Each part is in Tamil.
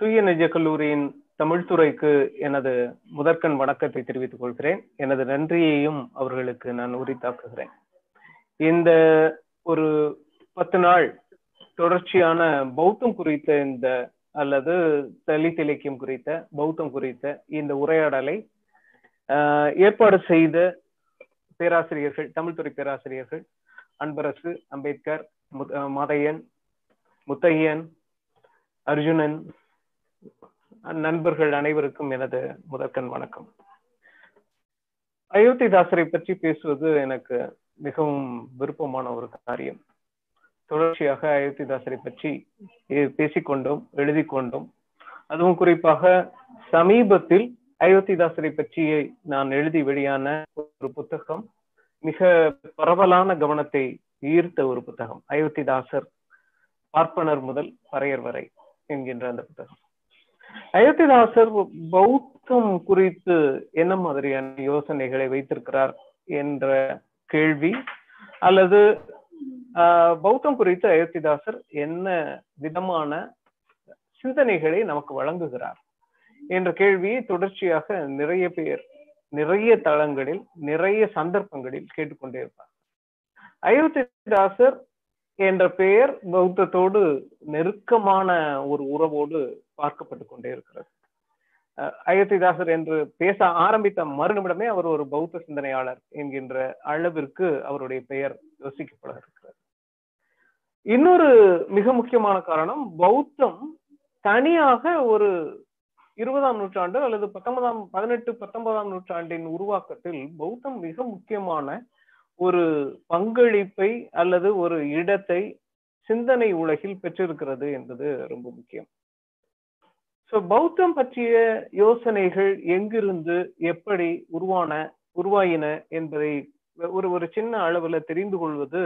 தூய நெஜ கல்லூரியின் தமிழ்துறைக்கு எனது முதற்கண் வணக்கத்தை தெரிவித்துக் கொள்கிறேன். எனது நன்றியையும் அவர்களுக்கு நான் உரித்தாக்குகிறேன். இந்த ஒரு பத்து நாள் தொடர்ச்சியான பௌத்தம் குறித்த இந்த அல்லது தலித் இலக்கியம் குறித்த பௌத்தம் குறித்த இந்த உரையாடலை ஏற்பாடு செய்த பேராசிரியர்கள் தமிழ்துறை பேராசிரியர்கள் அன்பரசு அம்பேத்கர் மாதையன் முத்தையன் அர்ஜுனன் நண்பர்கள் அனைவருக்கும் எனது முதற்கண் வணக்கம். அயோத்திதாசரை பற்றி பேசுவது எனக்கு மிகவும் விருப்பமான ஒரு காரியம். தொடர்ச்சியாக அயோத்திதாசரை பற்றி பேசிக்கொண்டோம் எழுதி கொண்டோம் அதுவும் குறிப்பாக சமீபத்தில் அயோத்திதாசரை பற்றி நான் எழுதி வெளியான ஒரு புத்தகம் மிக பரவலான கவனத்தை ஈர்த்த ஒரு புத்தகம் அயோத்திதாசர் பார்ப்பனர் முதல் பறையர் வரை என்கின்ற அந்த புத்தகம். அயோத்திதாசர் பௌத்தம் குறித்து என்ன மாதிரியான யோசனைகளை வைத்திருக்கிறார் என்ற கேள்வி அல்லது பௌத்தம் குறித்து அயோத்திதாசர் என்ன விதமான சிந்தனைகளை நமக்கு வழங்குகிறார் என்ற கேள்வியை தொடர்ச்சியாக நிறைய பேர் நிறைய தளங்களில் நிறைய சந்தர்ப்பங்களில் கேட்டுக்கொண்டே இருப்பார். அயோத்திதாசர் என்ற பெயர் பௌத்தத்தோடு நெருக்கமான ஒரு உறவோடு பார்க்கப்பட்டு கொண்டே இருக்கிறது. அயோத்திதாசர் என்று பேச ஆரம்பித்த மறுநிமிடமே அவர் ஒரு பௌத்த சிந்தனையாளர் என்கின்ற அளவிற்கு அவருடைய பெயர் யோசிக்கப்பட இருக்கிறது. இன்னொரு மிக முக்கியமான காரணம் பௌத்தம் தனியாக ஒரு இருபதாம் நூற்றாண்டு அல்லது பத்தொன்பதாம் பதினெட்டு பத்தொன்பதாம் நூற்றாண்டின் உருவாக்கத்தில் பௌத்தம் மிக முக்கியமான ஒரு பங்களிப்பை அல்லது ஒரு இடத்தை சிந்தனை உலகில் பெற்றிருக்கிறது என்பது ரொம்ப முக்கியம். பௌத்தம் பற்றிய யோசனைகள் எங்கிருந்து எப்படி உருவான உருவாயின என்பதை ஒரு ஒரு சின்ன அளவுல தெரிந்து கொள்வது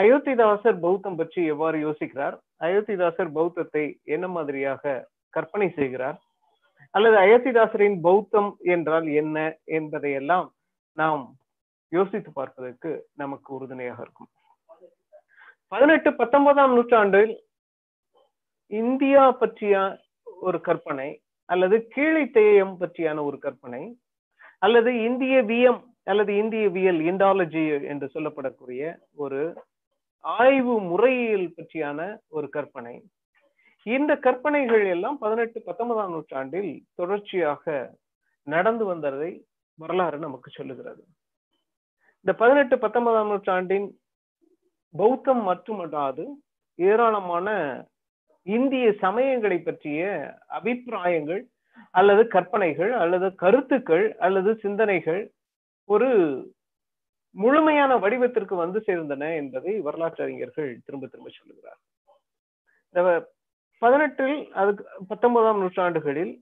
அயோத்திதாசர் பௌத்தம் பற்றி எவ்வாறு யோசிக்கிறார்? அயோத்திதாசர் பௌத்தத்தை என்ன மாதிரியாக கற்பனை செய்கிறார்? அல்லது அயோத்திதாசரின் பௌத்தம் என்றால் என்ன என்பதையெல்லாம் நாம் யோசித்து பார்ப்பதற்கு நமக்கு உறுதுணையாக இருக்கும். பதினெட்டு பத்தொன்பதாம் நூற்றாண்டில் இந்தியா பற்றிய ஒரு கற்பனை அல்லது கீழைத்தேயம் பற்றியான ஒரு கற்பனை அல்லது இந்திய வியம் அல்லது இந்தியவியல் இண்டாலஜி என்று சொல்லப்படக்கூடிய ஒரு ஆய்வு முறையியல் பற்றியான ஒரு கற்பனை. இந்த கற்பனைகள் எல்லாம் பதினெட்டு பத்தொன்பதாம் நூற்றாண்டில் தொடர்ச்சியாக நடந்து வந்ததை வரலாறு நமக்கு சொல்லுகிறது. இந்த பதினெட்டு பத்தொன்பதாம் நூற்றாண்டின் பௌத்தம் மட்டுமல்லாது ஏராளமான இந்திய சமயங்களை பற்றிய அபிப்பிராயங்கள் அல்லது கற்பனைகள் அல்லது கருத்துக்கள் அல்லது சிந்தனைகள் ஒரு முழுமையான வடிவத்திற்கு வந்து சேர்ந்தன என்பதை வரலாற்று அறிஞர்கள் திரும்ப திரும்ப சொல்லுகிறார் பதினெட்டில் அதுக்கு பத்தொன்பதாம் நூற்றாண்டுகளில்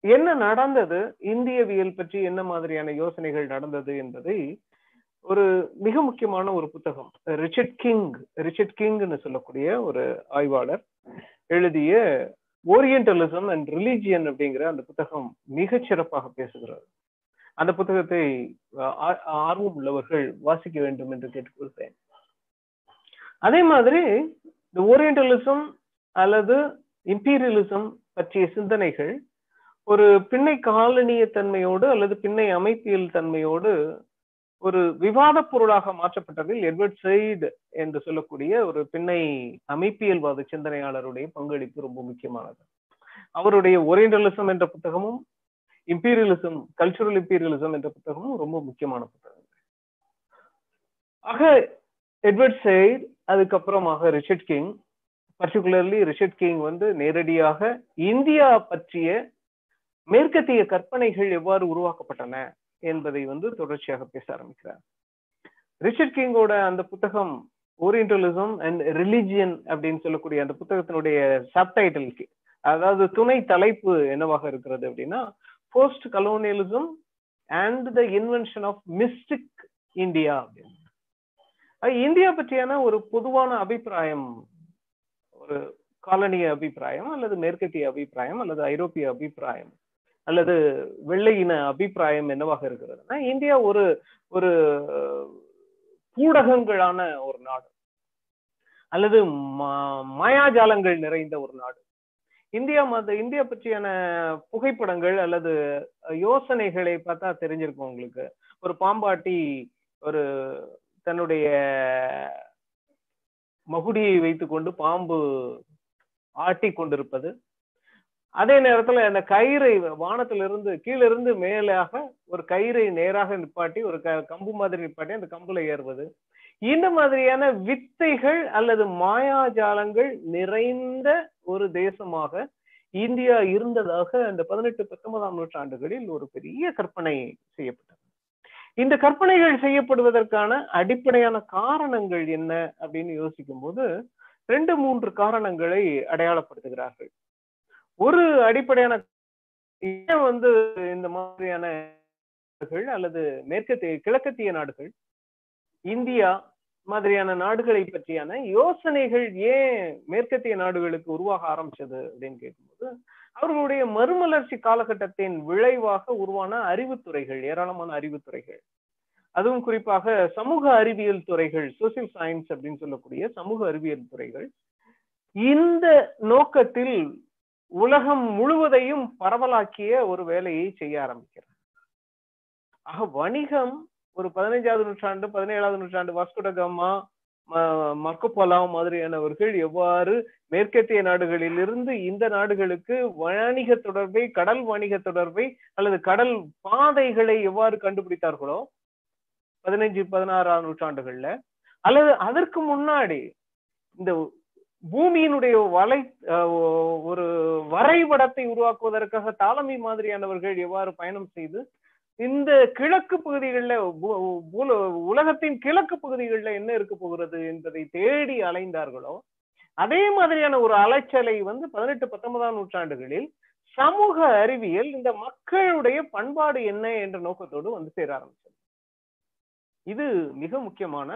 என்ன நடந்தது? இந்தியவியல் பற்றி என்ன மாதிரியான யோசனைகள் நடந்தது என்பதை ஒரு மிக முக்கியமான ஒரு புத்தகம் ரிச்சர்ட் கிங் ரிச்சர்ட் கிங்னு சொல்லக்கூடிய ஒரு ஆய்வாளர் எழுதிய ஓரியன்டலிசம் அண்ட் ரிலீஜியன் அப்படிங்கிற அந்த புத்தகம் மிகச் சிறப்பாக பேசுகிறது அந்த புத்தகத்தை ஆர்வம் உள்ளவர்கள் வாசிக்க வேண்டும் என்று கேட்டுக்கொள்கிறேன். அதே மாதிரி இந்த ஓரியன்டலிசம் அல்லது இம்பீரியலிசம் பற்றிய சிந்தனைகள் ஒரு பின்னை காலனிய தன்மையோடு அல்லது பின்னை அமைப்பியல் தன்மையோடு ஒரு விவாத பொருளாக மாற்றப்பட்டதில் எட்வர்ட் சைடு என்று சொல்லக்கூடிய ஒரு பின்னை அமைப்பியல்வாத சிந்தனையாளருடைய பங்களிப்பு ரொம்ப முக்கியமானது. அவருடைய ஒரியன்டலிசம் என்ற புத்தகமும் இம்பீரியலிசம் கல்ச்சுரல் இம்பீரியலிசம் என்ற புத்தகமும் ரொம்ப முக்கியமான புத்தகம் ஆக எட்வர்ட் சைடு அதுக்கப்புறமாக Richard King particularly Richard King வந்து நேரடியாக இந்தியா பற்றிய மேற்கத்திய கற்பனைகள் எவ்வாறு உருவாக்கப்பட்டன? என்பதை வந்து தொடர்ச்சியாக பேச ஆரம்பிக்கிறார். ரிச்சர்ட் கிங்கோட அந்த புத்தகம் ஓரியன்டலிசம் அண்ட் ரிலிஜியன் அப்படின்னு சொல்லக்கூடிய அந்த புத்தகத்தினுடைய சப்டைட்டில் அதாவது துணை தலைப்பு என்னவாக இருக்கிறது அப்படின்னா post colonialism and the invention of mystic India அப்படின்னு இந்தியா பற்றியான ஒரு பொதுவான அபிப்பிராயம் ஒரு காலனிய அபிப்பிராயம் அல்லது மேற்கத்திய அபிப்பிராயம் அல்லது ஐரோப்பிய அபிப்பிராயம். அல்லது வெள்ளை இன அபிப்பிராயம் என்னவாக இருக்கிறதுனா இந்தியா ஒரு ஒரு ஊடகங்களான ஒரு நாடு. அல்லது மா- மாயாஜாலங்கள் நிறைந்த ஒரு நாடு. இந்தியா மத இந்தியா பற்றியான புகைப்படங்கள் அல்லது யோசனைகளை பார்த்தா தெரிஞ்சிருக்கும் உங்களுக்கு. ஒரு பாம்பாட்டி ஒரு தன்னுடைய மகுடியை வைத்துக்கொண்டு பாம்பு ஆட்டி கொண்டிருப்பது அதே நேரத்துல அந்த கயிறை வானத்திலிருந்து கீழிருந்து மேலாக ஒரு கயிறை நேராக நிப்பாட்டி ஒரு க கம்பு மாதிரி நிப்பாட்டி அந்த கம்புல ஏறுவது. இந்த மாதிரியான வித்தைகள் அல்லது மாயாஜாலங்கள் நிறைந்த ஒரு தேசமாக இந்தியா இருந்ததாக அந்த பதினெட்டு பத்தொன்பதாம் நூற்றாண்டுகளில் ஒரு பெரிய கற்பனை செய்யப்பட்டது. இந்த கற்பனைகள் செய்யப்படுவதற்கான அடிப்படையான காரணங்கள் என்ன அப்படின்னு யோசிக்கும் போது ரெண்டு மூன்று காரணங்களை அடையாளப்படுத்துகிறார்கள். ஒரு அடிப்படையான ஏன் வந்து இந்த மாதிரியான நாடுகள் அல்லது மேற்கத்திய கிழக்கத்திய நாடுகள் இந்தியா மாதிரியான நாடுகளை பற்றியான யோசனைகள் ஏன் மேற்கத்திய நாடுகளுக்கு உருவாக ஆரம்பிச்சது அப்படின்னு கேட்கும்போது அவர்களுடைய மறுமலர்ச்சி காலகட்டத்தின் விளைவாக உருவான அறிவுத்துறைகள் ஏராளமான அறிவுத்துறைகள். அதுவும் குறிப்பாக சமூக அறிவியல் துறைகள் சோசியல் சயின்ஸ் அப்படின்னு சொல்லக்கூடிய சமூக அறிவியல் துறைகள் இந்த நோக்கத்தில் உலகம் முழுவதையும் பரவலாக்கிய ஒரு வேலையை செய்ய ஆரம்பிக்கிறார். ஆக வணிகம் ஒரு பதினைஞ்சாவது நூற்றாண்டு பதினேழாவது நூற்றாண்டு வாஸ்குடகம்மா மர்க்கோபோலா மாதிரியானவர்கள் எவ்வாறு மேற்கத்திய நாடுகளில் இருந்து இந்த நாடுகளுக்கு வணிக தொடர்பை கடல் வணிக தொடர்பை அல்லது கடல் பாதைகளை எவ்வாறு கண்டுபிடித்தார்களோ பதினைஞ்சு பதினாறாம் நூற்றாண்டுகள்ல அல்லது அதற்கு முன்னாடி இந்த பூமியினுடைய வலை ஒரு வரைபடத்தை உருவாக்குவதற்காக தாளமி மாதிரியானவர்கள் எவ்வாறு பயணம் செய்து இந்த கிழக்கு பகுதிகளில் உலகத்தின் கிழக்கு பகுதிகளில் என்ன இருக்க போகிறது என்பதை தேடி அலைந்தார்களோ அதே மாதிரியான ஒரு அலைச்சலை வந்து பதினெட்டு பத்தொன்பதாம் நூற்றாண்டுகளில் சமூக அறிவியல் இந்த மக்களுடைய பண்பாடு என்ன என்ற நோக்கத்தோடு வந்து சேர ஆரம்பிச்சது. இது மிக முக்கியமான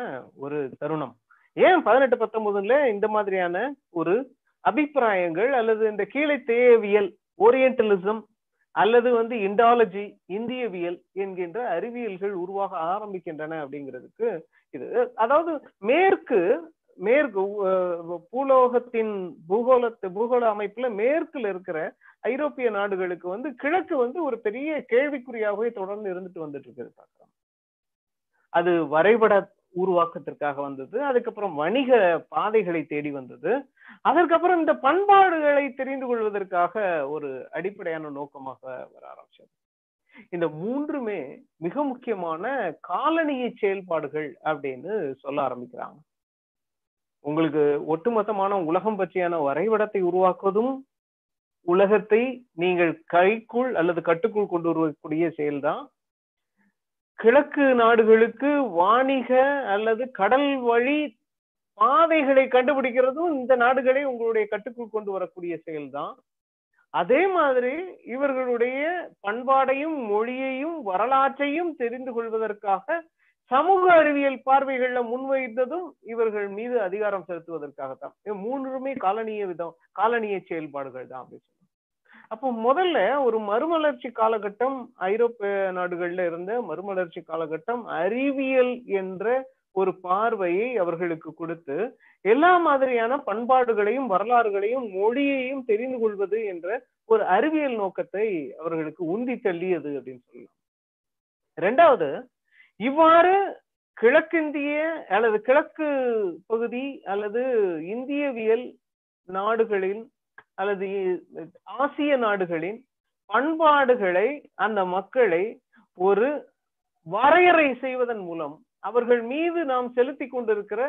ஒரு தருணம். ஏன் பதினெட்டு பத்தொன்பதுல இந்த மாதிரியான ஒரு அபிப்பிராயங்கள் அல்லது இந்த கீழே தேவியல் ஓரியன்டலிசம் அல்லது வந்து இண்டாலஜி இந்தியவியல் என்கின்ற அறிவியல்கள் உருவாக ஆரம்பிக்கின்றன அப்படிங்கிறதுக்கு இது. அதாவது மேற்கு மேற்கு பூலோகத்தின் பூகோளத்து பூகோள அமைப்புல மேற்குல இருக்கிற ஐரோப்பிய நாடுகளுக்கு வந்து கிழக்கு வந்து ஒரு பெரிய கேள்விக்குறியாகவே தொடர்ந்து இருந்துட்டு வந்துட்டு இருக்கிறது பார்க்கலாம் அது வரைபட உருவாக்கத்திற்காக வந்தது. அதுக்கப்புறம் வணிக பாதைகளை தேடி வந்தது. அதற்கப்புறம் இந்த பண்பாடுகளை தெரிந்து கொள்வதற்காக ஒரு அடிப்படையான நோக்கமாக வர ஆரம்பிச்சது. இந்த மூன்றுமே மிக முக்கியமான காலனிய செயல்பாடுகள் அப்படின்னு சொல்ல ஆரம்பிக்கிறாங்க. உங்களுக்கு ஒட்டுமொத்தமான உலகம் பற்றியான வரைபடத்தை உருவாக்குவதும் உலகத்தை நீங்கள் கைக்குள் அல்லது கட்டுக்குள் கொண்டு வருவக்கூடிய செயல்தான் கிழக்கு நாடுகளுக்கு வாணிக அல்லது கடல் வழி பாதைகளை கண்டுபிடிக்கிறதும் இந்த நாடுகளை உங்களுடைய கட்டுக்குள் கொண்டு வரக்கூடிய செயல்தான். அதே மாதிரி இவர்களுடைய பண்பாடையும் மொழியையும் வரலாற்றையும் தெரிந்து கொள்வதற்காக சமூக அறிவியல் பார்வைகள்ல முன்வைத்ததும் இவர்கள் மீது அதிகாரம் செலுத்துவதற்காகத்தான். மூன்றுமே காலனிய விதம் காலனிய செயல்பாடுகள் தான் அப்படின்னு அப்போ முதல்ல ஒரு மறுமலர்ச்சி காலகட்டம் ஐரோப்பிய நாடுகள்ல இருந்த மறுமலர்ச்சி காலகட்டம் அறிவியல் என்ற ஒரு பார்வையை அவர்களுக்கு கொடுத்து எல்லா மாதிரியான பண்பாடுகளையும் வரலாறுகளையும் மொழியையும் தெரிந்து கொள்வது என்ற ஒரு அறிவியல் நோக்கத்தை அவர்களுக்கு உந்தி தள்ளியது அப்படின்னு சொல்லலாம். ரெண்டாவது இவ்வாறு கிழக்கிந்திய அல்லது கிழக்கு பகுதி அல்லது இந்தியவியல் நாடுகளின் அல்லது ஆசிய நாடுகளின் பண்பாடுகளை அந்த மக்களை ஒரு வரையறை செய்வதன் மூலம் அவர்கள் மீது நாம் செலுத்தி கொண்டிருக்கிற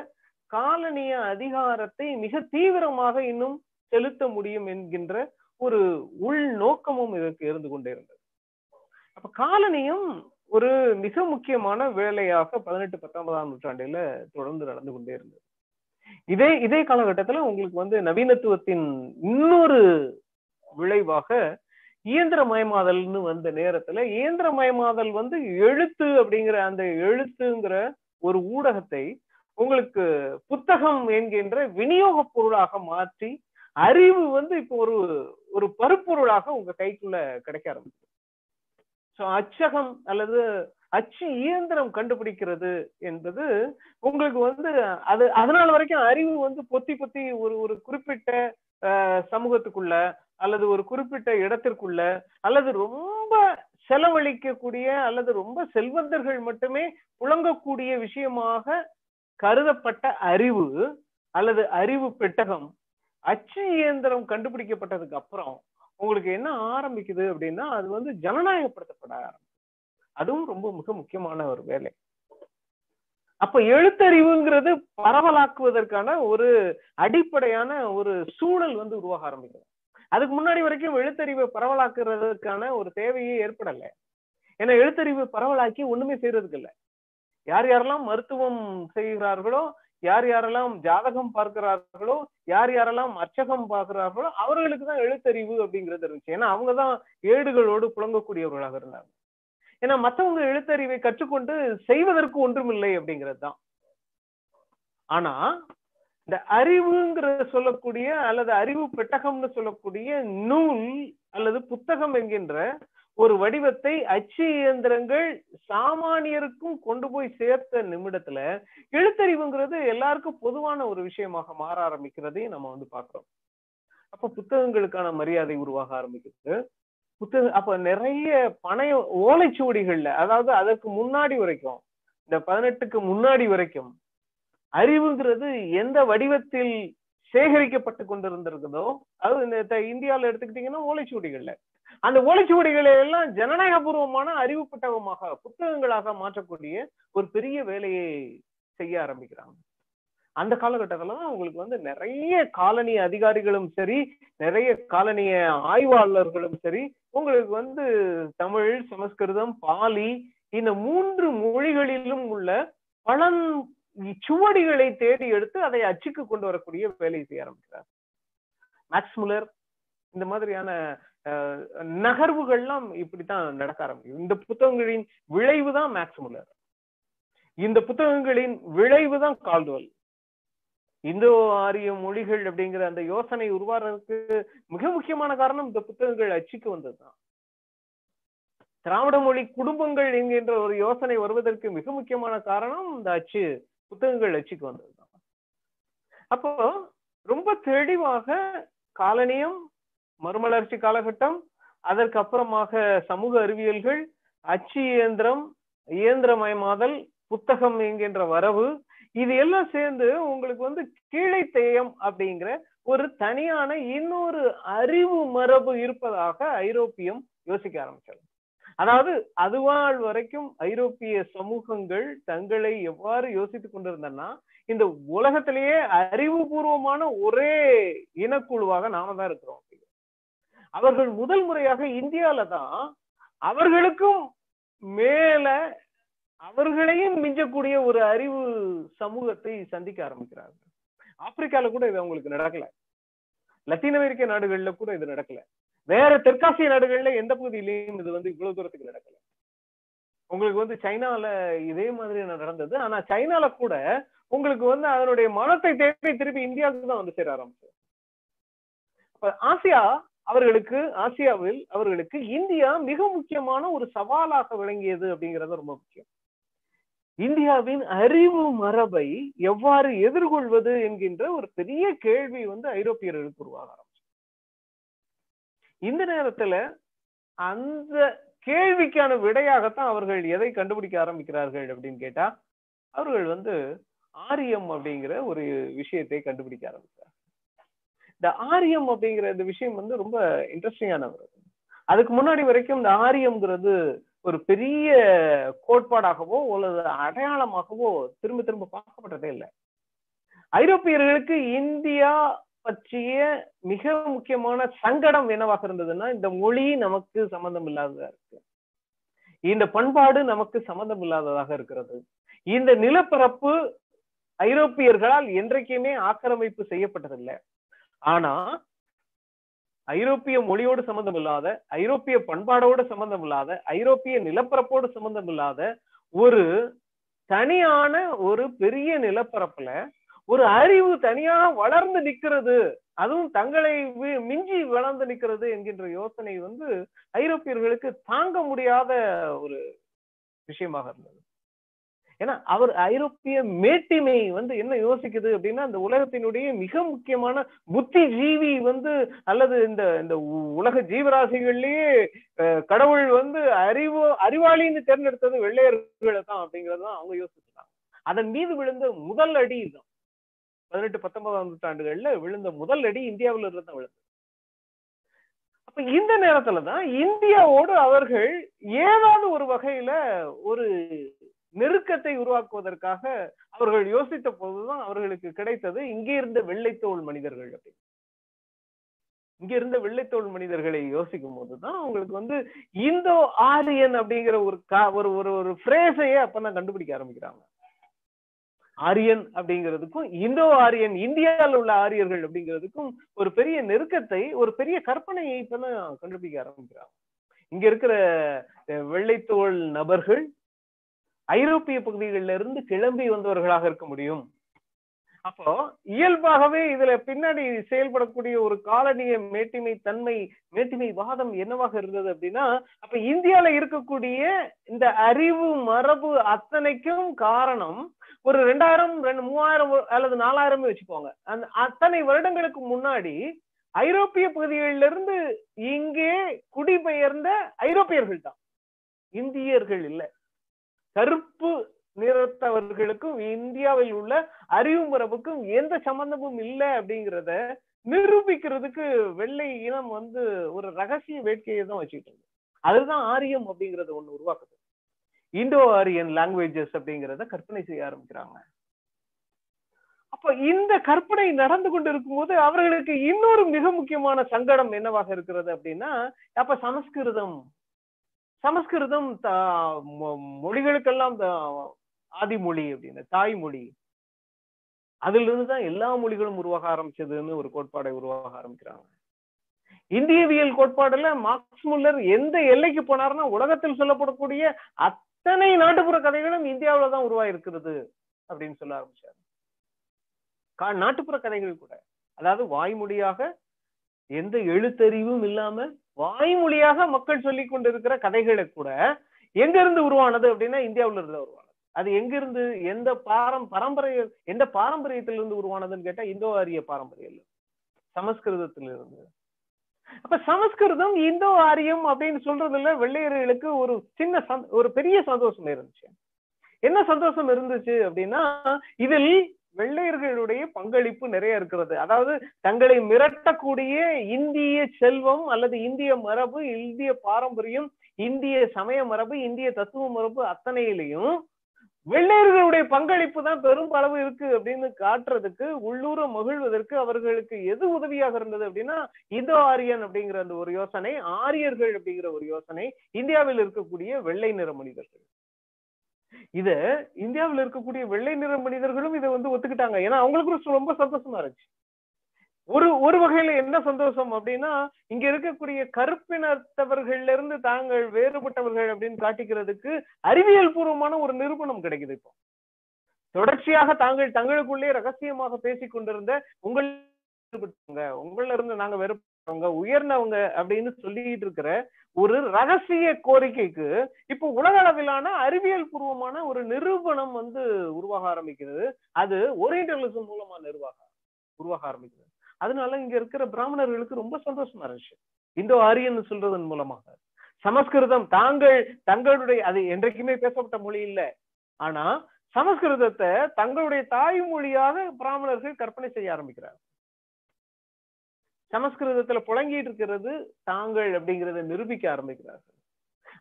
காலனிய அதிகாரத்தை மிக தீவிரமாக இன்னும் செலுத்த முடியும் என்கின்ற ஒரு உள்நோக்கமும் இதற்கு இருந்து கொண்டிருந்தது. அப்ப காலனியும் ஒரு மிக முக்கியமான வேலையாக பதினெட்டு பத்தொன்பதாம் நூற்றாண்டில தொடர்ந்து நடந்து கொண்டே இருந்தது. இதே இதே காலகட்டத்துல உங்களுக்கு வந்து நவீனத்துவத்தின் இன்னொரு விளைவாக இயந்திரமயமாதல்னு வந்த நேரத்துல இயந்திரமயமாதல் வந்து எழுத்து அப்படிங்கிற அந்த எழுத்துங்கிற ஒரு ஊடகத்தை உங்களுக்கு புத்தகம் என்கின்ற விநியோக பொருளாக மாற்றி அறிவு வந்து இப்போ ஒரு ஒரு பருப்பொருளாக உங்க கைக்குள்ள கிடைக்க ஆரம்பிச்சு ஸோ அச்சகம் அல்லது அச்சு இயந்திரம் கண்டுபிடிக்கிறது என்பது உங்களுக்கு வந்து அது அதனால வரைக்கும் அறிவு வந்து பொத்தி பொத்தி ஒரு ஒரு குறிப்பிட்ட சமூகத்துக்குள்ள அல்லது ஒரு குறிப்பிட்ட இடத்திற்குள்ள அல்லது ரொம்ப செலவழிக்கக்கூடிய அல்லது ரொம்ப செல்வந்தர்கள் மட்டுமே புழங்கக்கூடிய விஷயமாக கருதப்பட்ட அறிவு அல்லது அறிவு பெட்டகம் அச்சு இயந்திரம் கண்டுபிடிக்கப்பட்டதுக்கு அப்புறம் உங்களுக்கு என்ன ஆரம்பிக்குது அப்படின்னா அது வந்து ஜனநாயகப்படுத்தப்பட ஆரம்பிக்கும் அதுவும் ரொம்ப மிக முக்கியமான ஒரு வேலை. அப்ப எழுத்தறிவுங்கிறது பரவலாக்குவதற்கான ஒரு அடிப்படையான ஒரு சூழல் வந்து உருவாக ஆரம்பிக்கும் அதுக்கு முன்னாடி வரைக்கும் எழுத்தறிவை பரவலாக்குறதுக்கான ஒரு தேவையே ஏற்படல. ஏன்னா எழுத்தறிவு பரவலாக்கி ஒண்ணுமே செய்யறதுக்கு இல்ல. யார் யாரெல்லாம் மருத்துவம் செய்கிறார்களோ யார் யாரெல்லாம் ஜாதகம் பார்க்கிறார்களோ யார் யாரெல்லாம் அர்ச்சகம் பார்க்கிறார்களோ அவர்களுக்கு தான் எழுத்தறிவு அப்படிங்கிறது இருந்துச்சு. ஏன்னா அவங்கதான் ஏடுகளோடு புழங்கக்கூடியவர்களாக இருந்தாங்க. ஏன்னா மற்றவங்க எழுத்தறிவை கற்றுக்கொண்டு செய்வதற்கு ஒன்றுமில்லை அப்படிங்கிறது தான் ஆனா இந்த அறிவுங்கிற சொல்லக்கூடிய அல்லது அறிவு பெட்டகம்னு சொல்லக்கூடிய நூல் அல்லது புத்தகம் என்கின்ற ஒரு வடிவத்தை அச்சு இயந்திரங்கள் சாமானியருக்கும் கொண்டு போய் சேர்த்த நிமிடத்துல எழுத்தறிவுங்கிறது எல்லாருக்கும் பொதுவான ஒரு விஷயமாக மாற ஆரம்பிக்கிறதையும் நம்ம வந்து பாக்குறோம் அப்ப புத்தகங்களுக்கான மரியாதை உருவாக ஆரம்பிக்குது. புத்தக அப்ப நிறைய பணைய ஓலைச்சுவடிகள்ல அதாவது அதற்கு முன்னாடி வரைக்கும் இந்த பதினெட்டுக்கு முன்னாடி வரைக்கும் அறிவுங்கிறது எந்த வடிவத்தில் சேகரிக்கப்பட்டு கொண்டிருந்திருக்குதோ அது இந்த இந்தியாவில் எடுத்துக்கிட்டீங்கன்னா ஓலைச்சுவடிகள்ல. அந்த ஓலைச்சுவடிகளை எல்லாம் ஜனநாயகபூர்வமான அறிவு புத்தகமாக புத்தகங்களாக மாற்றக்கூடிய ஒரு பெரிய வேலையை செய்ய ஆரம்பிக்கிறாங்க. அந்த காலகட்டத்துல தான் உங்களுக்கு வந்து நிறைய காலனி அதிகாரிகளும் சரி நிறைய காலனிய ஆய்வாளர்களும் சரி உங்களுக்கு வந்து தமிழ் சமஸ்கிருதம் பாலி இந்த மூன்று மொழிகளிலும் உள்ள பழம் சுவடிகளை தேடி எடுத்து அதை அச்சுக்கு கொண்டு வரக்கூடிய வேலையை செய்ய ஆரம்பிக்கிறார். மேக்ஸ்முலர் இந்த மாதிரியான நகர்வுகள்லாம் இப்படித்தான் நடக்க ஆரம்பிக்கும் இந்த புத்தகங்களின் விளைவு தான் மேக்ஸ் இந்த புத்தகங்களின் விளைவு தான் கால்டுவல். இந்தோ ஆரிய மொழிகள் அப்படிங்கிற அந்த யோசனை உருவாறதுக்கு மிக முக்கியமான காரணம் இந்த புத்தகங்கள் அச்சுக்கு வந்ததுதான். திராவிட மொழி குடும்பங்கள் என்கின்ற ஒரு யோசனை வருவதற்கு மிக முக்கியமான காரணம் இந்த அச்சு புத்தகங்கள் அச்சுக்கு வந்ததுதான். அப்போ ரொம்ப தெளிவாக காலனியம் மறுமலர்ச்சி காலகட்டம் அதற்கு அப்புறமாக சமூக அறிவியல்கள் அச்சு இயந்திரம் இயந்திரமயமாதல் புத்தகம் என்கின்ற வரவு இது எல்லாம் சேர்ந்து உங்களுக்கு வந்து கீழைத்தேயம் அப்படிங்கிற ஒரு தனியான இன்னொரு அறிவு மரபு இருப்பதாக ஐரோப்பியம் யோசிக்க ஆரம்பிச்சது. அதாவது அதுவாள் வரைக்கும் ஐரோப்பிய சமூகங்கள் தங்களை எவ்வாறு யோசித்துக் கொண்டிருந்தன்னா இந்த உலகத்திலேயே அறிவுபூர்வமான ஒரே இனக்குழுவாக நாம தான் இருக்கிறோம் அவர்கள் முதல் முறையாக இந்தியால தான் அவர்களுக்கும் மேல அவர்களையும் மிஞ்சக்கூடிய ஒரு அறிவு சமூகத்தை சந்திக்க ஆரம்பிக்கிறார்கள். ஆப்பிரிக்கால கூட இது அவங்களுக்கு நடக்கல. லத்தீன் அமெரிக்க நாடுகள்ல கூட இது நடக்கல. வேற தெற்காசிய நாடுகள்ல எந்த பகுதியிலையும் இது வந்து இவ்வளவு தூரத்துக்கு நடக்கல. உங்களுக்கு வந்து சைனால இதே மாதிரி நடந்தது. ஆனா சைனால கூட உங்களுக்கு வந்து அதனுடைய மனத்தை தேடி திருப்பி இந்தியாவுக்கு தான் வந்து சேர ஆரம்பிச்சது. ஆசியா அவர்களுக்கு ஆசியாவில் அவர்களுக்கு இந்தியா மிக முக்கியமான ஒரு சவாலாக விளங்கியது அப்படிங்கிறது ரொம்ப முக்கியம். இந்தியாவின் அறிவு மரபை எவ்வாறு எதிர்கொள்வது என்கின்ற ஒரு பெரிய கேள்வி வந்து ஐரோப்பியர்களுக்கு உருவாக ஆரம்பிச்சு இந்த நேரத்துல அந்த கேள்விக்கான விடையாகத்தான் அவர்கள் எதை கண்டுபிடிக்க ஆரம்பிக்கிறார்கள் அப்படின்னு கேட்டா அவர்கள் வந்து ஆரியம் அப்படிங்கிற ஒரு விஷயத்தை கண்டுபிடிக்க ஆரம்பிச்சார் இந்த ஆரியம் அப்படிங்கிற இந்த விஷயம் வந்து ரொம்ப இன்ட்ரெஸ்டிங்கானவர் அதுக்கு முன்னாடி வரைக்கும் இந்த ஆரியம்ங்கிறது ஒரு பெரிய கோட்பாடாகவோ அல்லது அடையாளமாகவோ திரும்ப திரும்ப பார்க்கப்பட்டதே இல்லை. ஐரோப்பியர்களுக்கு இந்தியா பற்றிய மிக முக்கியமான சங்கடம் என்னவாக இருந்ததுன்னா இந்த மொழி நமக்கு சம்பந்தம் இல்லாததா இருக்கு. இந்த பண்பாடு நமக்கு சம்பந்தம் இல்லாததாக இருக்கிறது. இந்த நிலப்பரப்பு ஐரோப்பியர்களால் என்றைக்குமே ஆக்கிரமிப்பு செய்யப்பட்டதில்லை. ஆனா ஐரோப்பிய மொழியோடு சம்பந்தம் இல்லாத ஐரோப்பிய பண்பாடோடு சம்பந்தம் இல்லாத ஐரோப்பிய நிலப்பரப்போடு சம்பந்தம் இல்லாத ஒரு தனியான ஒரு பெரிய நிலப்பரப்புல ஒரு அறிவு தனியாக வளர்ந்து நிக்கிறது அதுவும் தங்களை மிஞ்சி வளர்ந்து நிக்கிறது என்கின்ற யோசனை வந்து ஐரோப்பியர்களுக்கு தாங்க முடியாத ஒரு விஷயமாக இருந்தது. ஏன்னா அவர் ஐரோப்பிய மேட்டிமை வந்து என்ன யோசிக்குது அப்படின்னா அந்த உலகத்தினுடைய மிக முக்கியமான புத்தி ஜீவி வந்து அல்லது இந்த இந்த உ- உலக ஜீவராசிகள்லயே கடவுள் வந்து அறிவு அறிவாளின்னு தேர்ந்தெடுத்தது வெள்ளையர்களை தான் அப்படிங்கறது தான் அவங்க யோசிச்சுட்டாங்க. அதன் மீது விழுந்த முதல் அடி இதுதான். பதினெட்டு பத்தொன்பதாம் நூற்றாண்டுகள்ல விழுந்த முதல் அடி இந்தியாவில இருந்து தான் விழுந்தது. அப்ப இந்த நேரத்துல தான் இந்தியாவோடு அவர்கள் ஏதாவது ஒரு வகையில ஒரு உருவாக்குவதற்காக அவர்கள் யோசித்த போதுதான் அவர்களுக்கு கிடைத்தது இங்கே இருந்த வெள்ளைத்தோல் மனிதர்கள் அப்படி இங்க இருந்த வெள்ளைத்தோல் மனிதர்களை யோசிக்கும் போதுதான் அவங்களுக்கு வந்து இந்தோ ஆரியன் அப்படிங்கிற ஒரு கா- ஒரு ஒரு ஒரு ஃப்ரேஸையே அப்பதான் கண்டுபிடிக்க ஆரம்பிக்கிறாங்க. ஆரியன் அப்படிங்கிறதுக்கும் இந்தோ ஆரியன் இந்தியாவில் உள்ள ஆரியர்கள் அப்படிங்கிறதுக்கும் ஒரு பெரிய நெருக்கத்தை ஒரு பெரிய கற்பனையை இப்பதான் கண்டுபிடிக்க ஆரம்பிக்கிறாங்க. இங்க இருக்கிற வெள்ளைத்தோல் நபர்கள் ஐரோப்பிய பகுதிகளில இருந்து கிளம்பி வந்தவர்களாக இருக்க முடியும். அப்போ இயல்பாகவே இதுல பின்னாடி செயல்படக்கூடிய ஒரு காலனிய மேட்டிமை தன்மை மேட்டிமை வாதம் என்னவாக இருந்தது அப்படின்னா அப்ப இந்தியால இருக்கக்கூடிய இந்த அறிவு மரபு அத்தனைக்கும் காரணம் ஒரு ரெண்டாயிரம் ரெண்டு மூவாயிரம் அல்லது நாலாயிரம் வச்சுக்கோங்க. அந்த அத்தனை வருடங்களுக்கு முன்னாடி ஐரோப்பிய பகுதிகளிலிருந்து இங்கே குடிபெயர்ந்த ஐரோப்பியர்கள் தான் இந்தியர்கள் இல்ல. கருப்பு நிறத்தவர்களுக்கும் இந்தியாவில் உள்ள அறிவு மரபுக்கும் எந்த சம்பந்தமும் இல்லை அப்படிங்கிறத நிரூபிக்கிறதுக்கு வெள்ளை இனம் வந்து ஒரு ரகசிய வேட்கையை தான் வச்சுட்டு இருக்கு. அதுதான் ஆரியம் அப்படிங்கறத ஒண்ணு உருவாக்குது. இண்டோ ஆரியன் லாங்குவேஜஸ் அப்படிங்கிறத கற்பனை செய்ய ஆரம்பிக்கிறாங்க. அப்ப இந்த கற்பனை நடந்து கொண்டு இருக்கும்போது அவர்களுக்கு இன்னொரு மிக முக்கியமான சங்கடம் என்னவாக இருக்கிறது அப்படின்னா அப்ப சமஸ்கிருதம் சமஸ்கிருதம் மொ- மொழிகளுக்கெல்லாம் ஆதிமொழி அப்படின்னு தாய்மொழி. அதுல இருந்துதான் எல்லா மொழிகளும் உருவாக ஆரம்பிச்சதுன்னு ஒரு கோட்பாடை உருவாக ஆரம்பிக்கிறாங்க. இந்தியவியல் கோட்பாடுல மார்க்ஸ் முல்லர் எந்த எல்லைக்கு போனாருன்னா உலகத்தில் சொல்லப்படக்கூடிய அத்தனை நாட்டுப்புற கதைகளும் இந்தியாவில தான் உருவாயிருக்கிறது அப்படின்னு சொல்ல ஆரம்பிச்சாரு. கா- நாட்டுப்புற கதைகள் கூட. அதாவது வாய்மொழியாக எந்த எழுத்தறிவும் இல்லாம வாய்மொழியாக மக்கள் சொல்லி கொண்டிருக்கிற கதைகளை கூட எங்க இருந்து உருவானது அப்படின்னா இந்தியாவுல இருந்து உருவானது. அது எங்க இருந்து எந்த பாரம் பரம்பரைய எந்த பாரம்பரியத்திலிருந்து உருவானதுன்னு கேட்டா இந்தோ ஆரிய பாரம்பரியம் சமஸ்கிருதத்திலிருந்து. அப்ப சமஸ்கிருதம் இந்தோ ஆரியம் அப்படின்னு சொல்றதுல வெள்ளையர்களுக்கு ஒரு சின்ன ஒரு பெரிய சந்தோஷம் இருந்துச்சு. என்ன சந்தோஷம் இருந்துச்சு அப்படின்னா இதில் வெள்ளையர்களுடைய பங்களிப்பு நிறைய இருக்கிறது. அதாவது தங்களை மிரட்டக்கூடிய இந்திய செல்வம் அல்லது இந்திய மரபு இந்திய பாரம்பரியம் இந்திய சமய மரபு இந்திய தத்துவ மரபு அத்தனையிலையும் வெள்ளையர்களுடைய பங்களிப்பு தான் பெரும்பளவு இருக்கு அப்படின்னு காட்டுறதுக்கு உள்ளூர மகிழ்வதற்கு அவர்களுக்கு எது உதவியாக இருந்தது அப்படின்னா இந்தோ ஆரியன் அப்படிங்கிற அந்த ஒரு யோசனை ஆரியர்கள் அப்படிங்கிற ஒரு யோசனை இந்தியாவில் இருக்கக்கூடிய வெள்ளை நிற மனிதர்கள். இத இந்தியாவில் இருக்கக்கூடிய வெள்ளை நிற மனிதர்களும் இதை வந்து ஒத்துக்கிட்டாங்க. ஏன்னா அவங்களுக்கு ரொம்ப சந்தோஷமா இருந்துச்சு. ஒரு ஒரு வகையில என்ன சந்தோஷம் அப்படின்னா இங்க இருக்கக்கூடிய கருப்பினத்தவர்கள்ல இருந்து தாங்கள் வேறுபட்டவர்கள் அப்படின்னு காட்டிக்கிறதுக்கு அறிவியல் பூர்வமான ஒரு நிரூபணம் கிடைக்குது இப்போ. தொடர்ச்சியாக தாங்கள் தங்களுக்குள்ளே ரகசியமாக பேசிக் கொண்டிருந்த உங்கள் உங்கள இருந்து நாங்க வேறுபட்டவங்க உயர்ந்தவங்க அப்படின்னு சொல்லிட்டு இருக்கிற ஒரு ரகசிய கோரிக்கைக்கு இப்போ உலக அளவிலான அறிவியல் பூர்வமான ஒரு நிரூபணம் வந்து உருவாக ஆரம்பிக்கிறது. அது ஓரியன்டலிசம் மூலமா நிர்வாக உருவாக ஆரம்பிக்கிறது. அதனால இங்க இருக்கிற பிராமணர்களுக்கு ரொம்ப சந்தோஷமா இருந்துச்சு. இந்தோ ஆரியன்னு சொல்றதன் மூலமாக. சமஸ்கிருதம் தாங்கள் தங்களுடைய அது என்றைக்குமே பேசப்பட்ட மொழி இல்லை. ஆனா சமஸ்கிருதத்தை தங்களுடைய தாய்மொழியாக பிராமணர்கள் கற்பனை செய்ய ஆரம்பிக்கிறார் சமஸ்கிருதத்துல புழங்கிட்டு இருக்கிறது தாங்கள் அப்படிங்கறத நிரூபிக்க ஆரம்பிக்கிறார்கள்.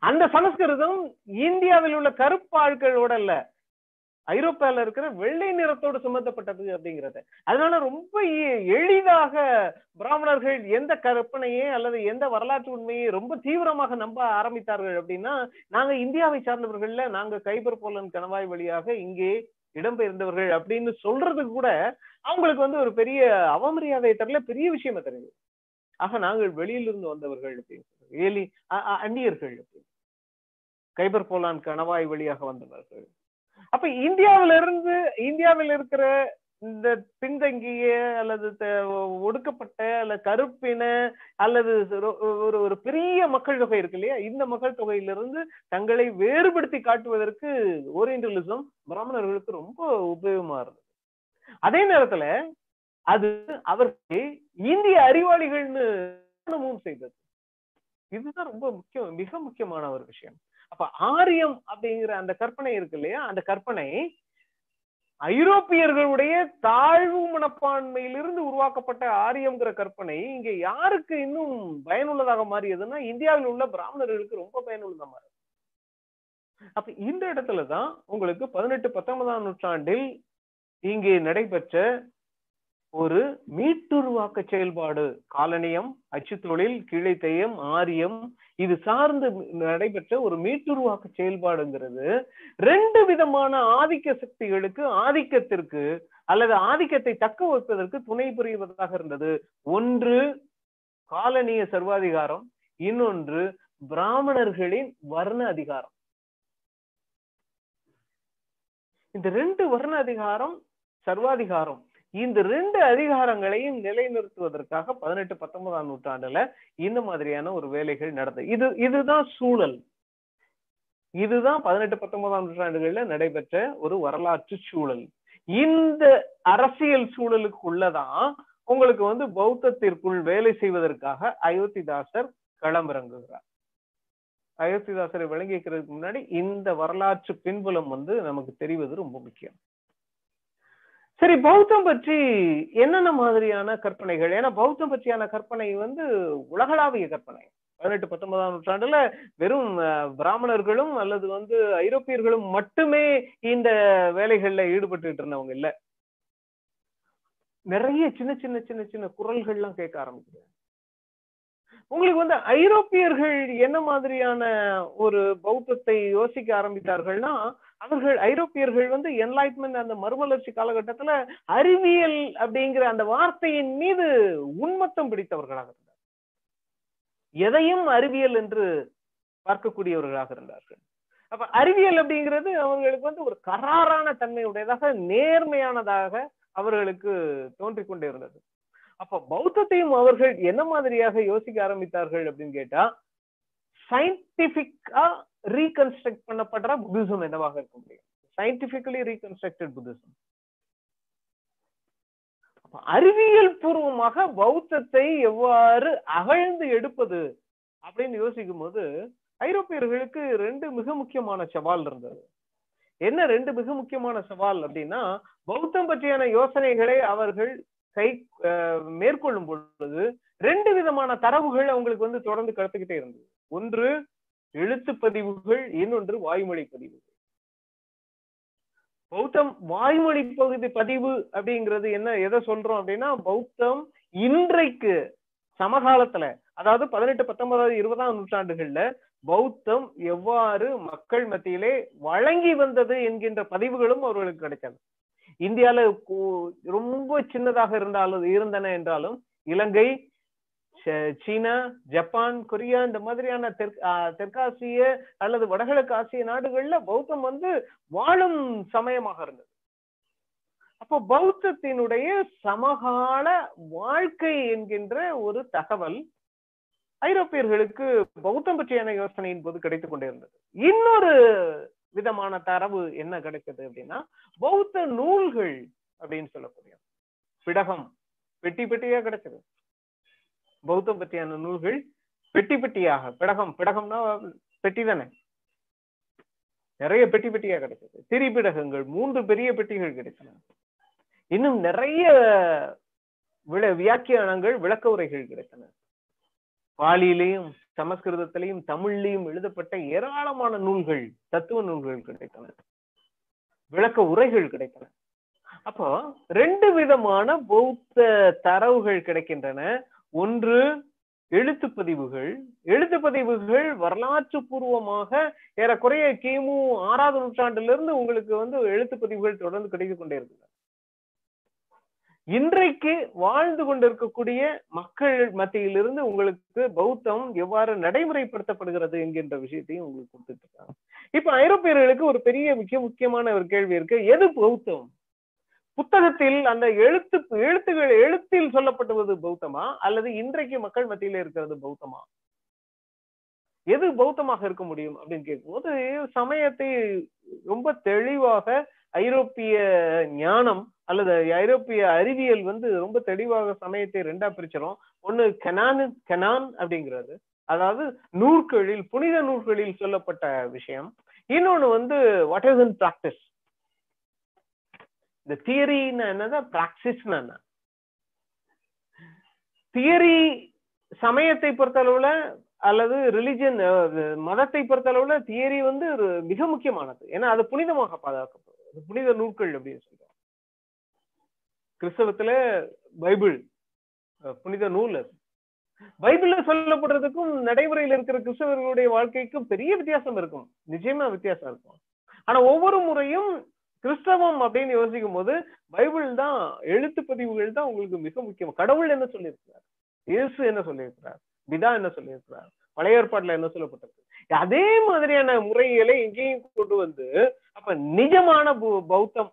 அந்த சமஸ்கிருதம் இந்தியாவில் உள்ள கருப்பாள்களோட இல்ல. ஐரோப்பால இருக்கிற வெள்ளை நிறத்தோடு சுமத்தப்பட்டது அப்படிங்கறது. அதனால ரொம்ப எளிதாக பிராமணர்கள் எந்த கற்பனையே அல்லது எந்த வரலாற்று உண்மையை ரொம்ப தீவிரமாக நம்ப ஆரம்பித்தார்கள் அப்படின்னா நாங்க இந்தியாவை சார்ந்தவர்கள்ல நாங்க கைபர் போலன் கணவாய் வழியாக இங்கே இடம்பெயர்ந்தவர்கள் அப்படின்னு சொல்றது கூட அவங்களுக்கு வந்து ஒரு பெரிய அவமரியாதை தரல பெரிய விஷயமா தெரியுது ஆக நாங்கள் வெளியிலிருந்து வந்தவர்கள் அப்படின்னு ஏலி அந்நியர்கள் அப்படின்னு. கைபர் போலான் கணவாய் வழியாக வந்தவர்கள். அப்ப இந்தியாவில இருந்து இந்தியாவில் இருக்கிற இந்த பின்தங்கிய அல்லது ஒடுக்கப்பட்ட அல்ல கருப்பின அல்லது ஒரு- ஒரு பெரிய மக்கள் தொகை இருக்கு இல்லையா? இந்த மக்கள் தொகையிலிருந்து தங்களை வேறுபடுத்தி காட்டுவதற்கு ஓரியண்டலிசம் பிராமணர்களுக்கு ரொம்ப உபயோகமா இருந்தது. அதே நேரத்துல அது அவருக்கு இந்திய அறிவாளிகள்னு செய்தது. இதுதான் ரொம்ப முக்கியம் மிக முக்கியமான ஒரு விஷயம். அப்ப ஆரியம் அப்படிங்கிற அந்த கற்பனை இருக்கு இல்லையா? அந்த கற்பனை ஐரோப்பியர்களுடைய தாழ்வு மனப்பான்மையிலிருந்து உருவாக்கப்பட்ட ஆரியம்ங்கிற கற்பனை இங்க யாருக்கு இன்னும் பயனுள்ளதாக மாறியதுன்னா இந்தியாவில் உள்ள பிராமணர்களுக்கு ரொம்ப பயனுள்ளதா மாறுது. அப்ப இந்த இடத்துலதான் உங்களுக்கு பதினெட்டு பத்தொன்பதாம் நூற்றாண்டில் இங்கே நடைபெற்ற ஒரு மீட்டுருவாக்க செயல்பாடு. காலனியம் அச்சுத்தொழில் கிளைத்தையம் ஆரியம் இது சார்ந்து நடைபெற்ற ஒரு மீட்டுருவாக்க செயல்பாடுங்கிறது. ரெண்டு விதமான ஆதிக்க சக்திகளுக்கு ஆதிக்கத்திற்கு அல்லது ஆதிக்கத்தை தக்க வைப்பதற்கு துணை புரிவதாக இருந்தது. ஒன்று காலனிய சர்வாதிகாரம். இன்னொன்று பிராமணர்களின் வர்ண அதிகாரம். இந்த ரெண்டு வர்ண அதிகாரம் சர்வாதிகாரம். இந்த ரெண்டு அதிகாரங்களையும் நிலைநிறுத்துவதற்காக பதினெட்டு பத்தொன்பதாம் நூற்றாண்டுல இந்த மாதிரியான ஒரு வேலைகள் நடந்தது இது இதுதான் சூழல். இதுதான் பதினெட்டு பத்தொன்பதாம் நூற்றாண்டுகள்ல நடைபெற்ற ஒரு வரலாற்று சூழல். இந்த அரசியல் சூழலுக்குள்ளதான் உங்களுக்கு வந்து பௌத்தத்திற்குள் வேலை செய்வதற்காக அயோத்திதாசர் களமிறங்குகிறார். அயோத்திதாசரை விளங்கிக்கிறதுக்கு முன்னாடி இந்த வரலாற்று பின்புலம் வந்து நமக்கு தெரிவது ரொம்ப முக்கியம். சரி பௌத்தம் பற்றி என்னென்ன மாதிரியான கற்பனைகள்? ஏன்னா பௌத்தம் பற்றியான கற்பனை வந்து உலகளாவிய கற்பனை. பதினெட்டு பத்தொன்பதாம் நூற்றாண்டுல வெறும் பிராமணர்களும் அல்லது வந்து ஐரோப்பியர்களும் மட்டுமே இந்த வேலைகள்ல ஈடுபட்டுட்டு இருந்தவங்க இல்ல. நிறைய சின்ன சின்ன சின்ன சின்ன குரல்கள்லாம் கேட்க ஆரம்பிக்குது. உங்களுக்கு வந்து ஐரோப்பியர்கள் என்ன மாதிரியான ஒரு பௌத்தத்தை யோசிக்க ஆரம்பித்தார்கள்னா அவர்கள் ஐரோப்பியர்கள் வந்து என்லைட்மெண்ட் அந்த மறுமலர்ச்சி காலகட்டத்துல அறிவியல் அப்படிங்கிற அந்த வார்த்தையின் மீது உன்மத்தம் பிடித்தவர்களாக இருந்தார் எதையும் அறிவியல் என்று பார்க்கக்கூடியவர்களாக இருந்தார்கள். அப்ப அறிவியல் அப்படிங்கிறது அவர்களுக்கு வந்து ஒரு கராரான தன்மையுடையதாக நேர்மையானதாக அவர்களுக்கு தோன்றிக் கொண்டே இருந்தது. அப்ப பௌத்தத்தையும் அவர்கள் என்ன மாதிரியாக யோசிக்க ஆரம்பித்தார்கள் அப்படின்னு கேட்டா சயின்டிபிக்கா ரீகன்ஸ்ட்ரக்ட் பண்ணப்படுற புத்திசம் என்னவாக இருக்க முடியும்? Scientifically reconstructed Buddhism. அறிவியல் பூர்வமாக பௌத்தத்தை எவ்வாறு அகழ்ந்து எடுப்பது அப்படின்னு யோசிக்கும் போது ஐரோப்பியர்களுக்கு ரெண்டு மிக முக்கியமான சவால் இருந்தது. என்ன ரெண்டு மிக முக்கியமான சவால் அப்படின்னா பௌத்தம் பற்றியான யோசனைகளை அவர்கள் கை மேற்கொள்ளும் பொழுது ரெண்டு விதமான தரவுகள் அவங்களுக்கு வந்து தொடர்ந்து கடத்துக்கிட்டே இருந்தது. ஒன்று எழுத்து பதிவுகள் இன்னொன்று வாய்மொழி பதிவுகள். பௌத்தம் வாய்மொழி பகுதி பதிவு அப்படிங்கிறது என்ன எதை சொல்றோம் அப்படின்னா பௌத்தம் இன்றைக்கு சமகாலத்துல அதாவது பதினெட்டு பத்தொன்பதாவது இருபதாம் நூற்றாண்டுகள்ல பௌத்தம் எவ்வாறு மக்கள் மத்தியிலே வழங்கி வந்தது என்கின்ற பதிவுகளும் அவர்களுக்கு கிடைச்சது இந்தியால ரொம்ப சின்னதாக இருந்தாலும் இருந்தன என்றாலும் இலங்கை ச- சீனா ஜப்பான் கொரியா இந்த மாதிரியான தெற்கு ஆஹ் தெற்காசிய அல்லது வடகிழக்கு ஆசிய நாடுகள்ல பௌத்தம் வந்து வாழும் சமயமாக இருந்தது. அப்போ பௌத்தத்தினுடைய சமகால வாழ்க்கை என்கின்ற ஒரு தகவல் ஐரோப்பியர்களுக்கு பௌத்தம் பற்றியான யோசனையின் போது கிடைத்துக் கொண்டே இருந்தது. இன்னொரு விதமான தரவு என்ன கிடைச்சது அப்படின்னா பௌத்த நூல்கள் அப்படின்னு சொல்லக்கூடிய பிடகம் பெட்டி பெட்டியா கிடைச்சது பௌத்தம் பற்றியான நூல்கள் பெட்டி பெட்டியாக பிடகம் பிடகம்னா பெட்டி தானே? நிறைய பெட்டி பெட்டியா கிடைச்சது திரிபிடகங்கள் மூன்று பெரிய பெட்டிகள் கிடைத்தன இன்னும் நிறைய விள வியாக்கியானங்கள் விளக்க உரைகள் கிடைத்தன பாலியிலையும் சமஸ்கிருதத்திலையும் தமிழ்லையும் எழுதப்பட்ட ஏராளமான நூல்கள் தத்துவ நூல்கள் கிடைத்தன. விளக்க உரைகள் கிடைத்தன. அப்போ ரெண்டு விதமான பௌத்த தரவுகள் கிடைக்கின்றன. ஒன்று எழுத்து பதிவுகள். எழுத்து பதிவுகள் வரலாற்று பூர்வமாக ஏறக்குறைய கிமு ஆறாவது நூற்றாண்டிலிருந்து உங்களுக்கு வந்து எழுத்து பதிவுகள் தொடர்ந்து கிடைத்துக் கொண்டே இருக்கு இன்றைக்கு வாழ்ந்து கொண்டிருக்கக்கூடிய மக்கள் மத்தியிலிருந்து உங்களுக்கு பௌத்தம் எவ்வாறு நடைமுறைப்படுத்தப்படுகிறது என்கின்ற விஷயத்தையும் உங்களுக்கு கொடுத்துட்டு இருக்காங்க இப்ப ஐரோப்பியர்களுக்கு ஒரு பெரிய மிக முக்கியமான ஒரு கேள்வி இருக்கு. எது பௌத்தம்? புத்தகத்தில் அந்த எழுத்து எழுத்துகள் எழுத்தில் சொல்லப்படுவது பௌத்தமா? அல்லது இன்றைக்கு மக்கள் மத்தியில இருக்கிறது பௌத்தமா? எது பௌத்தமாக இருக்க முடியும் அப்படின்னு கேட்கும்போது சமயத்தை ரொம்ப தெளிவாக ஐரோப்பிய ஞானம் அல்லது ஐரோப்பிய அறிவியல் வந்து ரொம்ப தெளிவாக சமயத்தை ரெண்டா பிரிச்சிடும் ஒண்ணு கெனான் கெனான் அப்படிங்கிறது. அதாவது நூற்களில் புனித நூல்களில் சொல்லப்பட்ட விஷயம். இன்னொன்னு வந்து வாட் இஸ் இன் பிராக்டிஸ் இந்த தியரின்னு என்னதான் பிராக்டிஸ்னா என்ன? தியரி சமயத்தை பொறுத்தளவுல அல்லது ரிலிஜன் மதத்தை பொறுத்தளவுல தியரி வந்து மிக முக்கியமானது. ஏன்னா அது புனிதமாக பாதுகாக்கப்படும். புனித நூல்கள் அப்படின்னு சொல்றோம். கிறிஸ்தவத்துல பைபிள் புனித நூல் அது. பைபிள்ல சொல்லப்படுறதுக்கும் நடைமுறையில் இருக்கிற கிறிஸ்தவர்களுடைய வாழ்க்கைக்கும் பெரிய வித்தியாசம் இருக்கும். நிச்சயமா வித்தியாசம் இருக்கும். ஆனா ஒவ்வொரு முறையும் கிறிஸ்தவம் அப்படின்னு யோசிக்கும் போது பைபிள் தான் எழுத்து பதிவுகள் தான் உங்களுக்கு மிக முக்கியம். கடவுள் என்ன சொல்லியிருக்கிறார்? இயேசு என்ன சொல்லியிருக்கிறார்? பிதா என்ன சொல்லியிருக்கிறார்? பழைய ஏற்பாட்டுல என்ன சொல்லப்பட்டிருக்கு? அதே மாதிரியான முறைகளை இங்கேயும் கொண்டு வந்து அப்ப நிஜமான பௌத்தம்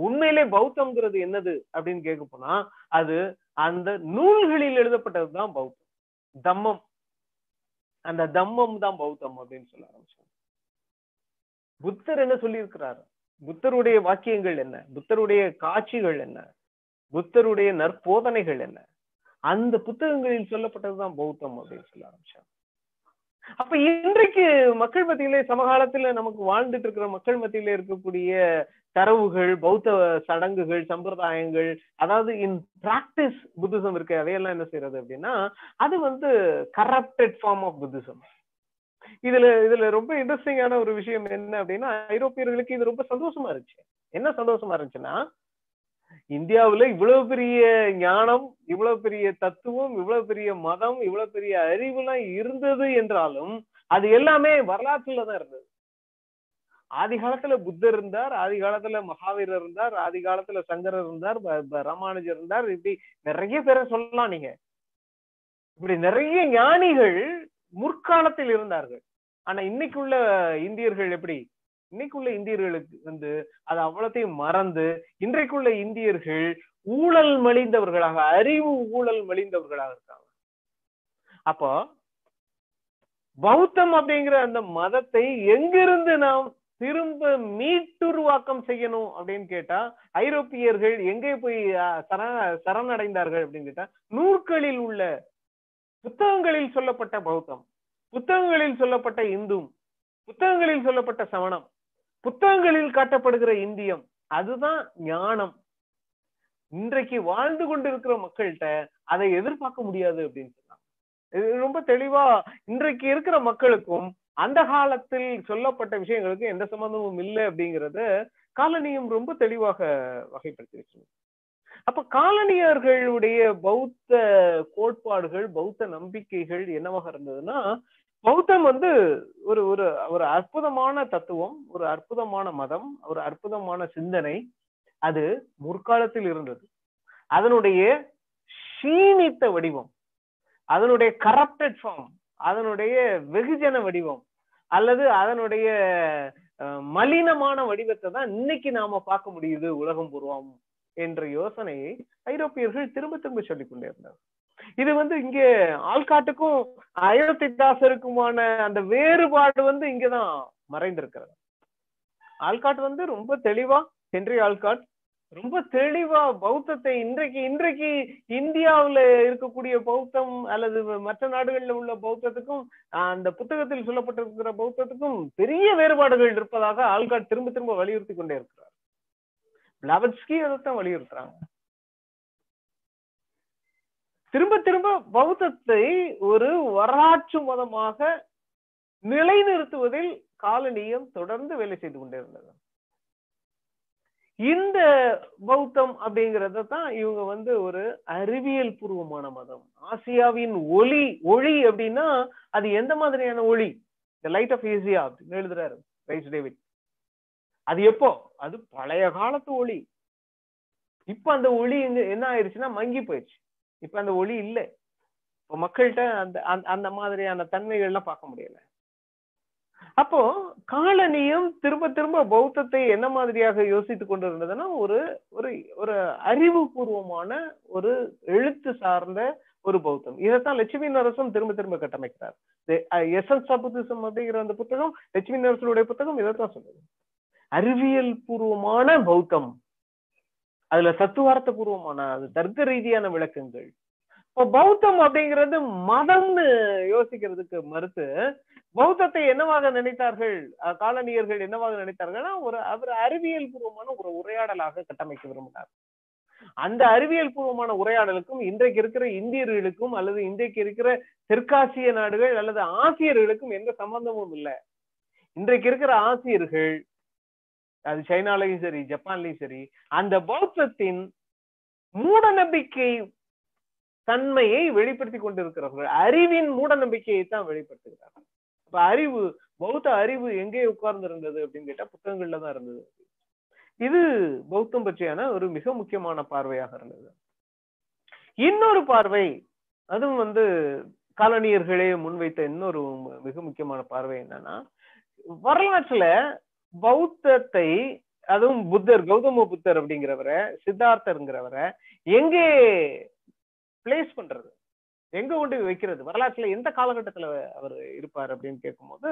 உண்மையிலே பௌத்தம்ங்கிறது என்னது அப்படின்னு கேட்க போனா அது அந்த நூல்களில் எழுதப்பட்டது தான் பௌத்தம். தம்மம். அந்த தம்மம் தான் பௌத்தம் அப்படின்னு சொல்ல ஆரம்பிச்சாங்க. புத்தர் என்ன சொல்லியிருக்கிறாரு? புத்தருடைய வாக்கியங்கள் என்ன? புத்தருடைய காட்சிகள் என்ன? புத்தருடைய நற்போதனைகள் என்ன? அந்த புத்தகங்களில் சொல்லப்பட்டதுதான் பௌத்தம் அப்படின்னு சொல்ல ஆரம்பிச்சாங்க. அப்ப இன்றைக்கு மக்கள் மத்தியிலே சமகாலத்துல நமக்கு வாழ்ந்துட்டு இருக்கிற மக்கள் மத்தியில இருக்கக்கூடிய தரவுகள் பௌத்த சடங்குகள் சம்பிரதாயங்கள் அதாவது இன் பிராக்டிஸ் புத்திசம் இருக்கு. அதையெல்லாம் என்ன செய்யறது அப்படின்னா அது வந்து கரப்டட் ஃபார்ம் ஆஃப் புத்திசம் இதுல இதுல ரொம்ப இன்ட்ரெஸ்டிங்கான ஒரு விஷயம் என்ன அப்படின்னா ஐரோப்பியர்களுக்கு இது ரொம்ப சந்தோஷமா இருந்துச்சு. என்ன சந்தோஷமா இருந்துச்சுன்னா இந்தியாவுல இவ்வளவு பெரிய ஞானம் இவ்வளவு பெரிய தத்துவம் இவ்வளவு பெரிய மதம் இவ்வளவு பெரிய அறிவுலாம் இருந்தது என்றாலும் அது எல்லாமே வரலாற்றுல தான் இருந்தது. ஆதி காலத்துல புத்தர் இருந்தார் ஆதி காலத்துல மகாவீரர் இருந்தார் ஆதி காலத்துல சங்கரர் இருந்தார் ராமானுஜர் இருந்தார். இப்படி நிறைய பேரை சொல்லலாம் நீங்க. இப்படி நிறைய ஞானிகள் முற்காலத்தில் இருந்தார்கள். ஆனா இன்னைக்கு உள்ள இந்தியர்கள் எப்படி? இன்னைக்குள்ள இந்தியர்களுக்கு வந்து அது அவ்வளத்தையும் மறந்து இன்றைக்குள்ள இந்தியர்கள் ஊழல் மலிந்தவர்களாக அறிவு ஊழல் மலிந்தவர்களாக இருக்காங்க. அப்போ பௌத்தம் அப்படிங்கிற அந்த மதத்தை எங்கிருந்து நாம் திரும்ப மீட்டுருவாக்கம் செய்யணும் அப்படின்னு கேட்டா ஐரோப்பியர்கள் எங்கே போய் சரண சரணடைந்தார்கள் அப்படின்னு கேட்டா நூற்களில் உள்ள புத்தகங்களில் சொல்லப்பட்ட பௌத்தம் புத்தகங்களில் சொல்லப்பட்ட இந்து புத்தகங்களில் சொல்லப்பட்ட சமணம் புத்தகங்களில் காட்டப்படுகிற இந்தியம் அதுதான் ஞானம். இன்றைக்கு வாழ்ந்து கொண்டிருக்கிற மக்கள்கிட்ட அதை எதிர்பார்க்க முடியாது அப்படின்னு சொன்னாங்க. இது ரொம்ப தெளிவா இன்றைக்கு இருக்கிற மக்களுக்கும் அந்த காலத்தில் சொல்லப்பட்ட விஷயங்களுக்கு எந்த சம்பந்தமும் இல்லை அப்படிங்கறத காலனியம் ரொம்ப தெளிவாக வகைப்படுத்தி வச்சிருக்கு அப்ப காலனியர்களுடைய பௌத்த கோட்பாடுகள் பௌத்த நம்பிக்கைகள் என்னவாக இருந்ததுன்னா பௌத்தம் வந்து ஒரு ஒரு ஒரு அற்புதமான தத்துவம் ஒரு அற்புதமான மதம் ஒரு அற்புதமான சிந்தனை அது முற்காலத்தில் இருந்தது. அதனுடைய சீனித்த வடிவம் அதனுடைய கரப்டட் ஃபார்ம் அதனுடைய வெகுஜன வடிவம் அல்லது அதனுடைய மலினமான வடிவத்தை தான் இன்னைக்கு நாம பார்க்க முடியுது உலகம் பூர்வம் என்ற யோசனையை ஐரோப்பியர்கள் திரும்ப திரும்ப சொல்லிக் கொண்டே இருந்தார் இது வந்து இங்கே ஆள்காட்டுக்கும் அயோத்திதாசருக்குமான அந்த வேறுபாடு வந்து இங்கதான் மறைந்திருக்கிறது. ஆள்காட் வந்து ரொம்ப தெளிவா ஹென்றி ஆள்காட் ரொம்ப தெளிவா பௌத்தத்தை இன்றைக்கு இன்றைக்கு இந்தியாவுல இருக்கக்கூடிய பௌத்தம் அல்லது மற்ற நாடுகளில் உள்ள பௌத்தத்துக்கும் அந்த புத்தகத்தில் சொல்லப்பட்டிருக்கிற பௌத்தத்துக்கும் பெரிய வேறுபாடுகள் இருப்பதாக ஆல்காட் திரும்ப திரும்ப வலியுறுத்தி கொண்டே இருக்கிறார். பிளாவட்ஸ்கி அதைத்தான் வலியுறுத்துறாங்க. திரும்ப திரும்ப பௌத்தத்தை ஒரு வரலாற்று மதமாக நிலைநிறுத்துவதில் காலனியம் தொடர்ந்து வேலை செய்து கொண்டே இருந்தது. இந்த பௌத்தம் அப்படிங்கறத தான் இவங்க வந்து ஒரு அறிவியல் பூர்வமான மதம். ஆசியாவின் ஒளி ஒளி அப்படின்னா அது எந்த மாதிரியான ஒளி? த லைட் ஆஃப் ஏசியா அப்படின்னு எழுதுறாரு ரைஸ் டேவிட் அது எப்போ? அது பழைய காலத்து ஒளி. இப்ப அந்த ஒளி என்ன ஆயிடுச்சுன்னா மங்கி போயிடுச்சு. இப்ப அந்த ஒளி இல்லை. இப்ப மக்கள்கிட்ட அந்த அந்த மாதிரியான தன்மைகள்லாம் பார்க்க முடியல. அப்போ காலனியும் திரும்ப திரும்ப பௌத்தத்தை என்ன மாதிரியாக யோசித்துக் கொண்டிருந்ததுன்னா ஒரு ஒரு ஒரு அறிவுபூர்வமான ஒரு எழுத்து சார்ந்த ஒரு பௌத்தம். இதைத்தான் லட்சுமி நரசம் திரும்ப திரும்ப கட்டமைக்கிறார். எசன்ஸ் ஆஃப் புத்திசம் அப்படிங்கிற அந்த புத்தகம் லட்சுமி நரசனுடைய புத்தகம் இதைத்தான் சொல்லுது. அறிவியல் பூர்வமான பௌத்தம். அதுல தத்துவார்த்த பூர்வமான அது தர்க்க ரீதியான விளக்கங்கள். இப்போ பௌத்தம் அப்படிங்கிறது மதம்னு யோசிக்கிறதுக்கு மறுத்து பௌத்தத்தை என்னவாக நினைத்தார்கள்? காலனியர்கள் என்னவாக நினைத்தார்கள்னா ஒரு அவர் அறிவியல் பூர்வமான ஒரு உரையாடலாக கட்டமைக்க விரும்பினார். அந்த அறிவியல் பூர்வமான உரையாடலுக்கும் இன்றைக்கு இருக்கிற இந்தியர்களுக்கும் அல்லது இன்றைக்கு இருக்கிற தெற்காசிய நாடுகள் அல்லது ஆசியர்களுக்கும் எந்த சம்பந்தமும் இல்லை. இன்றைக்கு இருக்கிற ஆசியர்கள் அது சைனாலையும் சரி ஜப்பான்லயும் சரி அந்த பௌத்தத்தின் மூட நம்பிக்கை தன்மையை வெளிப்படுத்தி கொண்டிருக்கிறார்கள். அறிவின் மூட நம்பிக்கையை தான் வெளிப்படுத்துகிறார்கள். அப்ப அறிவு பௌத்த அறிவு எங்கே உட்கார்ந்து இருந்தது அப்படின்னு கேட்டா புத்தகங்கள்ல தான் இருந்தது. இது பௌத்தம் பற்றியான ஒரு மிக முக்கியமான பார்வையாக இருந்தது. இன்னொரு பார்வை அதுவும் வந்து காலனியர்களே முன்வைத்த இன்னொரு மிக முக்கியமான பார்வை என்னன்னா வரலாற்றுல பௌத்தத்தை அதுவும் புத்தர் கௌதம புத்தர் அப்படிங்கிறவரை சித்தார்த்தருங்கிறவரை எங்கே பிளேஸ் பண்றது? எங்க கொண்டு வைக்கிறது? வரலாற்றுல எந்த காலகட்டத்துல அவர் இருப்பார் அப்படின்னு கேட்கும்போது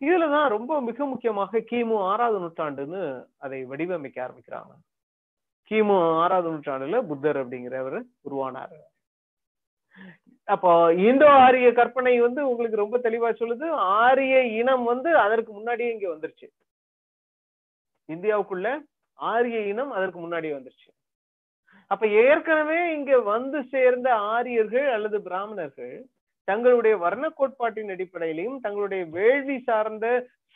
இதுலதான் ரொம்ப மிக முக்கியமாக கிமு ஆறாவது நூற்றாண்டுன்னு அதை வடிவமைக்க ஆரம்பிக்கிறாங்க. கிமு ஆறாவது நூற்றாண்டுல புத்தர் அப்படிங்கிறவர் உருவானாரு. அப்போ இந்தோ ஆரிய கற்பனை வந்து உங்களுக்கு ரொம்ப தெளிவா சொல்லுது. ஆரிய இனம் வந்து அதற்கு முன்னாடியே இங்க வந்துருச்சு. இந்தியாவுக்குள்ள ஆரிய இனம் அதற்கு முன்னாடியே வந்துருச்சு. அப்ப ஏற்கனவே இங்க வந்து சேர்ந்த ஆரியர்கள் அல்லது பிராமணர்கள் தங்களுடைய வர்ண கோட்பாட்டின் அடிப்படையிலையும் தங்களுடைய வேள்வி சார்ந்த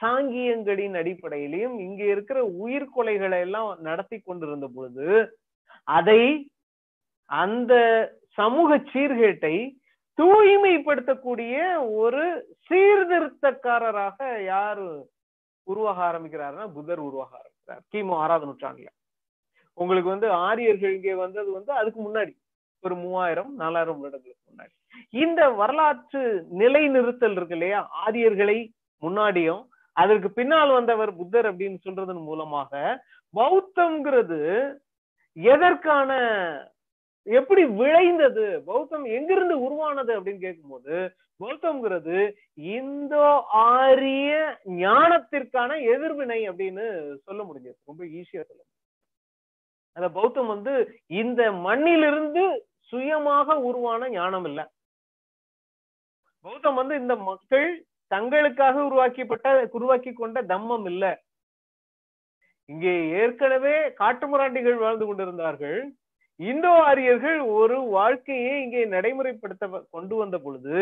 சாங்கியங்களின் அடிப்படையிலையும் இங்க இருக்கிற உயிர்கொலைகளை எல்லாம் நடத்தி கொண்டிருந்த பொழுது அதை அந்த சமூக சீர்கேட்டை தூய்மைப்படுத்தக்கூடிய ஒரு சீர்திருத்தக்காரராக யாரு உருவாக ஆரம்பிக்கிறாருன்னா புதர் உருவாக ஆரம்பிக்கிறார். கிமு ஆறாவது நூற்றாண்டுல. உங்களுக்கு வந்து ஆரியர்கள் இங்கே வந்தது வந்து அதுக்கு முன்னாடி. ஒரு மூவாயிரம் நாலாயிரம் வருடங்களுக்கு முன்னாடி. இந்த வரலாற்று நிலை நிறுத்தல் இருக்கு இல்லையா? ஆரியர்களை முன்னாடியும் அதற்கு பின்னால் வந்தவர் புத்தர் அப்படின்னு சொல்றதன் மூலமாக பௌத்தம்ங்கிறது எதற்கான எப்படி விளைந்தது? பௌத்தம் எங்கிருந்து உருவானது அப்படின்னு கேட்கும்போது பௌத்தம்ங்கிறது இந்தோ ஆரிய ஞானத்திற்கான எதிர்வினை அப்படின்னு சொல்ல முடிஞ்சது. ரொம்ப ஈஸியா சொல்ல அந்த பௌத்தம் வந்து இந்த மண்ணிலிருந்து சுயமாக உருவான ஞானம் இல்ல. பௌத்தம் வந்து இந்த மக்கள் தங்களுக்காக உருவாக்கப்பட்ட உருவாக்கி கொண்ட தம்மம் இல்ல. இங்கே ஏற்கனவே காட்டுமிராண்டிகள் வாழ்ந்து கொண்டிருந்தார்கள். இந்தோ ஆரியர்கள் ஒரு வாழ்க்கையை இங்கே நடைமுறைப்படுத்த கொண்டு வந்த பொழுது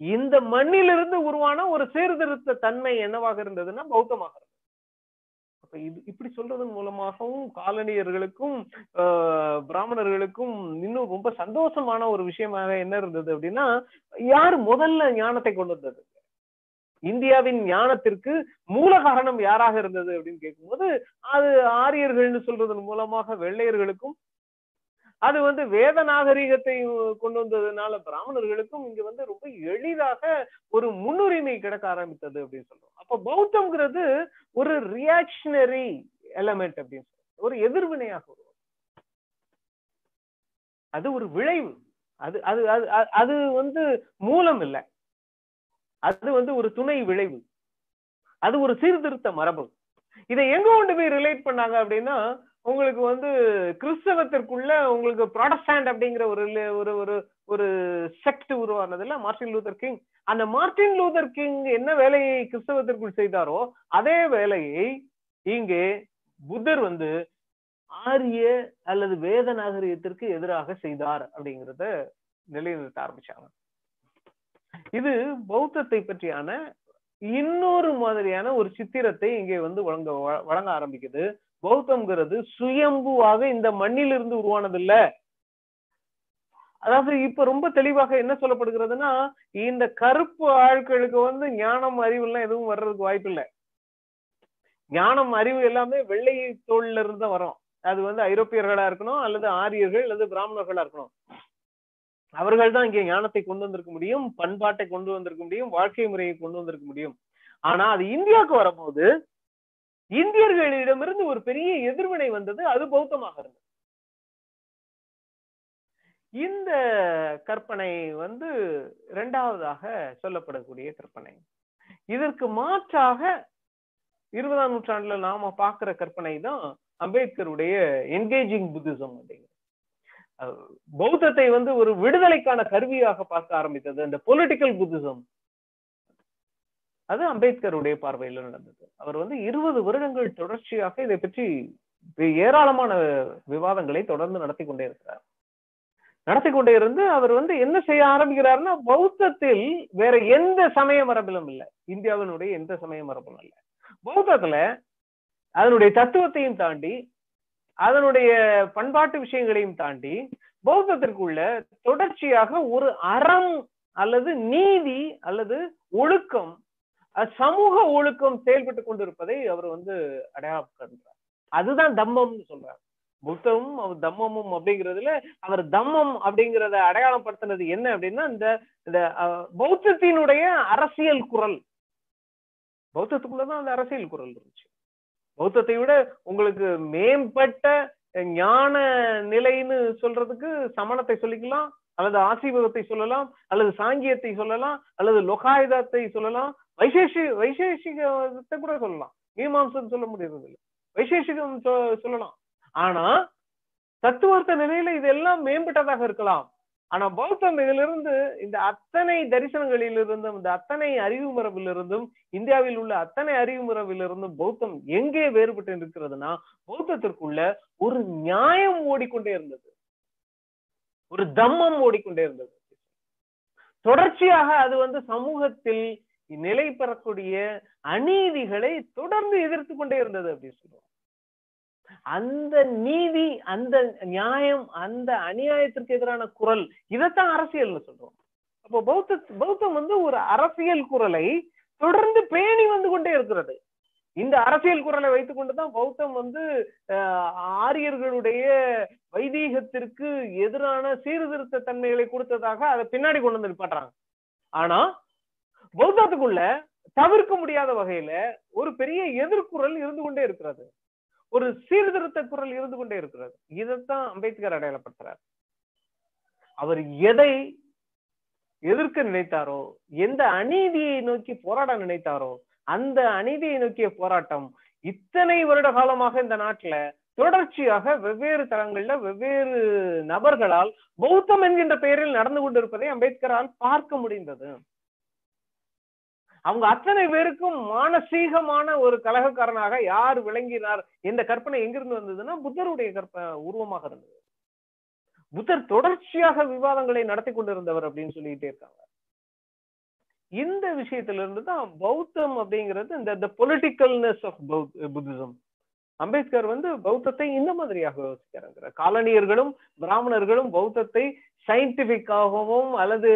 இந்த மண்ணிலிருந்து உருவான ஒரு சீர்திருத்த தன்மை என்னவாக இருந்ததுன்னா பௌத்தமாக இருந்தது. அப்ப இது இப்படி சொல்றதன் மூலமாகவும் காலனியர்களுக்கும் பிராமணர்களுக்கும் இன்னும் ரொம்ப சந்தோஷமான ஒரு விஷயமாக என்ன இருந்தது அப்படின்னா யார் முதல்ல ஞானத்தை கொண்டு வந்தது? இந்தியாவின் ஞானத்திற்கு மூல காரணம் யாராக இருந்தது அப்படின்னு கேட்கும்போது அது ஆரியர்கள்னு சொல்றதன் மூலமாக வெள்ளையர்களுக்கும் அது வந்து வேத நாகரிகத்தை கொண்டு வந்ததுனால பிராமணர்களுக்கும் இங்க வந்து ரொம்ப எளிதாக ஒரு முன்னுரிமை கிடைக்க ஆரம்பித்தது அப்படின்னு சொல்றோம். அப்ப பௌத்தம்ங்கிறது ஒரு ரியாக்ஷனரி எலமெண்ட் அப்படின்னு சொல்றோம். ஒரு எதிர்வினையாக வரும் அது ஒரு விளைவு. அது அது அது அது வந்து மூலம் இல்லை. அது வந்து ஒரு துணை விளைவு. அது ஒரு சீர்திருத்த மரபு. இதை எங்க கொண்டு போய் ரிலேட் பண்ணாங்க அப்படின்னா உங்களுக்கு வந்து கிறிஸ்தவத்திற்குள்ள உங்களுக்கு ப்ராடஸ்டாண்ட் அப்படிங்கிற ஒரு ஒரு ஒரு ஒரு செக்ட் உருவானதுல மார்டின் லூதர் கிங் அந்த மார்டின் லூதர் கிங் என்ன வேலையை கிறிஸ்தவத்திற்குள் செய்தாரோ அதே வேலையை இங்கே புத்தர் வந்து ஆரிய அல்லது வேத நாகரிகத்திற்கு எதிராக செய்தார் அப்படிங்கிறத நிலைநிறுத்த ஆரம்பிச்சாங்க. இது பௌத்தத்தை பற்றியான இன்னொரு மாதிரியான ஒரு சித்திரத்தை இங்கே வந்து வழங்க வழங்க ஆரம்பிக்குது. பௌத்தம்ங்கிறது சுயம்புவாக இந்த மண்ணிலிருந்து உருவானது இல்ல அதாவது இப்ப ரொம்ப தெளிவாக என்ன சொல்லப்படுகிறதுனா இந்த கருப்பு ஆட்களுக்கு வந்து ஞானம் அறிவு எல்லாம் எதுவும் வர்றதுக்கு வாய்ப்பு இல்லை ஞானம் அறிவு எல்லாமே வெள்ளை தோல்ல இருந்து தான் வரும். அது வந்து ஐரோப்பியர்களா இருக்கணும் அல்லது ஆரியர்கள் அல்லது பிராமணர்களா இருக்கணும். அவர்கள் தான் இங்கே ஞானத்தை கொண்டு வந்திருக்க முடியும் பண்பாட்டை கொண்டு வந்திருக்க முடியும் வாழ்க்கை முறையை கொண்டு வந்திருக்க முடியும். ஆனா அது இந்தியாவுக்கு வரும்போது இந்தியர்களிடமிருந்து ஒரு பெரிய எதிர்வினை வந்தது அது பௌத்தமாக இருந்தது. இந்த கற்பனை வந்து இரண்டாவதாக சொல்லப்படக்கூடிய கற்பனை. இதற்கு மாற்றாக இருபதாம் நூற்றாண்டுல நாம பாக்குற கற்பனை தான் அம்பேத்கருடைய என்கேஜிங் புத்திசம் அப்படிங்கிறது. பௌத்தத்தை வந்து ஒரு விடுதலைக்கான கருவியாக பார்க்க ஆரம்பித்தது. அந்த பொலிட்டிக்கல் புத்திசம் அது அம்பேத்கருடைய பார்வையில நடந்தது. அவர் வந்து இருபது வருடங்கள் தொடர்ச்சியாக இதை பற்றி ஏராளமான விவாதங்களை தொடர்ந்து நடத்தி கொண்டே இருக்கிறார். நடத்தி கொண்டே இருந்து அவர் வந்து என்ன செய்ய ஆரம்பிக்கிறாருன்னா பௌத்தத்தில் வேற எந்த சமய மரபிலும் இல்லை. இந்தியாவினுடைய எந்த சமய மரபும் இல்லை. பௌத்தத்துல அதனுடைய தத்துவத்தையும் தாண்டி அதனுடைய பண்பாட்டு விஷயங்களையும் தாண்டி பௌத்தத்திற்குள்ள தொடர்ச்சியாக ஒரு அறம் அல்லது நீதி அல்லது ஒழுக்கம் சமூக ஒழுக்கம் செயல்பட்டு கொண்டிருப்பதை அவர் வந்து அடையாளப்படுத்துறார் அதுதான் தம்மம்னு சொல்றார் புத்தமும் அவர் தம்மமும் அப்படிங்கிறதுல அவர் தம்மம் அப்படிங்கிறத அடையாளப்படுத்தினது என்ன அப்படின்னா இந்த இந்த பௌத்தத்தினுடைய அரசியல் குரல். பௌத்தத்துக்குள்ளதான் அந்த அரசியல் குரல் இருந்துச்சு. பௌத்தத்தை விட உங்களுக்கு மேம்பட்ட ஞான நிலைன்னு சொல்றதுக்கு சமணத்தை சொல்லிக்கலாம் அல்லது ஆசீர்வாதத்தை சொல்லலாம் அல்லது சாங்கியத்தை சொல்லலாம் அல்லது லொகாயுதத்தை சொல்லலாம் வைசேஷி வைசேஷிகத்தை கூட சொல்லலாம். மீமாம்சம் சொல்ல முடியறது இல்லை வைசேஷிகம் சொல்லலாம். ஆனா தத்துவார்த்த நிலையில இதெல்லாம் மேம்பட்டதாக இருக்கலாம். ஆனா பௌத்தம் இதிலிருந்து இந்த அத்தனை தரிசனங்களிலிருந்தும் இந்த அத்தனை அறிவு மரபிலிருந்தும் இந்தியாவில் உள்ள அத்தனை அறிவு மரபிலிருந்தும் பௌத்தம் எங்கே வேறுபட்டு இருக்கிறதுனா பௌத்தத்திற்குள்ள ஒரு நியாயம் ஓடிக்கொண்டே இருந்தது. ஒரு தம்மம் ஓடிக்கொண்டே இருந்தது. தொடர்ச்சியாக அது வந்து சமூகத்தில் நிலை பெறக்கூடிய அநீதிகளை தொடர்ந்து எதிர்த்து கொண்டே இருந்தது அப்படின்னு சொல்லுவோம். அந்த நீதி அந்த நியாயம் அந்த அநியாயத்திற்கு எதிரான குரல் இதைத்தான் அரசியல்னு சொல்றோம். அப்போ பௌத்த பௌத்தம் வந்து ஒரு அரசியல் குரலை தொடர்ந்து பேணி வந்து கொண்டே இருக்கிறது. இந்த அரசியல் குரலை வைத்துக் கொண்டுதான் பௌத்தம் வந்து ஆரியர்களுடைய வைதீகத்திற்கு எதிரான சீர்திருத்த தன்மைகளை கொடுத்ததாக அதை பின்னாடி கொண்டு வந்து நிப்பாட்டுறாங்க. ஆனா பௌத்தத்துக்குள்ள தவிர்க்க முடியாத வகையில ஒரு பெரிய எதிர்குரல் இருந்து கொண்டே இருக்கிறது. ஒரு சீர்திருத்த குரல் இருந்து கொண்டே இருக்கிறது. இதைத்தான் அம்பேத்கர் அடையாளப்படுத்துறார். அவர் எதை எதிர்க்க நினைத்தாரோ எந்த அநீதியை நோக்கி போராட நினைத்தாரோ அந்த அநீதியை நோக்கிய போராட்டம் இத்தனை வருட காலமாக இந்த நாட்டுல தொடர்ச்சியாக வெவ்வேறு தளங்கள்ல வெவ்வேறு நபர்களால் பௌத்தம் என்கின்ற பெயரில் நடந்து கொண்டிருப்பதை அம்பேத்கரால் பார்க்க முடிந்தது. அவங்க அத்தனை பேருக்கும் மானசீகமான ஒரு கலகக்காரனாக யார் விளங்கினார்? இந்த கற்பனை எங்கிருந்து வந்ததுன்னா புத்தருடைய கற்ப உருவமாக இருந்தது. புத்தர் தொடர்ச்சியாக விவாதங்களை நடத்தி கொண்டிருந்தவர் அப்படின்னு சொல்லிட்டே இருக்காங்க. இந்த விஷயத்துல இருந்து தான் பௌத்தம் அப்படிங்கிறது இந்த பொலிட்டிக்கல்னஸ் ஆஃப் புத்திசம். அம்பேத்கர் வந்து பௌத்தத்தை இந்த மாதிரியாக யோசிக்கிறாங்க காலனியர்களும் பிராமணர்களும் பௌத்தத்தை சயின்டிபிக்காகவும் அல்லது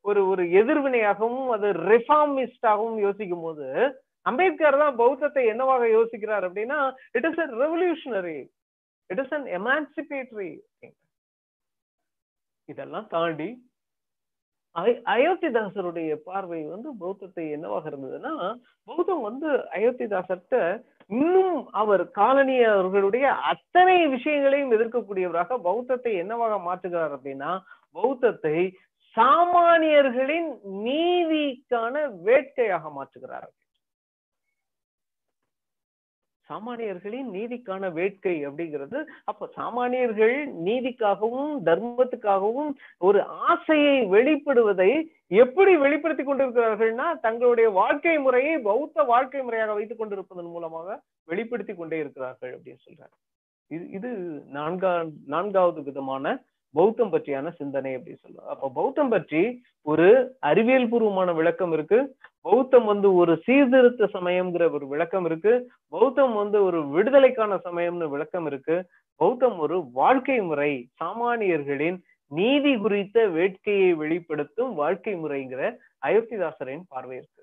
ஒரு ஒரு எதிர்வினையாகவும் அது ரிஃபார்மிஸ்டாகவும் யோசிக்கும் போது அம்பேத்கர் தான் பௌத்தத்தை என்னவாக யோசிக்கிறார் அப்படின்னா it is a revolutionary it is an emancipatory இதெல்லாம் தாண்டி அயோத்திதாசருடைய பார்வை வந்து பௌத்தத்தை என்னவாக இருந்ததுன்னா பௌத்தம் வந்து அயோத்திதாசர்கிட்ட இன்னும் அவர் காலனியர்களுடைய அத்தனை விஷயங்களையும் எதிர்க்கக்கூடியவராக பௌத்தத்தை என்னவாக மாற்றுகிறார் அப்படின்னா பௌத்தத்தை சாமானியர்களின் நீதிக்கான வேட்கையாக மாற்றுகிறார் சாமானியர்களின் நீதிக்கான வேட்கை அப்படிங்கிறது. அப்ப சாமானியர்கள் நீதிக்காகவும் தர்மத்துக்காகவும் ஒரு ஆசையை வெளிப்படுவதை எப்படி வெளிப்படுத்தி கொண்டிருக்கிறார்கள்னா தங்களுடைய வாழ்க்கை முறையை பௌத்த வாழ்க்கை முறையாக வைத்துக் கொண்டிருப்பதன் மூலமாக வெளிப்படுத்தி கொண்டே இருக்கிறார்கள் அப்படின்னு சொல்றாரு இது இது நான்கா நான்காவது விதமான பௌத்தம் பற்றியான சிந்தனை அப்படின்னு சொல்லுவாங்க. அப்ப பௌத்தம் பற்றி ஒரு அறிவியல் பூர்வமான விளக்கம் இருக்கு. பௌத்தம் வந்து ஒரு சீர்திருத்த சமயம்ங்கிற ஒரு விளக்கம் இருக்கு. பௌத்தம் வந்து ஒரு விடுதலைக்கான சமயம்னு விளக்கம் இருக்கு. பௌத்தம் ஒரு வாழ்க்கை முறை சாமானியர்களின் நீதி குறித்த வேட்கையை வெளிப்படுத்தும் வாழ்க்கை முறைங்கிற அயோத்திதாசரின் பார்வை இருக்கு.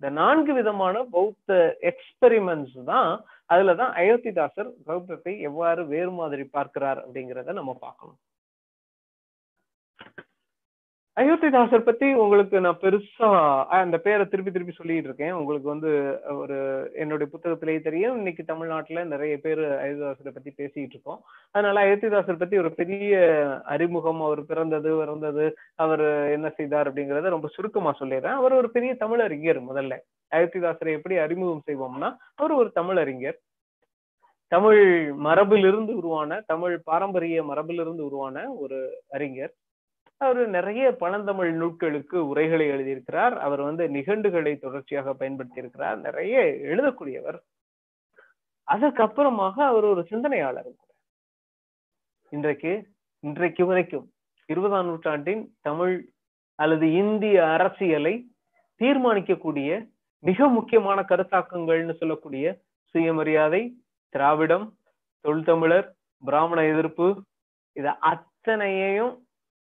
இந்த நான்கு விதமான பௌத்த எக்ஸ்பெரிமெண்ட்ஸ் தான் அதுலதான் அயோத்திதாசர் பௌத்தத்தை எவ்வாறு வேறு மாதிரி பார்க்கிறார் அப்படிங்கிறத நம்ம பார்க்கணும். அயோத்திதாசர் பத்தி உங்களுக்கு நான் பெருசா அந்த பேரை திருப்பி திருப்பி சொல்லிட்டு இருக்கேன். உங்களுக்கு வந்து ஒரு என்னுடைய புத்தகத்திலேயே தெரியும். இன்னைக்கு தமிழ்நாட்டுல நிறைய பேர் அயோத்திதாசரை பத்தி பேசிட்டு இருக்கோம். அதனால அயோத்திதாசர் பத்தி ஒரு பெரிய அறிமுகம் அவர் பிறந்தது பிறந்தது அவர் என்ன செய்தார் அப்படிங்கறத ரொம்ப சுருக்கமா சொல்லிடுறேன். அவர் ஒரு பெரிய தமிழறிஞர் முதல்ல. அயோத்திதாசரை எப்படி அறிமுகம் செய்வோம்னா அவர் ஒரு தமிழறிஞர். தமிழ் மரபிலிருந்து உருவான தமிழ் பாரம்பரிய மரபிலிருந்து உருவான ஒரு அறிஞர். அவர் நிறைய பழந்தமிழ் நூட்களுக்கு உரைகளை எழுதியிருக்கிறார். அவர் வந்து நிகண்டுகளை தொடர்ச்சியாக பயன்படுத்தி இருக்கிறார் நிறைய எழுதக்கூடியவர். அதற்கப்புறமாக அவர் ஒரு சிந்தனையாளர் கூட. இன்றைக்கு இன்றைக்கு வரைக்கும் இருபதாம் நூற்றாண்டின் தமிழ் அல்லது இந்திய அரசியலை தீர்மானிக்கக்கூடிய மிக முக்கியமான கருத்தாக்கங்கள்னு சொல்லக்கூடிய சுயமரியாதை திராவிடம் தொல்தமிழர் பிராமண எதிர்ப்பு இது அத்தனையையும்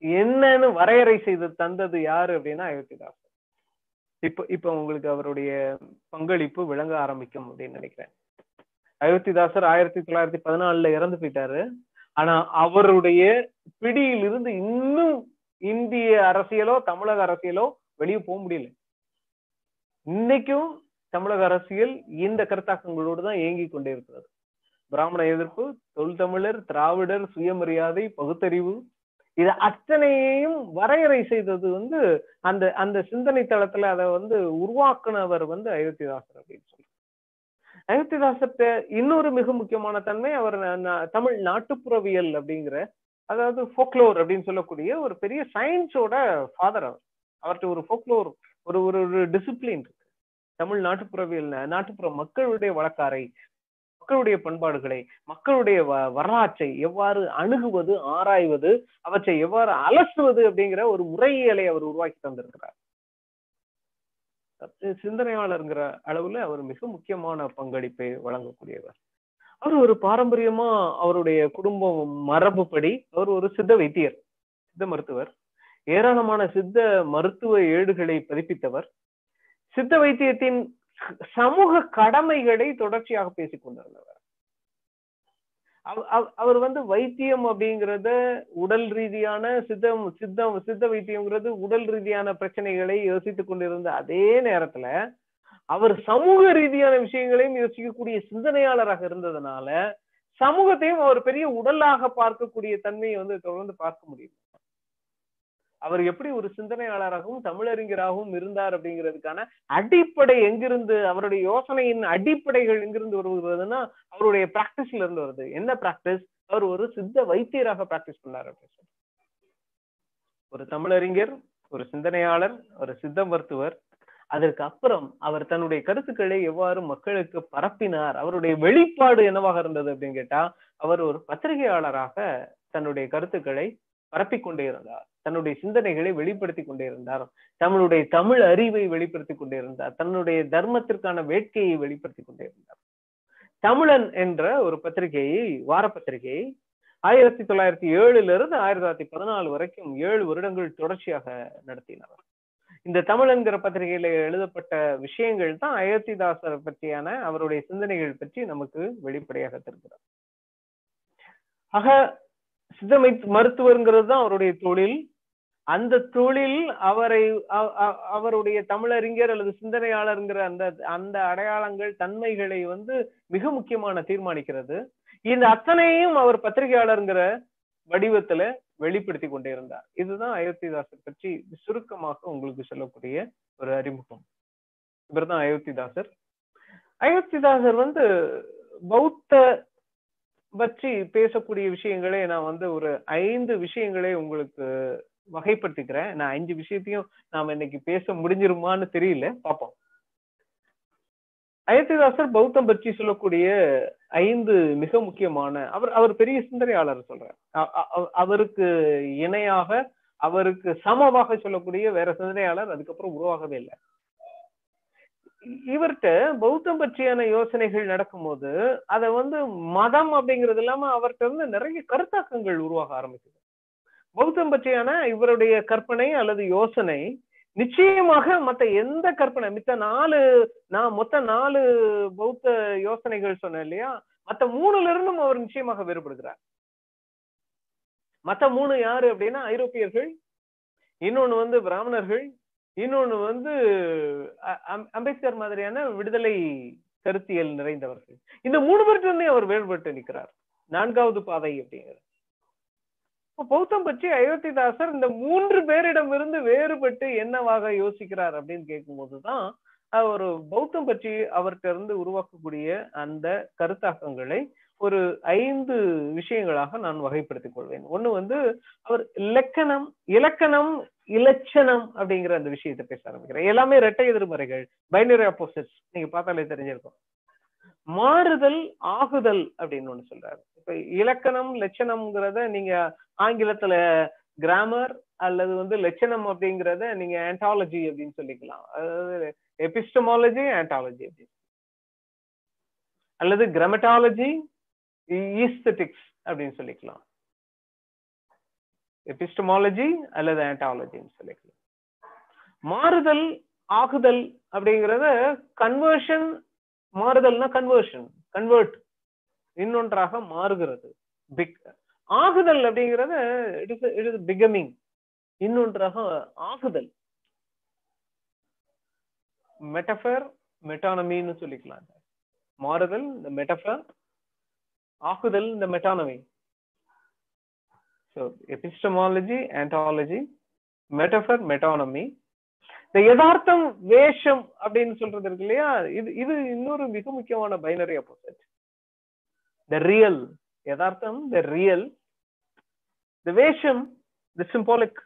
என்னன்னு வரையறை செய்து தந்தது யாரு அப்படின்னா அயோத்திதாசர் இப்ப இப்ப உங்களுக்கு அவருடைய பங்களிப்பு விளங்க ஆரம்பிக்கும் அப்படின்னு நினைக்கிறேன். அயோத்திதாசர் ஆயிரத்தி தொள்ளாயிரத்தி பதினாலுல இறந்து போயிட்டாரு. ஆனா அவருடைய பிடியிலிருந்து இன்னும் இந்திய அரசியலோ தமிழக அரசியலோ வெளியே போக முடியல. இன்னைக்கும் தமிழக அரசியல் இந்த கருத்தாக்கங்களோடு தான் இயங்கி கொண்டே இருக்கிறது. பிராமண எதிர்ப்பு தொல்தமிழர் திராவிடர் சுயமரியாதை பகுத்தறிவு இது அத்தனையையும் வரையறை செய்தது வந்து அந்த அந்த சிந்தனை தளத்துல அதை வந்து உருவாக்குனவர் வந்து அயோத்திதாசர் அப்படின்னு சொல்லி அயோத்திதாசர்ட்ட இன்னொரு மிக முக்கியமான தன்மை அவர் தமிழ் நாட்டுப்புறவியல் அப்படிங்கிற அதாவது ஃபோக்லோர் அப்படின்னு சொல்லக்கூடிய ஒரு பெரிய சயின்ஸோட ஃபாதர் அவர். அவர்கிட்ட ஒரு ஃபோக்லோர் ஒரு ஒரு ஒரு டிசிப்ளின் இருக்கு. தமிழ் நாட்டுப்புறவியல் நாட்டுப்புற மக்களுடைய வழக்காரை மக்களுடைய பண்பாடுகளை மக்களுடைய வ- வரலாற்றை எவ்வாறு அணுகுவது ஆராய்வது அவற்றை எவ்வாறு அலசுவது அப்படிங்கிற ஒரு முறையியலை அவர் உருவாக்கி தந்திருக்கிறார். சிந்தனையாளருங்கிற அளவுல அவர் மிக முக்கியமான பங்களிப்பை வழங்கக்கூடியவர். அவர் ஒரு பாரம்பரியமா அவருடைய குடும்பம் மரபுப்படி அவர் ஒரு சித்த வைத்தியர் சித்த மருத்துவர். ஏராளமான சித்த மருத்துவ ஏடுகளை பதிப்பித்தவர். சித்த வைத்தியத்தின் சமூக கடமைகளை தொடர்ச்சியாக பேசிக் கொண்டிருந்தவர். அவ- அவர் வந்து வைத்தியம் அப்படிங்கறத உடல் ரீதியான சித்தம் சித்தம் சித்த வைத்தியம்ங்கிறது உடல் ரீதியான பிரச்சனைகளை யோசித்துக் கொண்டிருந்த அதே நேரத்துல அவர் சமூக ரீதியான விஷயங்களையும் யோசிக்கக்கூடிய சிந்தனையாளராக இருந்ததுனால சமூகத்தையும் அவர் பெரிய உடலாக பார்க்கக்கூடிய தன்மையை வந்து தொடர்ந்து பார்க்க முடியும். அவர் எப்படி ஒரு சிந்தனையாளராகவும் தமிழறிஞராகவும் இருந்தார் அப்படிங்கிறதுக்கான அடிப்படை எங்கிருந்து அவருடைய யோசனையின் அடிப்படைகள் எங்கிருந்து வருகிறதுனா அவருடைய பிராக்டிஸ்ல இருந்து வருது. என்ன பிராக்டிஸ் அவர் ஒரு சித்த வைத்தியராக பிராக்டிஸ் பண்ணார் அப்படின்னு ஒரு தமிழறிஞர் ஒரு சிந்தனையாளர் ஒரு சித்த மருத்துவர். அதற்கு அப்புறம் அவர் தன்னுடைய கருத்துக்களை எவ்வாறு மக்களுக்கு பரப்பினார் அவருடைய வெளிப்பாடு என்னவாக இருந்தது அப்படின்னு கேட்டா அவர் ஒரு பத்திரிகையாளராக தன்னுடைய கருத்துக்களை பரப்பிக் கொண்டே இருந்தார் தன்னுடைய சிந்தனைகளை வெளிப்படுத்தி கொண்டே இருந்தார் தன்னுடைய தமிழ் அறிவை வெளிப்படுத்தி கொண்டே இருந்தார் தன்னுடைய தர்மத்திற்கான வேட்கையை வெளிப்படுத்தி கொண்டே இருந்தார் தமிழன் என்ற ஒரு பத்திரிகையை வார பத்திரிகையை ஆயிரத்தி தொள்ளாயிரத்தி ஏழுல இருந்து ஆயிரத்தி தொள்ளாயிரத்தி பதினாலு வரைக்கும் ஏழு வருடங்கள் தொடர்ச்சியாக நடத்தினார். இந்த தமிழன்கிற பத்திரிகையில எழுதப்பட்ட விஷயங்கள் தான் அயோத்திதாசர் பற்றியான அவருடைய சிந்தனைகள் பற்றி நமக்கு வெளிப்படையாக தெரிகிறது. ஆக சித்தமை மருத்துவருங்கிறது தான் அவருடைய தொழில். அந்த தொழில் அவரை அவருடைய தமிழறிஞர் அல்லது சிந்தனையாளர்ங்கிற அந்த அந்த அடையாளங்கள் தன்மைகளை வந்து மிக முக்கியமான தீர்மானிக்கிறது. இந்த அத்தனையும் அவர் பத்திரிகையாளருங்கிற வடிவத்துல வெளிப்படுத்தி கொண்டே இருந்தார் இதுதான் அயோத்திதாசர் பற்றி சுருக்கமாக உங்களுக்கு சொல்லக்கூடிய ஒரு அறிமுகம். இவர்தான் அயோத்திதாசர். அயோத்திதாசர் வந்து பௌத்த பற்றி பேசக்கூடிய விஷயங்களே நான் வந்து ஒரு ஐந்து விஷயங்களே உங்களுக்கு வகைப்படுத்திக்கிறேன். நான் அஞ்சு விஷயத்தையும் நாம இன்னைக்கு பேச முடிஞ்சிருமான்னு தெரியல. பார்ப்போம். அயத்திதாசர் பௌத்தம் பற்றி சொல்லக்கூடிய ஐந்து மிக முக்கியமான அவர் அவர் பெரிய சிந்தனையாளர் சொல்றேன் அவருக்கு இணையாக அவருக்கு சமமாக சொல்லக்கூடிய வேற சிந்தனையாளர் அதுக்கப்புறம் உருவாகவே இல்லை. இவர்கிட்ட பௌத்தம் பற்றியான யோசனைகள் நடக்கும்போது அதை வந்து மதம் அப்படிங்கிறது இல்லாம அவர்கிட்ட இருந்து நிறைய கருத்தாக்கங்கள் உருவாக ஆரம்பிச்சது பௌத்தம் பற்றியான இவருடைய கற்பனை அல்லது யோசனை நிச்சயமாக மத்த எந்த கற்பனை மித்த நாலு நான் மொத்த நாலு பௌத்த யோசனைகள் சொன்னேன் இல்லையா? மத்த மூணுல இருந்தும் அவர் நிச்சயமாக வேறுபடுகிறார். மத்த மூணு யாரு அப்படின்னா ஐரோப்பியர்கள் இன்னொன்னு வந்து பிராமணர்கள் இன்னொன்னு வந்து அம்பேத்கர் மாதிரியான விடுதலை கருத்தியல் நிறைந்தவர்கள். இந்த மூணு பேர்கிட்ட அவர் வேறுபட்டு நிற்கிறார். நான்காவது பாதை அப்படிங்கிறது பௌத்தம் பற்றி அயோத்திதாசர் இந்த மூன்று பேரிடமிருந்து வேறுபட்டு என்னவாக யோசிக்கிறார் அப்படின்னு கேட்கும்போதுதான் அவர் பௌத்தம் பற்றி அவர்கிட்ட இருந்து உருவாக்கக்கூடிய அந்த கருத்தாக்கங்களை ஒரு ஐந்து விஷயங்களாக நான் வகைப்படுத்திக் கொள்வேன். ஒண்ணு வந்து அவர் இலக்கணம் இலக்கணம் இலட்சணம் அப்படிங்கிற அந்த விஷயத்தை பேச ஆரம்பிக்கிறேன். எல்லாமே இரட்டை எதிர்மறைகள் பைனரி ஆப்போசிட்ஸ் நீங்க பார்த்தாலே தெரிஞ்சிருக்கும். மாறுதல் ஆகுதல் அப்படின்னு ஒண்ணு சொல்றாரு. இப்ப இலக்கணம் லட்சணம்ங்கிறத நீங்க ஆங்கிலத்துல கிராமர் அல்லது வந்து லட்சணம் அப்படிங்கிறத நீங்க ஆன்டாலஜி அப்படின்னு சொல்லிக்கலாம். அதாவது எபிஸ்டமாலஜி ஆண்டாலஜி அப்படின்னு. அல்லது கிரமட்டாலஜி ஈஸ்தட்டிக்ஸ் அப்படின்னு சொல்லிக்கலாம். எபிஸ்டமாலஜி அல்லது ஆன்டாலஜின்னு சொல்லிக்கலாம். மாறுதல் ஆகுதல் அப்படிங்கிறத கன்வர்ஷன் மாறுதல்னா கன்வர்ஷன் கன்வெர்ட் இன்னொன்றாக மாறுகிறது. பிக் ஆகுதல் அப்படிங்கிறத it is it is becoming இன்னொன்றாக ஆகுதல். மெட்டஃபர் மெட்டானமின்னு சொல்லிக்கலாம். மாறுதல் இந்த மெட்டஃபர் ஆகுதல் இந்த metonymy so epistemology ontology metaphor metonymy இந்த யதார்த்தம் வேஷம் அப்படின்னு சொல்றது இருக்கு இல்லையா? இது இது இன்னொரு மிக முக்கியமான பைனரி அப்போசிட் த ரியல் யதார்த்தம் த ரியல் த வேஷம் த சிம்பாலிக்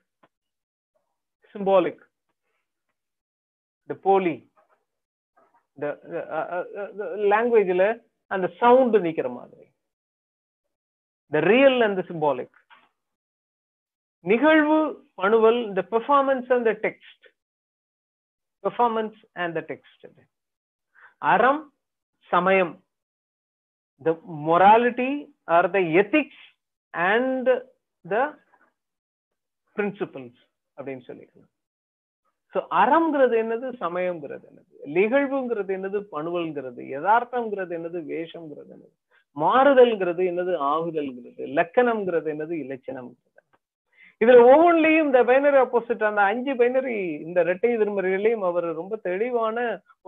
சிம்பாலிக் த போலி இந்த uh, uh, uh, லாங்குவேஜ்ல அந்த சவுண்ட் நீக்கிற மாதிரி. The real and the symbolic நிகழ்வு பணுவல் இந்த performance and the text performance and the text அறம் சமயம். The morality or the ethics and the principles அப்படின்னு சொல்லிக்கலாம். ஸோ அறம்ங்கிறது என்னது சமயம்ங்கிறது என்னது? நிகழ்வுங்கிறது என்னது பணுவல்ங்கிறது யதார்த்தம்ங்கிறது என்னது வேஷம்ங்கிறது என்னது? மாறுதல்ங்கிறது என்னது ஆகுதல்ங்கிறது? லக்கணம்ங்கிறது என்னது இலச்சணம்ங்கிறது? இதுல ஒவ்வொன்றிலையும் இந்த பைனரி ஆப்போசிட் அந்த அஞ்சு பைனரி இந்த இரட்டை எதிர்மறைகளையும் அவர் ரொம்ப தெளிவான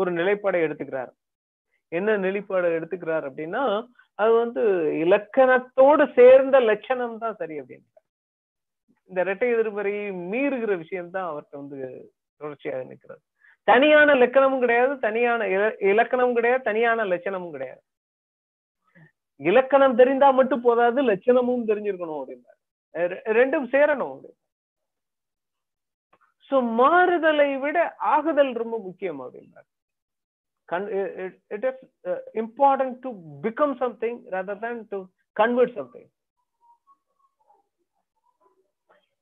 ஒரு நிலைப்பாடை எடுத்துக்கிறார். என்ன நிலைப்பாடு எடுத்துக்கிறார் அப்படின்னா அது வந்து இலக்கணத்தோடு சேர்ந்த லட்சணம் தான் சரி அப்படின்னு இந்த இரட்டை எதிர்மறையை மீறுகிற விஷயம் தான் அவர்கிட்ட வந்து தொடர்ச்சியாக நிற்கிறது. தனியான லக்கணமும் கிடையாது தனியான இலக்கணமும் கிடையாது தனியான லட்சணமும் கிடையாது. இலக்கணம் தெரிந்தா மட்டும் போதாது லட்சணமும் தெரிஞ்சிருக்கணும் அப்படின்னா ரெண்டும் சேரணும். சோ மாறுதலை விட ஆகுதல் ரொம்ப முக்கியம் அப்படின்னார் it is important to become something rather than to convert something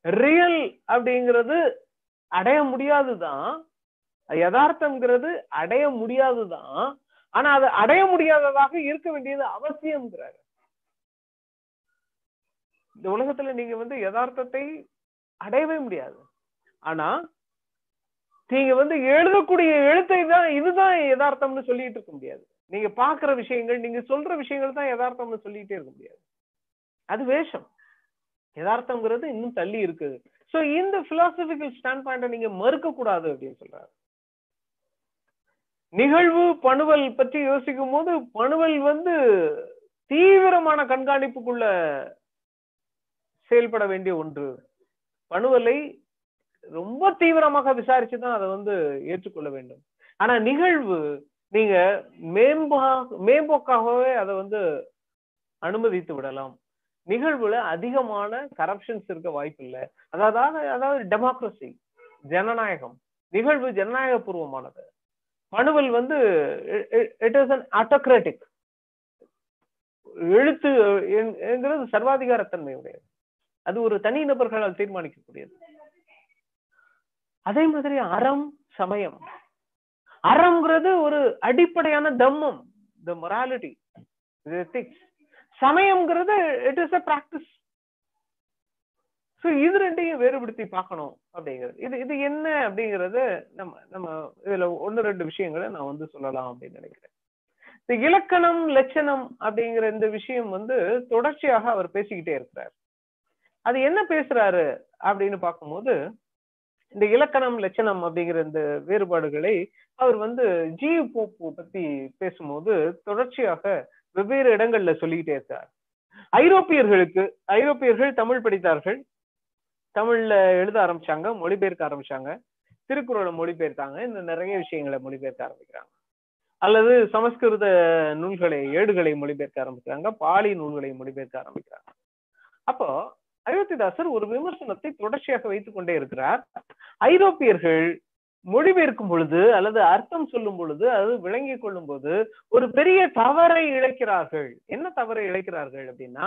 real அப்படிங்கிறது அடைய முடியாதுதான். யதார்த்தம்ங்கிறது அடைய முடியாதுதான். ஆனா அது அடைய முடியாததாக இருக்க வேண்டியது அவசியம்ங்கிறாரு. இந்த உலகத்துல நீங்க வந்து யதார்த்தத்தை அடையவே முடியாது. ஆனா நீங்க வந்து எழுதக்கூடிய எழுத்தை தான் இதுதான் யதார்த்தம்னு சொல்லிட்டு இருக்க முடியாது. நீங்க பாக்குற விஷயங்கள் நீங்க சொல்ற விஷயங்கள் தான் யதார்த்தம்னு சொல்லிட்டே இருக்க முடியாது. அது வேஷம். யதார்த்தம்ங்கிறது இன்னும் தள்ளி இருக்குது. சோ இந்த பிலாசபிக்கல் ஸ்டாண்ட் பாயிண்ட நீங்க மறுக்க கூடாது அப்படின்னு சொல்றாரு. நிகழ்வு பணுவல் பற்றி யோசிக்கும் போது பணுவல் வந்து தீவிரமான கண்காணிப்புக்குள்ள செயல்பட வேண்டிய ஒன்று. பணுவலை ரொம்ப தீவிரமாக விசாரிச்சு தான் அதை வந்து ஏற்றுக்கொள்ள வேண்டும். ஆனா நிகழ்வு நீங்க மேம்பா மேம்போக்காகவே அதை வந்து அனுமதித்து விடலாம். நிகழ்வுல அதிகமான கரப்ஷன்ஸ் இருக்க வாய்ப்பு இல்லை அதாவது அதாவது டெமோக்ரஸி ஜனநாயகம். நிகழ்வு ஜனநாயக பூர்வமானது பணுவல் வந்து இட் இஸ் அன் ஆட்டோக்ராட்டிக் எழுத்து என்கிறது சர்வாதிகாரத்தன்மை உடையது அது ஒரு தனி நபர்களால் தீர்மானிக்கக்கூடியது. அதே மாதிரி அறம் சமயம். அறம்ங்கிறது ஒரு அடிப்படையான தம்மம் the morality சமயம்ங்கிறது it is a practice so இது ரெண்டையும் வேறுபடுத்தி பார்க்கணும் அப்படிங்கிறது. இது இது என்ன அப்படிங்கிறது நம்ம நம்ம இதுல ஒன்னு ரெண்டு விஷயங்களை நான் வந்து சொல்லலாம் அப்படின்னு நினைக்கிறேன். இந்த இலக்கணம் லட்சணம் அப்படிங்கிற இந்த விஷயம் வந்து தொடர்ச்சியாக அவர் பேசிக்கிட்டே இருக்கிறார். அது என்ன பேசுறாரு அப்படின்னு பார்க்கும்போது இந்த இலக்கணம் லட்சணம் அப்படிங்கிற இந்த வேறுபாடுகளை அவர் வந்து ஜி போப்பு பத்தி பேசும்போது தொடர்ச்சியாக வெவ்வேறு இடங்கள்ல சொல்லிக்கிட்டே இருக்கார். ஐரோப்பியர்களுக்கு ஐரோப்பியர்கள் தமிழ் படித்தார்கள். தமிழ்ல எழுத ஆரம்பிச்சாங்க மொழிபெயர்க்க ஆரம்பிச்சாங்க. திருக்குறளை மொழிபெயர்த்தாங்க இந்த நிறைய விஷயங்களை மொழிபெயர்க்க ஆரம்பிக்கிறாங்க. அல்லது சமஸ்கிருத நூல்களை ஏடுகளை மொழிபெயர்க்க ஆரம்பிக்கிறாங்க பாலி நூல்களை மொழிபெயர்க்க ஆரம்பிக்கிறாங்க. அப்போ அயோத்திதாசர் ஒரு விமர்சனத்தை தொடர்ச்சியாக வைத்துக் கொண்டே இருக்கிறார். ஐரோப்பியர்கள் மொழிபெயர்க்கும் பொழுது அல்லது அர்த்தம் சொல்லும் பொழுது அது விளங்கிக் கொள்ளும் போது ஒரு பெரிய தவறை இழைக்கிறார்கள். என்ன தவறை இழைக்கிறார்கள் அப்படின்னா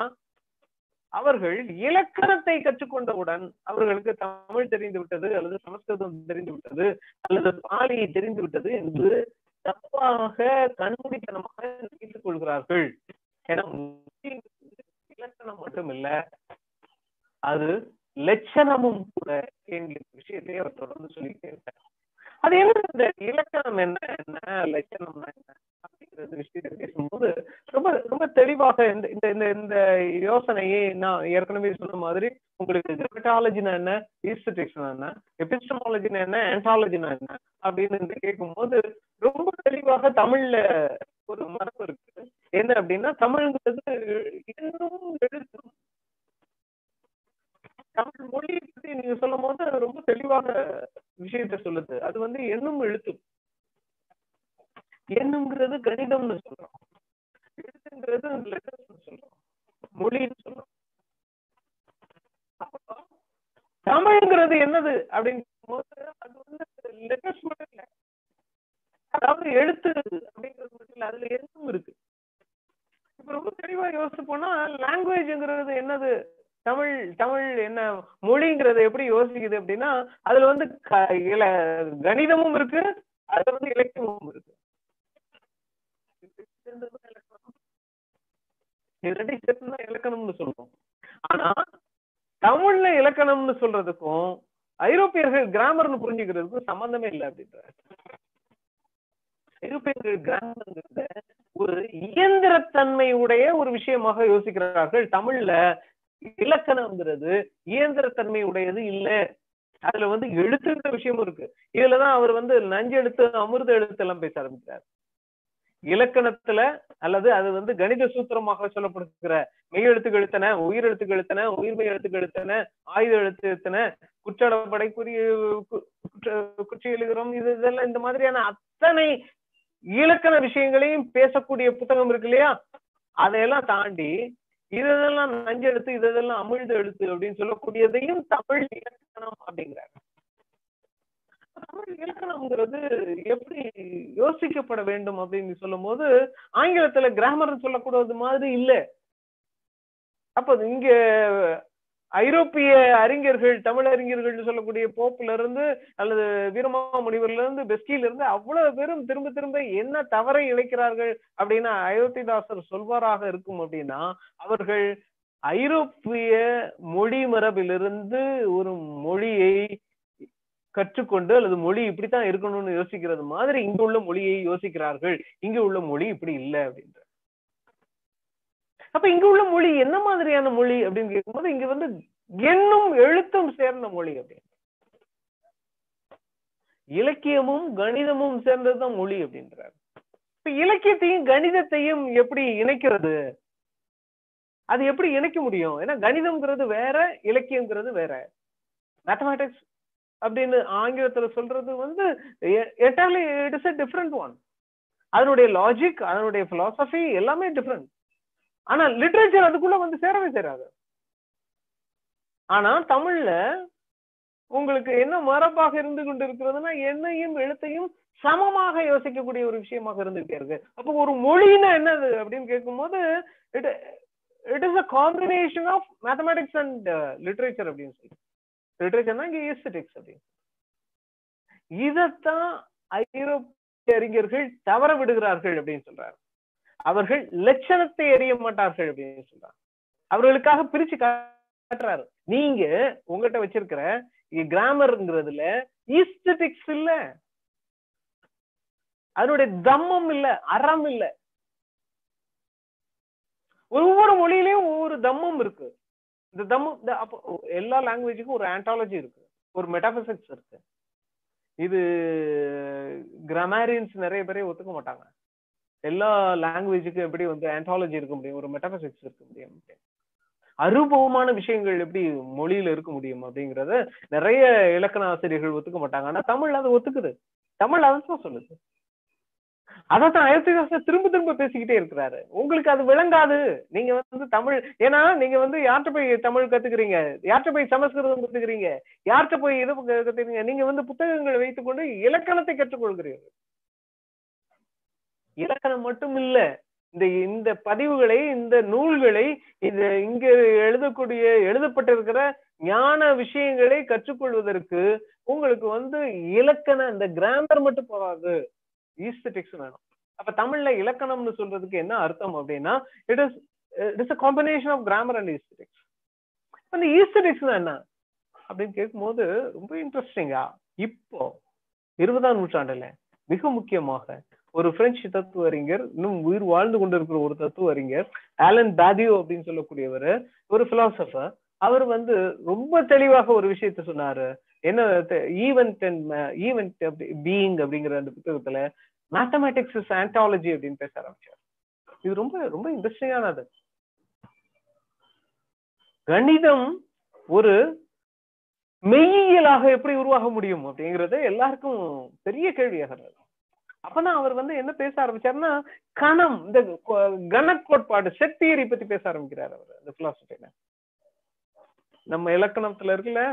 அவர்கள் இலக்கணத்தை கற்றுக்கொண்டவுடன் அவர்களுக்கு தமிழ் தெரிந்து விட்டது அல்லது சமஸ்கிருதம் தெரிந்து விட்டது அல்லது பாலி தெரிந்து விட்டது என்று தப்பாக கண்மூடித்தனமாக நினைத்துக் கொள்கிறார்கள். ஏன்னா இலக்கணம் மட்டும் இல்ல அது லட்சணமும் கூட என்கிற விஷயத்தை அவர் தொடர்ந்து சொல்லிட்டே இருக்கார். அது என்ன இந்த இலக்கணம் என்ன? என்ன? லட்சணம்னா என்ன? அப்படிங்கிறது விஷயத்தை பேசும்போது ரொம்ப ரொம்ப தெளிவாக இந்த இந்த இந்த இந்த யோசனையை நான் ஏற்கனவே சொன்ன மாதிரி உங்களுக்கு கிரிமட்டாலஜினா என்ன? ஈஸ்டடிக்ஸ்னா என்ன? எபிஸ்டமாலஜினா என்ன? ஆன்டாலஜினா என்ன? அப்படின்னு கேட்கும்போது ரொம்ப தெளிவாக தமிழ்ல ஒரு மரபு இருக்கு. என்ன அப்படின்னா தமிழ்ங்கிறது இன்னும் எழுத்தும் தமிழ் மொழியை பத்தி நீங்க சொல்லும் போது அது ரொம்ப தெளிவாக விஷயத்த சொல்லுது. அது வந்து எண்ணும் எழுத்தும். எண்ணுங்கிறது கணிதம்னு சொல்றோம். எழுத்துங்கிறது லெட்டர்ஸ்னு சொல்றோம். மொழின்னு சொல்றோம். தமிழ்ங்கிறது என்னது அப்படின்னு போது அது வந்து லெட்டர்ஸ் மட்டும் இல்லை. அதாவது எழுத்து அப்படிங்கிறது மட்டும் இல்லை அதுல எண்ணும் இருக்கு. இப்ப ரொம்ப தெளிவா யோசிச்சு போனா லாங்குவேஜ்ங்கிறது என்னது தமிழ் தமிழ் என்ன மொழிங்கிறத எப்படி யோசிக்குது அப்படின்னா அதுல வந்து கணிதமும் இருக்கு அதுல வந்து இலக்கியமும் இருக்கு. இலக்கணம்னு சொல்றோம். ஆனா தமிழ்ல இலக்கணம்னு சொல்றதுக்கும் ஐரோப்பியர்கள் கிராமர்னு புரிஞ்சுக்கிறதுக்கும் சம்பந்தமே இல்லை அப்படின்ற. ஐரோப்பியர்கள் கிராமர்ங்கிறத ஒரு இயந்திரத்தன்மை உடைய ஒரு விஷயமாக யோசிக்கிறார்கள் தமிழ்ல. இலக்கணம்ங்கிறது இயந்திரத்தன்மை உடையது இல்ல. அதுல வந்து எழுத்துங்கிற விஷயமும் இருக்கு. இதுலதான் அவர் வந்து நஞ்சு எழுத்து அமிர்த எழுத்து எல்லாம் பேச ஆரம்பிக்கிறார். இலக்கணத்துல அல்லது அது வந்து கணித சூத்திரமாக சொல்லப்படுகிற மெய் எழுத்துக்கு எழுத்தன உயிர் எழுத்துக்கு எழுத்தன உயிர்மெய் எழுத்துக்கு எழுத்தன ஆயுத எழுத்து எழுத்தன குற்றடப்படை குறி குற்றி எழுகிறோம் இது இதெல்லாம் இந்த மாதிரியான அத்தனை இலக்கண விஷயங்களையும் பேசக்கூடிய புத்தகம் இருக்கு இல்லையா? அதையெல்லாம் தாண்டி இதெல்லாம் நஞ்செழுத்து இதெல்லாம் அமிழ்த எழுத்து அப்படின்னு சொல்லக்கூடியதையும் தமிழ் இலக்கணம் அப்படிங்கிறாங்க. தமிழ் இலக்கணம்ங்கிறது எப்படி யோசிக்கப்பட வேண்டும் அப்படின்னு சொல்லும் போது ஆங்கிலத்துல கிராமர் சொல்லக்கூடாது மாதிரி இல்ல. அப்ப இங்க ஐரோப்பிய அறிஞர்கள் தமிழ் அறிஞர்கள் சொல்லக்கூடிய போப்புல இருந்து அல்லது வீரமா முனிவர்ல இருந்து பெஸ்கில இருந்து அவ்வளவு பேரும் திரும்ப திரும்ப என்ன தவறை இழைக்கிறார்கள் அப்படின்னா அயோத்திதாசர் சொல்வாராக இருக்கும் அப்படின்னா அவர்கள் ஐரோப்பிய மொழி மரபிலிருந்து ஒரு மொழியை கற்றுக்கொண்டு அல்லது மொழி இப்படித்தான் இருக்கணும்னு யோசிக்கிறது மாதிரி இங்க உள்ள மொழியை யோசிக்கிறார்கள். இங்க உள்ள மொழி இப்படி இல்லை அப்படின்ற. அப்ப இங்க உள்ள மொழி என்ன மாதிரியான மொழி அப்படின்னு கேட்கும்போது இங்க வந்து எண்ணும் எழுத்தும் சேர்ந்த மொழி அப்படின்னு. இலக்கியமும் கணிதமும் சேர்ந்ததுதான் மொழி அப்படின்றார். இப்ப இலக்கியத்தையும் கணிதத்தையும் எப்படி இணைக்கிறது? அது எப்படி இணைக்க முடியும்? ஏன்னா கணிதம்ங்கிறது வேற இலக்கியம்ங்கிறது வேற. மேத்தமேட்டிக்ஸ் அப்படின்னு ஆங்கிலத்துல சொல்றது வந்து entirely it is a different one அதனுடைய லாஜிக் அதனுடைய பிலாசபி எல்லாமே டிஃப்ரெண்ட் ஆனா லிட்ரேச்சர் அதுக்குள்ள வந்து சேரவே சேராது. ஆனா தமிழ்ல உங்களுக்கு என்ன மரபாக இருந்து கொண்டு இருக்கிறதுனா எண்ணையும் எழுத்தையும் சமமாக யோசிக்கக்கூடிய ஒரு விஷயமாக இருந்துகிட்டே இருக்கு. அப்போ ஒரு மொழினா என்னது அப்படின்னு கேட்கும்போது it it is a combination of mathematics and literature அப்படின்னு சொல்லி லிட்ரேச்சர்னா இங்க ஏஸ்தட்டிக்ஸ் அப்படின்னு இதத்தான் ஐரோப்பிய அறிஞர்கள் தவற விடுகிறார்கள் அப்படின்னு சொல்றாரு. அவர்கள் லட்சணத்தை எறிய மாட்டார்கள் அப்படின்னு சொல்றாங்க. அவர்களுக்காக பிரிச்சு காட்டுறாரு. நீங்க உங்ககிட்ட வச்சிருக்கிற கிராமர்ங்கிறதுல ஈஸ்தட்டிக்ஸ் இல்ல. அதனுடைய தம்மம் இல்ல அறம் இல்ல. ஒவ்வொரு மொழியிலயும் ஒவ்வொரு தம்மம் இருக்கு. இந்த தம்மம் அப்போ எல்லா லாங்குவேஜுக்கும் ஒரு ஆண்டாலஜி இருக்கு. ஒரு மெட்டாபிசிக்ஸ் இருக்கு. இது கிராமரியன்ஸ் நிறைய பேரே ஒத்துக்க மாட்டாங்க. எல்லா லாங்குவேஜுக்கும் எப்படி வந்து ஆன்டாலஜி இருக்க முடியும் ஒரு மெட்டாபிசிக்ஸ் இருக்க முடியும். அருபவமான விஷயங்கள் எப்படி மொழியில இருக்க முடியும் அப்படிங்கறத நிறைய இலக்கண ஆசிரியர்கள் ஒத்துக்க மாட்டாங்க. ஆனா தமிழ் அதை ஒத்துக்குது. தமிழ் அதான் சொல்லுது. அதான் அயோத்திதாசர் திரும்ப திரும்ப பேசிக்கிட்டே இருக்கிறாரு. உங்களுக்கு அது விளங்காது. நீங்க வந்து தமிழ் ஏன்னா நீங்க வந்து யார்கிட்ட போய் தமிழ் கத்துக்கிறீங்க? யார்கிட்ட போய் சமஸ்கிருதம் கத்துக்கிறீங்க? யார்கிட்ட போய் இது கத்துக்கிறீங்க? நீங்க வந்து புத்தகங்களை வைத்துக்கொண்டு இலக்கணத்தை கற்றுக்கொள்கிறீர்கள். இலக்கணம் மட்டும் இல்ல இந்த இந்த பதிவுகளை இந்த நூல்களை இந்த இங்க எழுதக்கூடிய எழுதப்பட்டிருக்கிற ஞான விஷயங்களை கற்றுக்கொள்வதற்கு உங்களுக்கு வந்து இலக்கண இந்த கிராமர் மட்டும் போகாது ஈஸ்தட்டிக்ஸ் வேணும். அப்ப தமிழ்ல இலக்கணம்னு சொல்றதுக்கு என்ன அர்த்தம் அப்படின்னா it is it is a combination of grammar and aesthetics அந்த ஈஸ்தட்டிக்ஸ் என்ன? அப்படின்னு கேட்கும்போது ரொம்ப இன்ட்ரெஸ்டிங்கா இப்போ இருபதாம் நூற்றாண்டுல மிக முக்கியமாக ஒரு பிரெஞ்சு தத்துவ அறிஞர் இன்னும் உயிர் வாழ்ந்து கொண்டிருக்கிற ஒரு தத்துவ அறிஞர் ஆலன் பேதியோ அப்படின்னு சொல்லக்கூடியவர் ஒரு பிலாசபர் அவர் வந்து ரொம்ப தெளிவாக ஒரு விஷயத்த சொன்னாரு. என்ன ஈவென்ட் அண்ட் ஈவென்ட் பீயிங் அப்படிங்கிற அந்த புத்தகத்துல மேத்தமேட்டிக்ஸ் இஸ் ஆன்டாலஜி அப்படின்னு பேச ஆரம்பிச்சார். இது ரொம்ப ரொம்ப இன்ட்ரெஸ்டிங்கானது கணிதம் ஒரு மெய்யியலாக எப்படி உருவாக முடியும் அப்படிங்கறது எல்லாருக்கும் பெரிய கேள்வியாக அப்பதான் அவர் வந்து என்ன பேச ஆரம்பிச்சாருன்னா கணம் இந்த கன கோட்பாடு செட் தியரி பத்தி பேச ஆரம்பிக்கிறார் அவர் அந்த பிலாசபில நம்ம இலக்கணத்துல இருக்குல்ல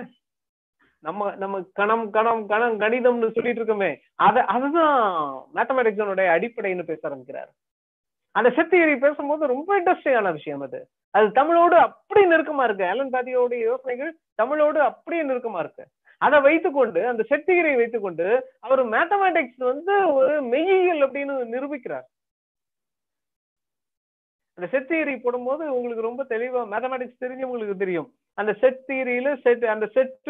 நம்ம நம்ம கணம் கணம் கணம் கணிதம்னு சொல்லிட்டு இருக்கோமே அத அதுதான் மேத்தமெட்டிக்ஸனுடைய அடிப்படைன்னு பேச ஆரம்பிக்கிறார். அந்த செத்தியரி பேசும்போது ரொம்ப இன்ட்ரெஸ்டிங்கான விஷயம் அது. அது தமிழோடு அப்படி நெருக்கமா இருக்கு. ஆலன் பாதியோட யோசனைகள் தமிழோடு அப்படியே நெருக்கமா இருக்கு. அதை வைத்துக்கொண்டு அந்த செட்டிகரை வைத்துக்கொண்டு அவர் மேத்தமேட்டிக்ஸ் வந்து ஒரு மெய்யியல் அப்படின்னு நிரூபிக்கிறார். அந்த செட் தியரி போடும்போது உங்களுக்கு ரொம்ப தெளிவா மேத்தமேட்டிக்ஸ் தெரிஞ்சவங்களுக்கு தெரியும். அந்த செட் தியரியில செட் அந்த செட்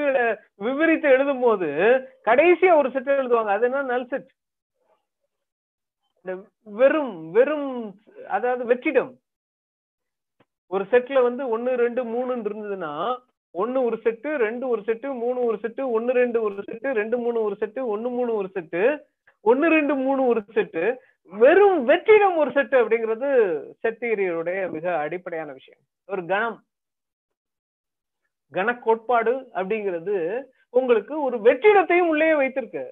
விவரித்து எழுதும் போது கடைசியா ஒரு செட் எழுதுவாங்க. அது என்ன? நல் செட் இந்த வெறும் வெறும் அதாவது வெற்றிடம். ஒரு செட்ல வந்து ஒன்னு ரெண்டு மூணுன்னு இருந்ததுன்னா ஒன்னு ஒரு செட்டு ரெண்டு ஒரு செட்டு மூணு ஒரு செட்டு ஒன்னு ரெண்டு ஒரு செட்டு ரெண்டு மூணு ஒரு செட்டு ஒன்னு மூணு ஒரு செட்டு ஒன்னு ரெண்டு மூணு ஒரு செட்டு வெறும் வெற்றிடம் ஒரு செட்டு அப்படிங்கிறது செத்தீரியருடைய மிக அடிப்படையான விஷயம். ஒரு கணம். கன கோட்பாடு அப்படிங்கிறது உங்களுக்கு ஒரு வெற்றிடத்தையும் உள்ளே வைத்திருக்கு.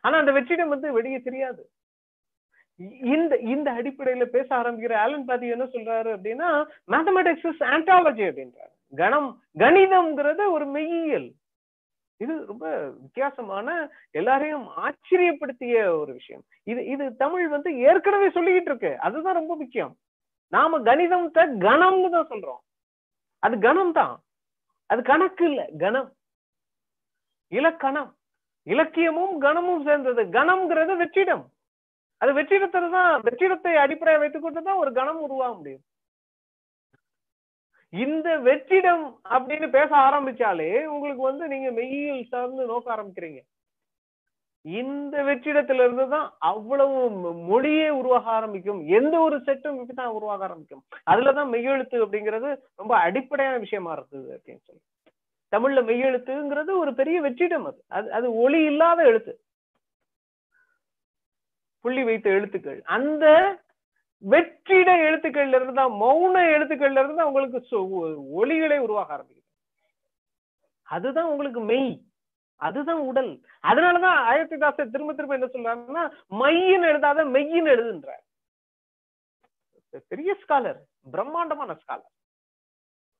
ஆனா அந்த வெற்றிடம் வந்து வெளியே தெரியாது. இந்த இந்த அடிப்படையில பேச ஆரம்பிக்கிற ஆலன் பாதி என்ன சொல்றாரு அப்படின்னா மேத்தமெட்டிக்ஸ் இஸ் ஆன்டாலஜி அப்படின்றாரு. கணம் கணிதம்ங்கிறது ஒரு மெய்யியல். இது ரொம்ப வித்தியாசமான எல்லாரையும் ஆச்சரியப்படுத்திய ஒரு விஷயம். இது இது தமிழ் வந்து ஏற்கனவே சொல்லிக்கிட்டு இருக்கு. அதுதான் ரொம்ப முக்கியம். நாம கணிதம் கணம்னு தான் சொல்றோம். அது கணம் தான். அது கணக்கு இல்ல கணம். இலக்கணம். இலக்கியமும் கணமும் சேர்ந்தது. கணம்ங்கிறது வெற்றிடம். அது வெற்றிடத்துல தான் வெற்றிடத்தை அடிப்படையை வைத்துக் கொண்டுதான் ஒரு கணம் உருவாக முடியும். இந்த வெற்றிடம் அப்படின்னு பேச ஆரம்பிச்சாலே உங்களுக்கு வந்து நீங்க மெய்யியல் சார்ந்து நோக்க ஆரம்பிக்கிறீங்க. இந்த வெற்றிடத்துல இருந்து தான் அவ்வளவு மொழியே உருவாக ஆரம்பிக்கும். எந்த ஒரு செட்டும் இப்படிதான் உருவாக ஆரம்பிக்கும். அதுலதான் மெய்யெழுத்து அப்படிங்கிறது ரொம்ப அடிப்படையான விஷயமா இருக்குது அப்படின்னு சொல்லி. தமிழ்ல மெய்யெழுத்துங்கிறது ஒரு பெரிய வெற்றிடம் அது. அது அது ஒளி இல்லாத எழுத்து. புள்ளி வைத்த எழுத்துக்கள். அந்த வெற்றிட எழுத்துக்கள்ல இருந்து தான் மௌன எழுத்துக்கள்ல இருந்து உங்களுக்கு ஒளிகளே உருவாக ஆரம்பிக்குது. அதுதான் உங்களுக்கு மெய். அதுதான் உடல். அதனாலதான் அயோத்திதாசர் திரும்ப திரும்ப என்ன சொல்றாருன்னா மையின்னு எழுதாத மெய்யின்னு எழுதுன்றார். பெரிய ஸ்காலர் பிரம்மாண்டமான ஸ்காலர்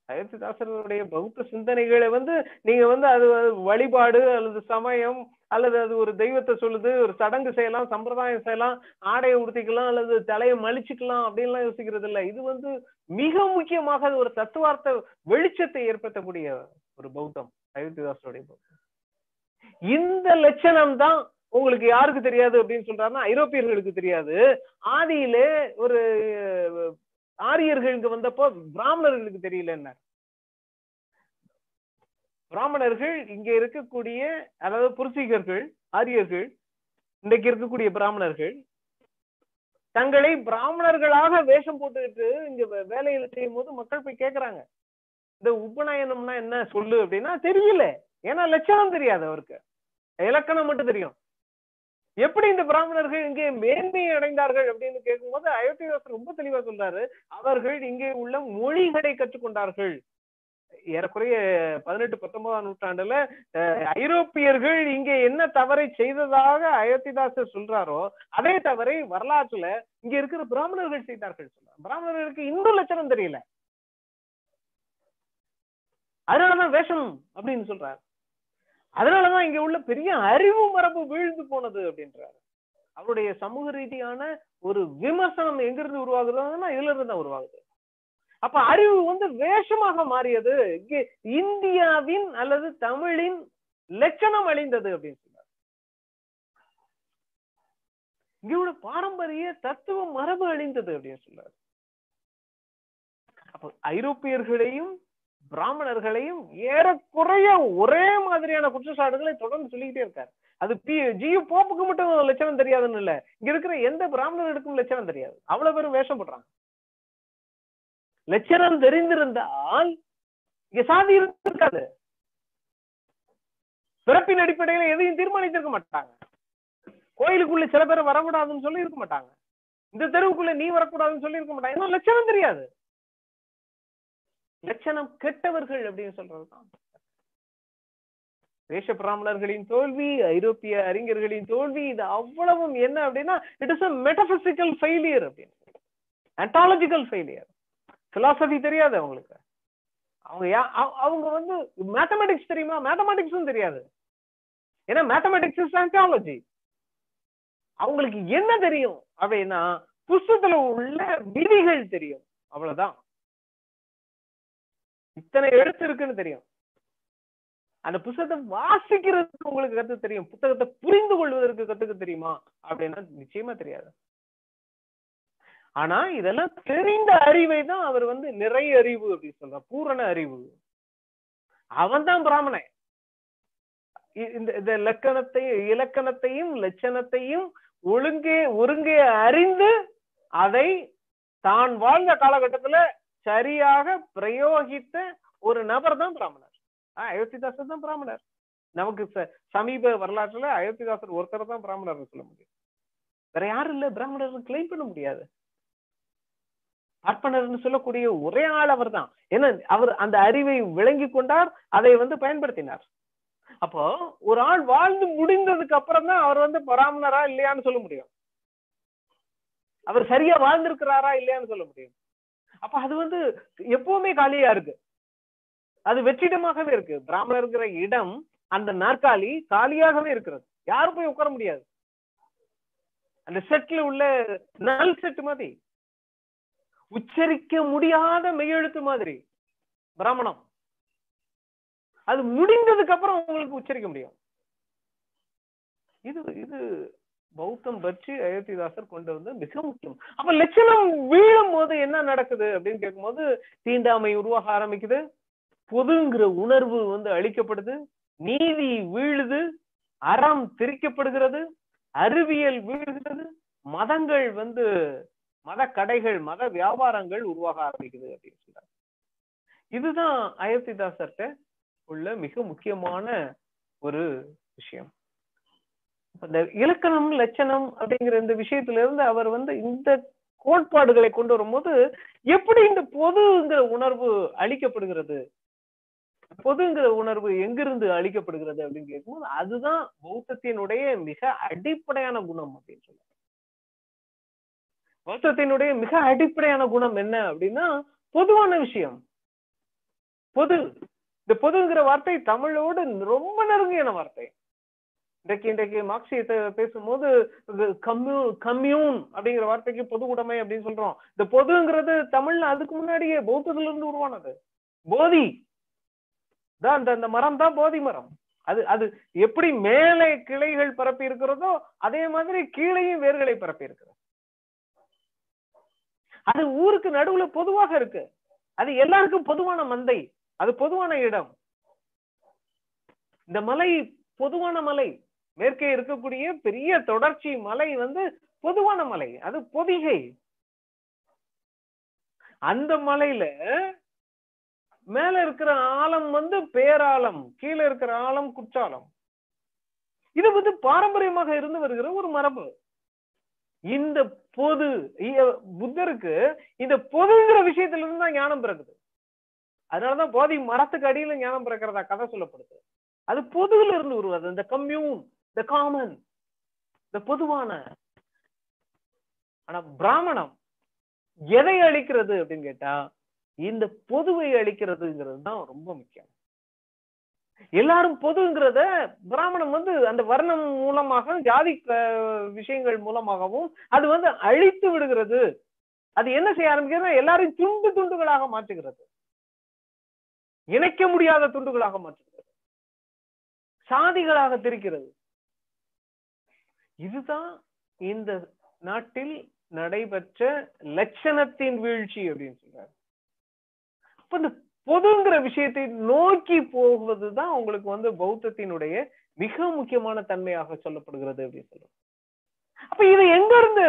அயோத்திதாசருடைய பௌத்த சிந்தனைகளை வந்து நீங்க வந்து அது வழிபாடு அல்லது சமயம் அல்லது அது ஒரு தெய்வத்தை சொல்லுது ஒரு சடங்கு செய்யலாம் சம்பிரதாயம் செய்யலாம் ஆடையை உடுத்திக்கலாம் அல்லது தலையை மலிச்சுக்கலாம் அப்படின்லாம் யோசிக்கிறது இல்லை. இது வந்து மிக முக்கியமாக அது ஒரு தத்துவார்த்த வெளிச்சத்தை ஏற்படுத்தக்கூடிய ஒரு பௌத்தம் அயோத்திதாசருடைய பௌத்தம். இந்த லட்சணம் தான் உங்களுக்கு யாருக்கு தெரியாது அப்படின்னு சொல்றாருன்னா ஐரோப்பியர்களுக்கு தெரியாது. ஆதியிலே ஒரு ஆரியர்கள் இங்க வந்தப்போ பிராமணர்களுக்கு தெரியல என்ன பிராமணர்கள் இங்க இருக்கக்கூடிய அதாவது புருஷிகர்கள் ஆரியர்கள் இன்றைக்கு இருக்கக்கூடிய பிராமணர்கள் தங்களை பிராமணர்களாக வேஷம் போட்டுக்கிட்டு இங்க வேலையில செய்யும் போது மக்கள் போய் கேக்குறாங்க. இந்த உபநயனம்னா என்ன சொல்லு அப்படின்னா தெரியல. ஏன்னா லட்சணம் தெரியாது அவருக்கு. இலக்கணம் மட்டும் தெரியும். எப்படி இந்த பிராமணர்கள் இங்கே மேன்மை அடைந்தார்கள் அப்படின்னு கேட்கும்போது அயோத்திதாசர் ரொம்ப தெளிவா சொல்றாரு. அவர்கள் இங்கே உள்ள மொழிகளை கற்றுக்கொண்டார்கள். ஏறக்குறைய பதினெட்டு பத்தொன்பதாம் நூற்றாண்டுல ஐரோப்பியர்கள் இங்கே என்ன தவறை செய்ததாக அயோத்திதாசர் சொல்றாரோ அதே தவறை வரலாற்றுல இங்க இருக்கிற பிராமணர்கள் செய்தார்கள் சொல்றார் பிராமணர்களுக்கு இன்னும் லட்சணம் தெரியல. அதனாலதான் வேஷம் அப்படின்னு சொல்றாரு. அதனாலதான் இங்க உள்ள பெரிய அறிவு மரபு வீழ்ந்து போனது அப்படின்றாரு. அவருடைய சமூக ரீதியான ஒரு விமர்சனம் எங்கிருந்து உருவாகுதுன்னா இதுல இருந்து தான் உருவாகுது. அப்ப அறிவு வந்து வேஷமாக மாறியது. இந்தியாவின் அல்லது தமிழின் லட்சணம் அழிந்தது அப்படின்னு சொன்னார். இங்கோட பாரம்பரிய தத்துவ மரபு அழிந்தது அப்படின்னு சொல்றாரு அப்ப ஐரோப்பியர்களையும் பிராமணர்களையும் ஏறக்குறைய ஒரே மாதிரியான குற்றச்சாட்டுகளை தொடர்ந்து சொல்லிக்கிட்டே இருக்காரு. அது பி ஜி போப்புக்கு மட்டும் லட்சணம் தெரியாதுன்னு இல்ல. இங்க இருக்கிற எந்த பிராமணர்களுக்கும் லட்சணம் தெரியாது. அவ்வளவு பேரும் வேஷம் போடுறாங்க. லட்சணம் தெரிந்திருந்தால் இங்க சாதி இருக்காது பிறப்பின் அடிப்படையில எதையும் தீர்மானித்திருக்க மாட்டாங்க. கோயிலுக்குள்ள சில பேர் வரக்கூடாதுன்னு சொல்லி இருக்க மாட்டாங்க. இந்த தெருவுக்குள்ள நீ வரக்கூடாதுன்னு சொல்லி இருக்க மாட்டாங்க. இன்னும் லட்சணம் தெரியாது. லட்சணம் கெட்டவர்கள் அப்படின்னு சொல்றதுதான். தேச பிராமணர்களின் தோல்வி ஐரோப்பிய அறிஞர்களின் தோல்வி இது அவ்வளவும் என்ன அப்படின்னா it is a metaphysical failure அப்படின்னு. அண்டாலஜிக்கல் ஃபெயிலியர் பிலாசபி தெரியாது அவங்களுக்கு. அவங்க அவ- அவங்க வந்து மேத்தமெட்டிக்ஸ் தெரியுமா? மேத்தமெட்டிக்ஸும் தெரியாது. ஏன்னா மேத்தமெட்டிக்ஸ் இஸ் ஆன்டாலஜி அவங்களுக்கு என்ன தெரியும் அப்படின்னா புஸ்தகத்துல உள்ள விதிகள் தெரியும். அவ்வளவுதான். இத்தனை எழுத்து இருக்குன்னு தெரியும். அந்த புத்தகத்தை வாசிக்கிறதுக்கு உங்களுக்கு கத்து தெரியும். புத்தகத்தை புரிந்து கொள்வதற்கு கத்துக்க தெரியுமா? அப்படின்னா நிச்சயமா தெரியாது. ஆனா இதெல்லாம் தெரிந்த அறிவை தான் அவர் வந்து நிறைய அறிவு அப்படின்னு சொல்றார். பூரண அறிவு. அவன் தான் பிராமணன். இந்த இந்த இலக்கணத்தையும் இலக்கணத்தையும் லட்சணத்தையும் ஒழுங்கே ஒருங்கே அறிந்து அதை தான் வாழ்ந்த காலகட்டத்துல சரியாக பிரயோகித்த ஒரு நபர் தான் பிராமணர். ஆஹ் அயோத்திதாசர் தான் பிராமணர். நமக்கு சமீப வரலாற்றுல அயோத்திதாசர் ஒருத்தர் தான் பிராமணர் சொல்ல முடியும். வேற யாரும் இல்ல பிராமணர் கிளைம் பண்ண முடியாது. பார்ப்பனர்னு சொல்லக்கூடிய ஒரே ஆள் அவர் தான். ஏன்னா அவர் அந்த அறிவை விளங்கி கொண்டார் அதை வந்து பயன்படுத்தினார். அப்போ ஒரு ஆள் வாழ்ந்து முடிந்ததுக்கு அப்புறம் தான் அவர் வந்து பிராமணரா இல்லையான்னு சொல்ல முடியும். அவர் சரியா வாழ்ந்திருக்கிறாரா இல்லையான்னு சொல்ல முடியும். அப்ப அது வந்து எப்பவுமே காலியா இருக்கு. அது வெற்றிடமாகவே இருக்கு. பிராமணர் இருக்கிற இடம் அந்த நாற்காலி காலியாகவே இருக்கிறது. யாரும் போய் உட்கார முடியாது. அந்த செட்ல உள்ள நல் செட் மாதிரி. உச்சரிக்க முடியாத மெய்யெழுத்து மாதிரி. பிராமணம். அது முடிந்ததுக்கு அப்புறம் உங்களுக்கு உச்சரிக்க முடியும். இது இது பௌத்தம் பற்றி அயோத்திதாசர் கொண்டு வந்து மிக முக்கியம். அப்ப லட்சணம் வீழும் போது என்ன நடக்குது அப்படின்னு கேட்கும்போது தீண்டாமை உருவாக ஆரம்பிக்குது. பொதுங்கிற உணர்வு வந்து அழிக்கப்படுது. நீதி வீழுது. அறம் திரிக்கப்படுகிறது. அறிவியல் வீழ்கிறது. மதங்கள் வந்து மத கடைகள் மத வியாபாரங்கள் உருவாக ஆரம்பிக்குது அப்படின்னு சொல்றாரு இதுதான் அயோத்திதாசர்கிட்ட உள்ள மிக முக்கியமான ஒரு விஷயம். இந்த இலக்கணம் லட்சணம் அப்படிங்கிற இந்த விஷயத்துல இருந்து அவர் வந்து இந்த கோட்பாடுகளை கொண்டு வரும்போது எப்படி இந்த பொதுங்கிற உணர்வு அளிக்கப்படுகிறது? பொதுங்கிற உணர்வு எங்கிருந்து அளிக்கப்படுகிறது அப்படின்னு கேட்கும்போது அதுதான் பௌத்தத்தினுடைய மிக அடிப்படையான குணம் அப்படின்னு சொல்லுவாங்க பௌத்தத்தினுடைய மிக அடிப்படையான குணம் என்ன அப்படின்னா பொதுவான விஷயம். பொது. இந்த பொதுங்கிற வார்த்தை தமிழோடு ரொம்ப நெருங்கியான வார்த்தை. இன்றைக்கு இன்றைக்கு மார்க்சியத்தை பேசும்போது கம்யூ கம்யூன் அப்படிங்கிற வார்த்தைக்கு பொது உடைமை அப்படின்னு சொல்றோம். இந்த பொதுங்கிறது தமிழ்ல அதுக்கு முன்னாடியே பௌத்தத்துல இருந்து உருவானது. போதி. தான் அந்த அந்த மரம் தான் போதி மரம். அது அது எப்படி மேலே கிளைகள் பரப்பி இருக்கிறதோ அதே மாதிரி கீழையும் வேர்களை பரப்பி இருக்கிறது. அது ஊருக்கு நடுவுல பொதுவாக இருக்கு. அது எல்லாருக்கும் பொதுவான மந்தை. அது பொதுவான இடம். இந்த மலை பொதுவான மலை. மேற்கே இருக்கக்கூடிய பெரிய தொடர்ச்சி மலை வந்து பொதுவான மலை அது பொதிகை. அந்த மலையில மேல இருக்கிற ஆழம் வந்து பேராலம் கீழே இருக்கிற ஆழம் குற்றாலம். இது வந்து பாரம்பரியமாக இருந்து வருகிற ஒரு மரபு. இந்த பொது புத்தருக்கு இந்த பொதுங்கிற விஷயத்துல இருந்து தான் ஞானம் பிறகுது அதனாலதான் போதி மரத்துக்கு அடியில ஞானம் பிறக்கிறதா கதை சொல்லப்படுது. அது பொதுல இருந்து உருவாது இந்த கம்யூன் த காமன் த பொதுவான ஆனா பிராமணம் எதை அழிக்கிறது அப்படின்னு கேட்டா இந்த பொதுவை அழிக்கிறதுங்கிறது தான் ரொம்ப முக்கியம். எல்லாரும் பொதுங்கிறத பிராமணம் வந்து அந்த வர்ணம் மூலமாக ஜாதி விஷயங்கள் மூலமாகவும் அது வந்து அழித்து விடுகிறது. அது என்ன செய்ய ஆரம்பிக்கிறது எல்லாரும் துண்டு துண்டுகளாக மாற்றுகிறது. இணைக்க முடியாத துண்டுகளாக மாற்றுகிறது. சாதிகளாக திரிக்கிறது. இதுதான் இந்த நாட்டில் நடைபெற்ற லட்சணத்தின் வீழ்ச்சி அப்படின்னு சொல்றாரு. இந்த பொதுங்கிற விஷயத்தை நோக்கி போவதுதான் உங்களுக்கு வந்து பௌத்தத்தினுடைய மிக முக்கியமான தன்மையாக சொல்லப்படுகிறது அப்படின்னு சொல்றோம். அப்ப இதை எங்க இருந்து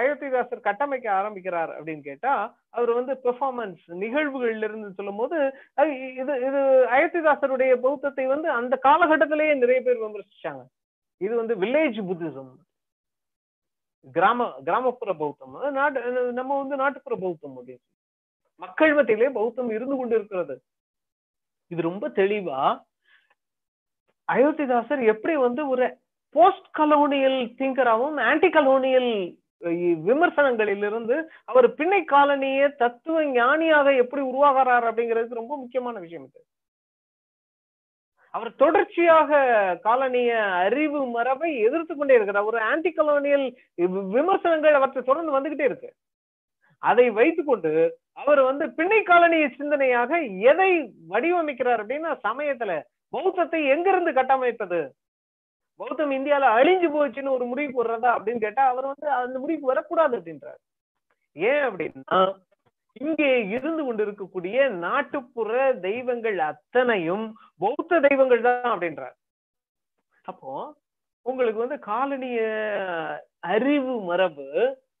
அயோத்திதாசர் கட்டமைக்க ஆரம்பிக்கிறார் அப்படின்னு கேட்டா அவர் வந்து பெர்ஃபார்மன்ஸ் நிகழ்வுகள்ல இருந்து சொல்லும் போது இது இது அயோத்திதாசருடைய பௌத்தத்தை வந்து அந்த காலகட்டத்திலேயே நிறைய பேர் விமர்சிச்சாங்க. இது வந்து வில்லேஜ் புத்திசம் கிராம கிராமப்புற பௌத்தம். நாட்டு நம்ம வந்து நாட்டுப்புற பௌத்தம் அப்படின்னு மக்கள் மத்தியிலே பௌத்தம் இருந்து கொண்டு இருக்கிறது இது ரொம்ப தெளிவா அயோத்திதாசர் எப்படி வந்து ஒரு போஸ்ட் கலோனியல் திங்கராகவும் ஆன்டி கலோனியல் விமர்சனங்களிலிருந்து அவர் பின்னை காலனிய தத்துவ ஞானியாக எப்படி உருவாகிறார் அப்படிங்கிறது ரொம்ப முக்கியமான விஷயம் இது. அவர் தொடர்ச்சியாக காலனிய அறிவு மரபை எதிர்த்து கொண்டே இருக்கிறார் ஒரு ஆன்டி கலோனியல் விமர்சனங்கள் அவற்றை தொடர்ந்து வந்துகிட்டே இருக்கு. அதை வைத்துக்கொண்டு அவர் வந்து பின்னை காலனிய சிந்தனையாக எதை வடிவமைக்கிறார் அப்படின்னா சமயத்துல பௌத்தத்தை எங்கிருந்து கட்டமைப்பது? பௌத்தம் இந்தியால அழிஞ்சு போச்சுன்னு ஒரு முடிவு போடுறதா அப்படின்னு கேட்டா அவர் வந்து அந்த முடிவுக்கு வரக்கூடாது அப்படின்றார். ஏன் அப்படின்னா இங்கே இருந்து கொண்டிருக்கக்கூடிய நாட்டுப்புற தெய்வங்கள் அத்தனையும் பௌத்த தெய்வங்கள் தான் அப்படின்றார். அப்போ உங்களுக்கு வந்து காலனிய அறிவு மரபு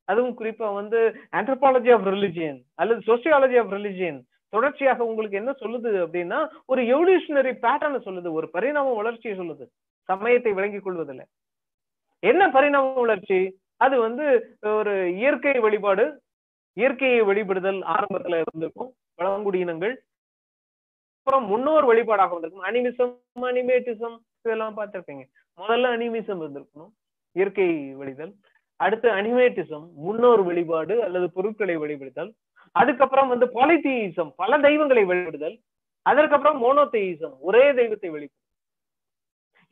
அதுவும் குறிப்பா வந்து ஆந்த்ரோபாலஜி ஆஃப் ரிலிஜியன் அல்லது சோசியாலஜி ஆஃப் ரிலிஜியன் தொடர்ச்சியாக உங்களுக்கு என்ன சொல்லுது அப்படின்னா ஒரு எவல்யூஷனரி பேட்டர்னை சொல்லுது ஒரு பரிணாம வளர்ச்சியை சொல்லுது சமயத்தை விளங்கிக் கொள்வதில்லை. என்ன பரிணாம வளர்ச்சி? அது வந்து ஒரு இயற்கை வழிபாடு இயற்கையை வழிபடுதல் ஆரம்பத்துல இருந்திருக்கும். பழங்குடியினங்கள் அப்புறம் முன்னோர் வழிபாடாக வந்திருக்கும். அனிமிசம் அனிமேட்டிசம் இதெல்லாம் பார்த்திருப்பீங்க. முதல்ல அனிமிசம் இருந்திருக்கணும். இயற்கை வழிதல். அடுத்து அனிமேட்டிசம் முன்னோர் வழிபாடு அல்லது பொருட்களை வழிபடுதல். அதுக்கப்புறம் வந்து பாலித்தீசம் பல தெய்வங்களை வழிபடுதல். அதற்கப்புறம் மோனோத்தெயிசம் ஒரே தெய்வத்தை வழிபடுதல்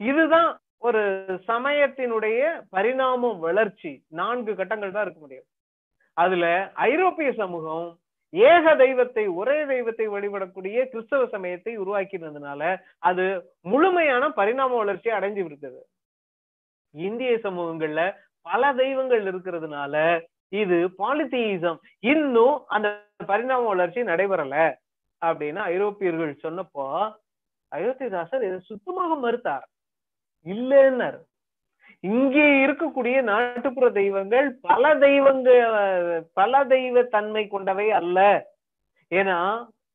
இதுதான் ஒரு சமயத்தினுடைய பரிணாம வளர்ச்சி. நான்கு கட்டங்கள் தான் இருக்க முடியும். அதுல ஐரோப்பிய சமூகம் ஏக தெய்வத்தை ஒரே தெய்வத்தை வழிபடக்கூடிய கிறிஸ்தவ சமயத்தை உருவாக்கினதுனால அது முழுமையான பரிணாம வளர்ச்சி அடைஞ்சு விட்டது. இந்திய சமூகங்கள்ல பல தெய்வங்கள் இருக்கிறதுனால இது பாலித்தீசம் இன்னும் அந்த பரிணாம வளர்ச்சி நடைபெறல அப்படின்னு ஐரோப்பியர்கள் சொன்னப்போ அயோத்திதாசர் இதை சுத்தமாக மறுத்தார். இல்லைன்னாரு. இங்கே இருக்கக்கூடிய நாட்டுப்புற தெய்வங்கள் பல தெய்வங்க பல தெய்வ தன்மை கொண்டவை அல்ல. ஏன்னா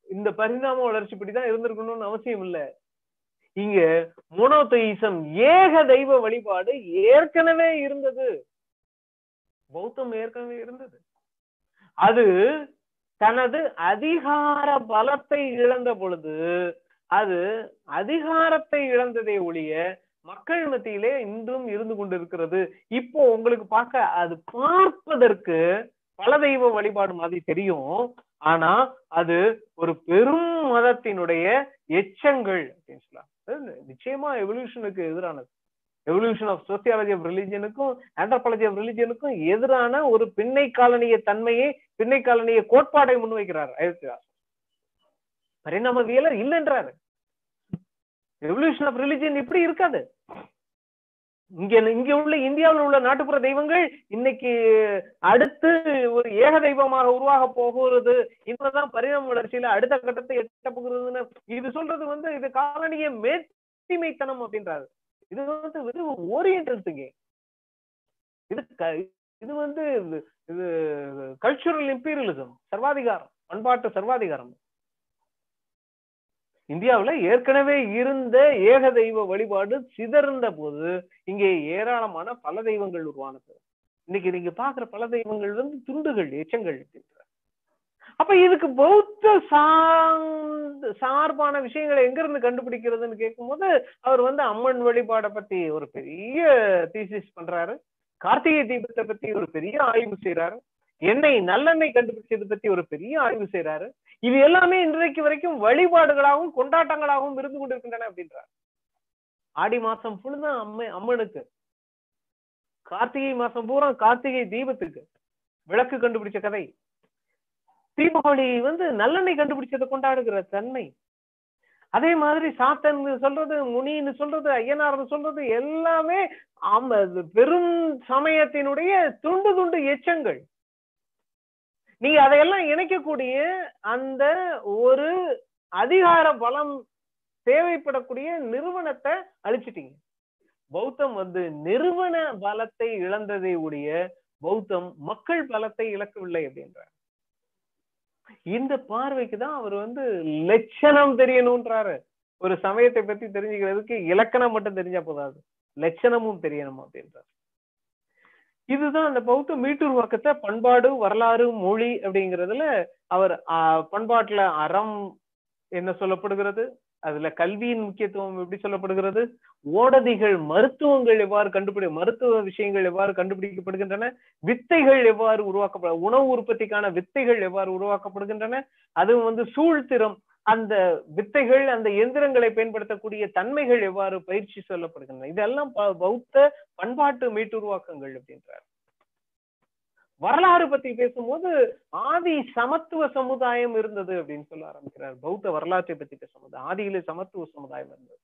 இந்த பரிணாம வளர்ச்சி இப்படிதான் இருந்திருக்கணும்னு அவசியம் இல்லை. இங்க மோனோத்தெயிசம் ஏக தெய்வ வழிபாடு ஏற்கனவே இருந்தது. பௌத்தம் ஏற்கனவே இருந்தது. அது தனது அதிகார பலத்தை இழந்த பொழுது அது அதிகாரத்தை இழந்ததை ஒழிய மக்கள் மத்தியிலே இன்றும் இருந்து கொண்டிருக்கிறது. இப்போ உங்களுக்கு பார்க்க அது பார்ப்பதற்கு பல தெய்வ வழிபாடு மாதிரி தெரியும். ஆனா அது ஒரு பெரும் மதத்தினுடைய எச்சங்கள் அப்படின்னு சொல்லலாம். நிச்சயமா எவல்யூஷனுக்கு எதிரானது. எவல்யூஷன் ஆஃப் சோசியாலஜி ஆஃப் ரிலிஜியனுக்கும் ஆந்த்ரோபாலஜி ஆஃப் ரிலிஜனுக்கும் எதிரான ஒரு பின்னை காலனிய தன்மையை பின்னை காலனிய கோட்பாடை முன்வைக்கிறார் அயோத்திதாஸ் பரிணாமவியலர் இல்லைன்றாரு. ரெவல்யூஷன் ஆஃப் ரிலிஜியன் இப்படி இருக்காது. இங்க இங்க உள்ள இந்தியாவில் உள்ள நாட்டுப்புற தெய்வங்கள் இன்னைக்கு அடுத்து ஒரு ஏக தெய்வமாக உருவாக போகிறது. இப்பதான் பரிணாம வளர்ச்சியில அடுத்த கட்டத்தை எட்ட போகிறதுன்னு. இது சொல்றது வந்து இது காலனிய மேட்டிமைத்தனம் அப்படின்றாரு. இது வந்து இது ஓரியன்டல் திங்கிங் இது இது வந்து இது கல்ச்சுரல் இம்பீரியலிசம் சர்வாதிகாரம் பண்பாட்டு சர்வாதிகாரம். இந்தியாவுல ஏற்கனவே இருந்த ஏக தெய்வ வழிபாடு சிதறந்த போது இங்கே ஏராளமான பல தெய்வங்கள் உருவானது. இன்னைக்கு நீங்க பாக்குற பல தெய்வங்கள் வந்து துண்டுகள் எச்சங்கள் அப்ப இதுக்கு பௌத்த சார்பான விஷயங்களை எங்க இருந்து கண்டுபிடிக்கிறதுன்னு கேட்கும்போது அவர் வந்து அம்மன் வழிபாடை பத்தி ஒரு பெரிய தீசிஸ் பண்றாரு. கார்த்திகை தீபத்தை பத்தி ஒரு பெரிய ஆய்வு செய்யறாரு எண்ணெய் நல்லெண்ணெய் கண்டுபிடிச்சது பத்தி ஒரு பெரிய ஆய்வு செய்யறாரு இது எல்லாமே இன்றைக்கு வரைக்கும் வழிபாடுகளாகவும் கொண்டாட்டங்களாகவும் இருந்து கொண்டிருக்கின்றன அப்படின்றார். ஆடி மாசம் ஃபுல்லா அம்மை அம்மனுக்கு. கார்த்திகை மாசம் பூரா கார்த்திகை தீபத்துக்கு விளக்கு கண்டுபிடிச்ச கதை. தீபாவளி வந்து நல்லெண்ணெய் கண்டுபிடிச்சதை கொண்டாடுகிற தன்மை. அதே மாதிரி சாத்தன் சொல்றது முனின்னு சொல்றது ஐயனார்னு சொல்றது எல்லாமே பெரும் சமயத்தினுடைய துண்டு துண்டு எச்சங்கள். நீங்க அதையெல்லாம் இணைக்கக்கூடிய அந்த ஒரு அதிகார பலம் தேவைப்படக்கூடிய நிறுவனத்தை அழிச்சிட்டீங்க. பௌத்தம் வந்து நிறுவன பலத்தை இழந்ததை உடைய பௌத்தம் மக்கள் பலத்தை இழக்கவில்லை அப்படின்றார். இந்த பார்வைக்கு தான் அவர் வந்து லட்சணம் தெரியணும்ன்றாரு. ஒரு சமயத்தை பத்தி தெரிஞ்சுக்கிறதுக்கு இலக்கணம் மட்டும் தெரிஞ்சா போதாது. லட்சணமும் தெரியணும் அப்படின்றார். இதுதான் அந்த பௌத்த மீட்டுருவாக்கத்தை பண்பாடு வரலாறு மொழி அப்படிங்கிறதுல அவர் பண்பாட்டுல அறம் என்ன சொல்லப்படுகிறது? அதுல கல்வியின் முக்கியத்துவம் எப்படி சொல்லப்படுகிறது? ஓடதிகள் மருத்துவங்கள் எவ்வாறு கண்டுபிடி மருத்துவ விஷயங்கள் எவ்வாறு கண்டுபிடிக்கப்படுகின்றன? வித்தைகள் எவ்வாறு உருவாக்கப்பட உணவு உற்பத்திக்கான வித்தைகள் எவ்வாறு உருவாக்கப்படுகின்றன? அதுவும் வந்து சூழ்திறம் அந்த வித்தைகள் அந்த எந்திரங்களை பயன்படுத்தக்கூடிய தன்மைகள் எவ்வாறு பயிற்சி சொல்லப்படுகின்றன? இதெல்லாம் பௌத்த பண்பாட்டு மீட்டுருவாக்கங்கள் அப்படின்றார். வரலாறு பத்தி பேசும்போது ஆதி சமத்துவ சமுதாயம் இருந்தது அப்படின்னு சொல்ல ஆரம்பிக்கிறார். பௌத்த வரலாற்றை பத்தி பேசும்போது ஆதியில சமத்துவ சமுதாயம் இருந்தது.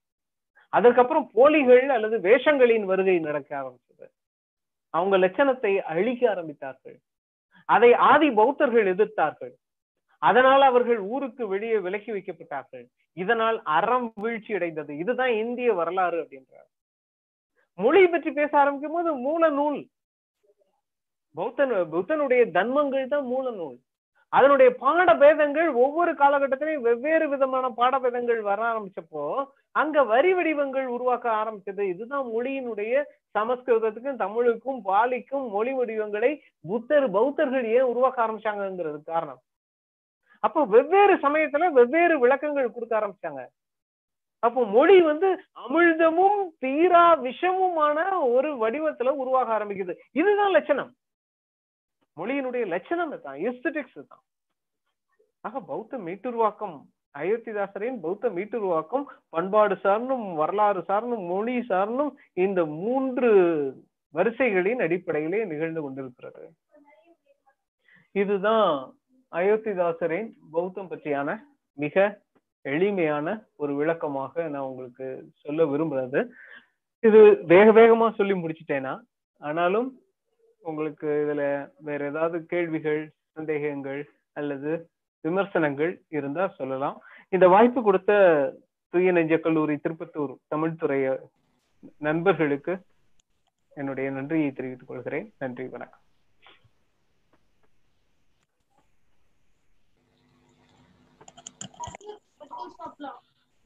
அதற்கப்புறம் போலிகள் அல்லது வேஷங்களின் வருகை நடக்க ஆரம்பிச்சது. அவங்க லட்சணத்தை அழிக்க ஆரம்பித்தார்கள். அதை ஆதி பௌத்தர்கள் எதிர்த்தார்கள். அதனால் அவர்கள் ஊருக்கு வெளியே விலக்கி வைக்கப்பட்டார்கள். இதனால் அறம் வீழ்ச்சி அடைந்தது. இதுதான் இந்திய வரலாறு அப்படின்றார். மொழி பற்றி பேச ஆரம்பிக்கும் போது மூல நூல். பௌத்தன் புத்தனுடைய தன்மங்கள் தான் மூல நூல். அதனுடைய பாடபேதங்கள் ஒவ்வொரு காலகட்டத்திலையும் வெவ்வேறு விதமான பாடபேதங்கள் வர ஆரம்பிச்சப்போ அங்க வரி வடிவங்கள் உருவாக்க ஆரம்பிச்சது. இதுதான் மொழியினுடைய சமஸ்கிருதத்துக்கும் தமிழுக்கும் பாலிக்கும் மொழி வடிவங்களை புத்தர் பௌத்தர்கள் ஏன் உருவாக்க ஆரம்பிச்சாங்கிறது காரணம். அப்போ வெவ்வேறு சமயத்துல வெவ்வேறு விளக்கங்கள் கொடுக்க ஆரம்பிச்சாங்க. அப்போ மொழி வந்து அமிழ்தமும் தீரா விஷமுமான ஒரு வடிவத்துல உருவாக ஆரம்பிக்குது. இதுதான் லட்சணம். மொழியினுடைய லட்சணம் தான் எஸ்தட்டிக்ஸ் தான் ஆக பௌத்த மீட்டுருவாக்கம் அயோத்திதாசரின் பௌத்த மீட்டுருவாக்கம் பண்பாடு சார்ந்தும் வரலாறு சார்ந்தும் மொழி சார்ந்தும் இந்த மூன்று வரிசைகளின் அடிப்படையிலே நிகழ்ந்து கொண்டிருக்கிறது. இதுதான் அயோத்திதாசரின் பௌத்தம் பற்றியான மிக எளிமையான ஒரு விளக்கமாக நான் உங்களுக்கு சொல்ல விரும்புறது. இது வேக வேகமா சொல்லி முடிச்சிட்டேனா? ஆனாலும் உங்களுக்கு இதுல வேற ஏதாவது கேள்விகள் சந்தேகங்கள் அல்லது விமர்சனங்கள் இருந்தா சொல்லலாம். இந்த வாய்ப்பு கொடுத்த தூய நெஞ்ச கல்லூரி திருப்பத்தூர் தமிழ்துறை நண்பர்களுக்கு என்னுடைய நன்றியை தெரிவித்துக் கொள்கிறேன். நன்றி வணக்கம்.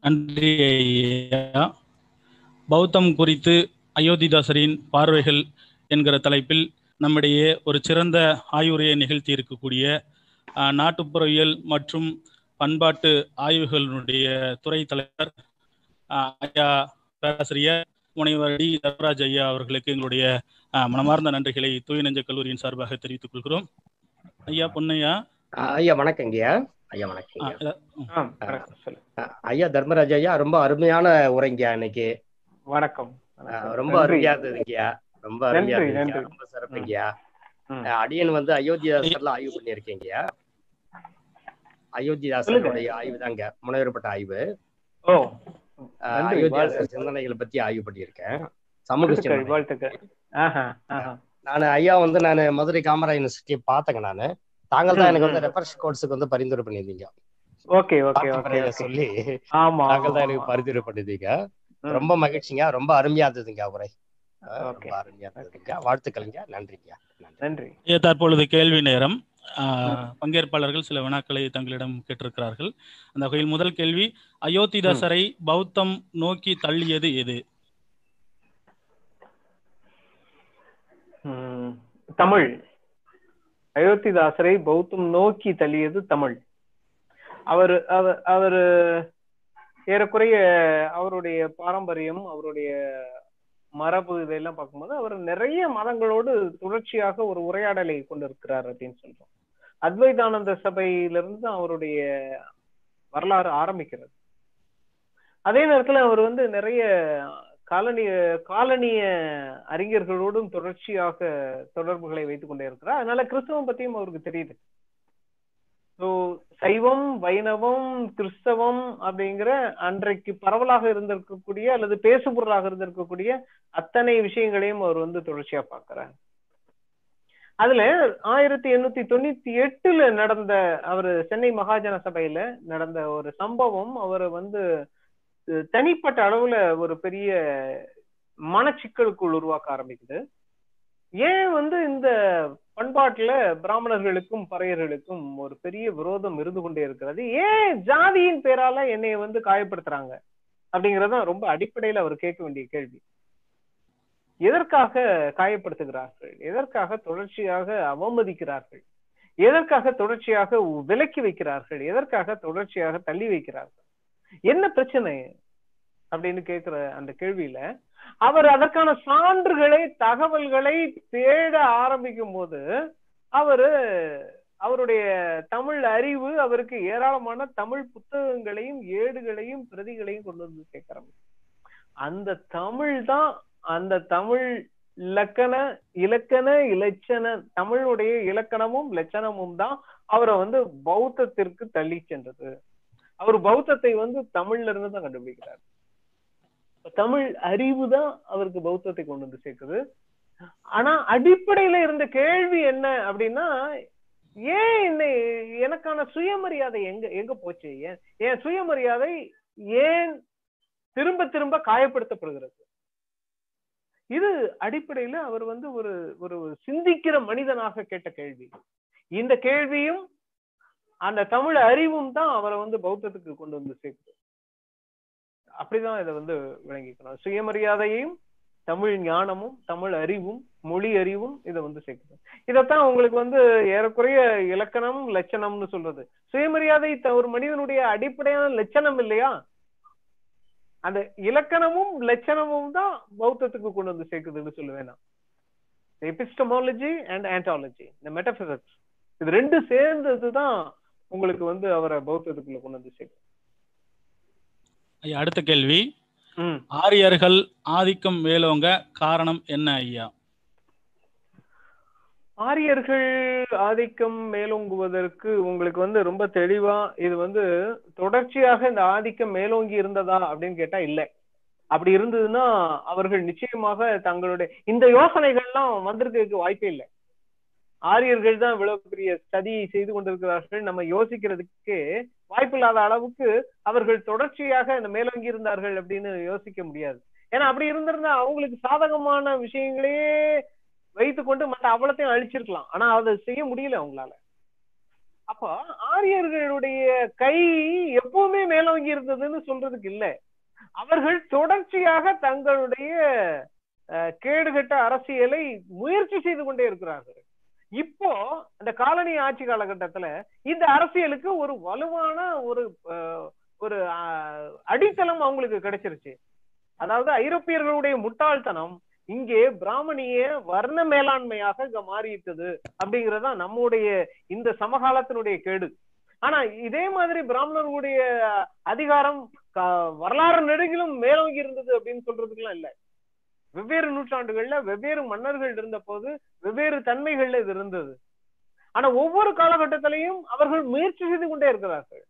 நன்றி ஐயா பௌத்தம் குறித்து அயோத்திதாசரின் பார்வைகள் என்கிற தலைப்பில் நம்மிடையே ஒரு சிறந்த ஆய்வுரையை நிகழ்த்தி இருக்கக்கூடிய நாட்டுப்புறவியல் மற்றும் பண்பாட்டு ஆய்வுகளினுடைய துறை தலைவர் ஐயா பேராசிரியர் முனைவர் டி. தர்மராஜ் ஐயா அவர்களுக்கு எங்களுடைய மனமார்ந்த நன்றிகளை தூய நெஞ்ச கல்லூரியின் சார்பாக தெரிவித்துக் கொள்கிறோம். ஐயா பொன்னையா? ஐயா வணக்கங்கய்யா. ஐயா வணக்கம் ஐயா. தர்மராஜ் ஐயா ரொம்ப அருமையான உரைங்கய்யா இன்னைக்கு வணக்கம் ரொம்ப அருமையா இருந்ததுங்கய்யா ரொம்ப அருமையா இருந்தது ரொம்ப சிறப்புங்கய்யா. அடியன் வந்து அயோத்தியாசர்ல ஆய்வு பண்ணியிருக்கேங்கய்யா. அயோத்தியாசருடைய ஆய்வு தாங்க முனைவரப்பட்ட ஆய்வு. ஓ அயோத்தியாசர் சிந்தனைகளை பத்தி ஆய்வு பண்ணியிருக்கேன். சமூக நான் ஐயா வந்து நான் மதுரை காமரா யூனிவர்சிட்டியை பார்த்தேங்க நானு. தாங்கள் தான் எனக்கு வந்து ரெஃபரன்ஸ் கோர்ஸுக்கு வந்து பரிந்துரை பண்ணியிருந்தீங்க. ஓகே ஓகே ஓகே சொல்லி ஆமா தாங்கள் தான் எனக்கு பரிந்துரை பண்ணிருந்தீங்க ரொம்ப மகிழ்ச்சிங்க ரொம்ப அருமையா இருந்ததுங்க உரை. வாழ்த்துக்கள்ங்க நன்றிங்க நன்றி. தற்பொழுது கேள்வி நேரம். ஆஹ், பங்கேற்பாளர்கள் சில வினாக்களை தங்களிடம் கேட்டிருக்கிறார்கள். அந்த வகையில் முதல் கேள்வி அயோத்திதாசரை பௌத்தம் நோக்கி தள்ளியது எது? தமிழ். அயோத்திதாசரை பௌத்தம் நோக்கி தள்ளியது தமிழ். அவர் அவர் ஏறக்குறைய அவருடைய பாரம்பரியம் அவருடைய மரபு இதெல்லாம் பார்க்கும்போது அவர் நிறைய மதங்களோடு தொடர்ச்சியாக ஒரு உரையாடலை கொண்டிருக்கிறார் அப்படின்னு சொல்றோம். அத்வைதானந்த சபையிலிருந்து அவருடைய வரலாறு ஆரம்பிக்கிறது. அதே நேரத்துல அவர் வந்து நிறைய காலனி காலனிய அறிஞர்களோடும் தொடர்ச்சியாக தொடர்புகளை வைத்துக் கொண்டே இருக்கிறார். அதனால கிறிஸ்தவம் பத்தியும் அவருக்கு தெரியுது. ஸோ சைவம் வைணவம் கிறிஸ்தவம் அப்படிங்கிற அன்றைக்கு பரவலாக இருந்திருக்கக்கூடிய அல்லது பேசுபொருளாக இருந்திருக்கக்கூடிய அத்தனை விஷயங்களையும் அவர் வந்து தொடர்ச்சியா பார்க்கிறார். அதுல ஆயிரத்தி எண்ணூத்தி தொண்ணூத்தி எட்டுல நடந்த அவர் சென்னை மகாஜன சபையில நடந்த ஒரு சம்பவம் அவர் வந்து தனிப்பட்ட அளவுல ஒரு பெரிய மனச்சிக்கலுக்குள் உருவாக்க ஆரம்பிக்குது. ஏன் வந்து இந்த பண்பாட்டுல பிராமணர்களுக்கும் பறையர்களுக்கும் ஒரு பெரிய விரோதம் இருந்து கொண்டே இருக்கிறது? ஏன் ஜாதியின் பேரால என்னைய வந்து காயப்படுத்துறாங்க? அப்படிங்கறத ரொம்ப அடிப்படையில அவர் கேட்க வேண்டிய கேள்வி. எதற்காக காயப்படுத்துகிறார்கள்? எதற்காக தொடர்ச்சியாக அவமதிக்கிறார்கள்? எதற்காக தொடர்ச்சியாக விலக்கி வைக்கிறார்கள்? எதற்காக தொடர்ச்சியாக தள்ளி வைக்கிறார்கள்? என்ன பிரச்சனை? அப்படின்னு கேக்குற அந்த கேள்வியில அவர் அதற்கான சான்றுகளை தகவல்களை தேட ஆரம்பிக்கும் போது அவரு அவருடைய தமிழ் அறிவு அவருக்கு ஏராளமான தமிழ் புத்தகங்களையும் ஏடுகளையும் பிரதிகளையும் கொண்டு வந்து சேர்க்கிறாங்க அந்த தமிழ் தான் அந்த தமிழ் இலக்கண இலக்கண இலட்சண தமிழுடைய இலக்கணமும் லட்சணமும் தான் அவரை வந்து பௌத்தத்திற்கு தள்ளி சென்றது. அவர் பௌத்தத்தை வந்து தமிழ்ல இருந்து தான் கண்டுபிடிக்கிறார். தமிழ் அறிவு தான் அவருக்கு பௌத்தத்தை கொண்டு வந்து சேர்க்குது. ஆனா அடிப்படையில இருந்த கேள்வி என்ன அப்படின்னா ஏன் என்ன எனக்கான சுயமரியாதை எங்க எங்க போச்சு? ஏன் என் சுயமரியாதை ஏன் திரும்ப திரும்ப காயப்படுத்தப்படுகிறது? இது அடிப்படையில அவர் வந்து ஒரு ஒரு சிந்திக்கிற மனிதனாக கேட்ட கேள்வி. இந்த கேள்வியும் அந்த தமிழ் அறிவும் தான் அவரை வந்து பௌத்தத்துக்கு கொண்டு வந்து சேர்க்குது. அப்படிதான் இதை வந்து விளங்கிக்கணும். சுயமரியாதையும் தமிழ் ஞானமும் தமிழ் அறிவும் மொழி அறிவும் இதை வந்து சேர்க்குது இதைத்தான் உங்களுக்கு வந்து ஏறக்குறைய இலக்கணம் லட்சணம்னு சொல்றது. சுயமரியாதை ஒரு மனிதனுடைய அடிப்படையான லட்சணம் இல்லையா? அந்த இலக்கணமும் லட்சணமும் தான் பௌத்தத்துக்கு கொண்டு வந்து சேர்க்குதுன்னு சொல்லுவேன் நான். எபிஸ்டமாலஜி அண்ட் ஆண்டாலஜி இந்த மெட்டபிசிக்ஸ் இது ரெண்டும் சேர்ந்ததுதான் உங்களுக்கு வந்து அவரை பௌத்தத்துக்குள்ள கொண்டு வந்து சேர்க்கும் ஐயா அடுத்த கேள்வி. ஆரியர்கள் ஆதிக்கம் மேலோங்க காரணம் என்ன ஐயா? ஆரியர்கள் ஆதிக்கம் மேலோங்குவதற்கு உங்களுக்கு வந்து ரொம்ப தெளிவா இது வந்து தொடர்ச்சியாக இந்த ஆதிக்கம் மேலோங்கி இருந்ததா அப்படின்னு கேட்டா இல்ல. அப்படி இருந்ததுன்னா அவர்கள் நிச்சயமாக தங்களுடைய இந்த யோசனைகள்லாம் வந்திருக்கிறதுக்கு வாய்ப்பே இல்லை. ஆரியர்கள் தான் இவ்வளவு பெரிய சதியை செய்து கொண்டிருக்கிறார்கள். நம்ம யோசிக்கிறதுக்கு வாய்ப்பில்லாத அளவுக்கு அவர்கள் தொடர்ச்சியாக இந்த மேலோங்கி இருந்தார்கள் அப்படின்னு யோசிக்க முடியாது. ஏன்னா அப்படி இருந்திருந்தா அவங்களுக்கு சாதகமான விஷயங்களையே வைத்துக்கொண்டு மற்ற அவ்வளத்தையும் அழிச்சிருக்கலாம். ஆனா அதை செய்ய முடியல அவங்களால. அப்போ ஆரியர்களுடைய கை எப்பவுமே மேலோங்கி இருந்ததுன்னு சொல்றதுக்கு இல்லை. அவர்கள் தொடர்ச்சியாக தங்களுடைய அஹ், அரசியலை முயற்சி செய்து கொண்டே இருக்கிறார்கள். இப்போ அந்த காலனி ஆட்சி காலகட்டத்துல இந்த அரசியலுக்கு ஒரு வலுவான ஒரு ஒரு அஹ், அடித்தளம் அவங்களுக்கு கிடைச்சிருச்சு. அதாவது ஐரோப்பியர்களுடைய முட்டாள்தனம் இங்கே பிராமணிய வர்ண மேலாண்மையாக இங்க மாறிட்டது அப்படிங்கறதா நம்முடைய இந்த சமகாலத்தினுடைய கேடு. ஆனா இதே மாதிரி பிராமணர்களுடைய அதிகாரம் வரலாறு நெடுகிலும் மேலோங்கி இருந்தது அப்படின்னு சொல்றதுக்கெல்லாம் இல்ல. வெவ்வேறு நூற்றாண்டுகள்ல வெவ்வேறு மன்னர்கள் இருந்த போது வெவ்வேறு தன்மைகள்ல இது இருந்தது. ஆனா ஒவ்வொரு காலகட்டத்திலையும் அவர்கள் முயற்சி செய்து கொண்டே இருக்கிறார்கள்.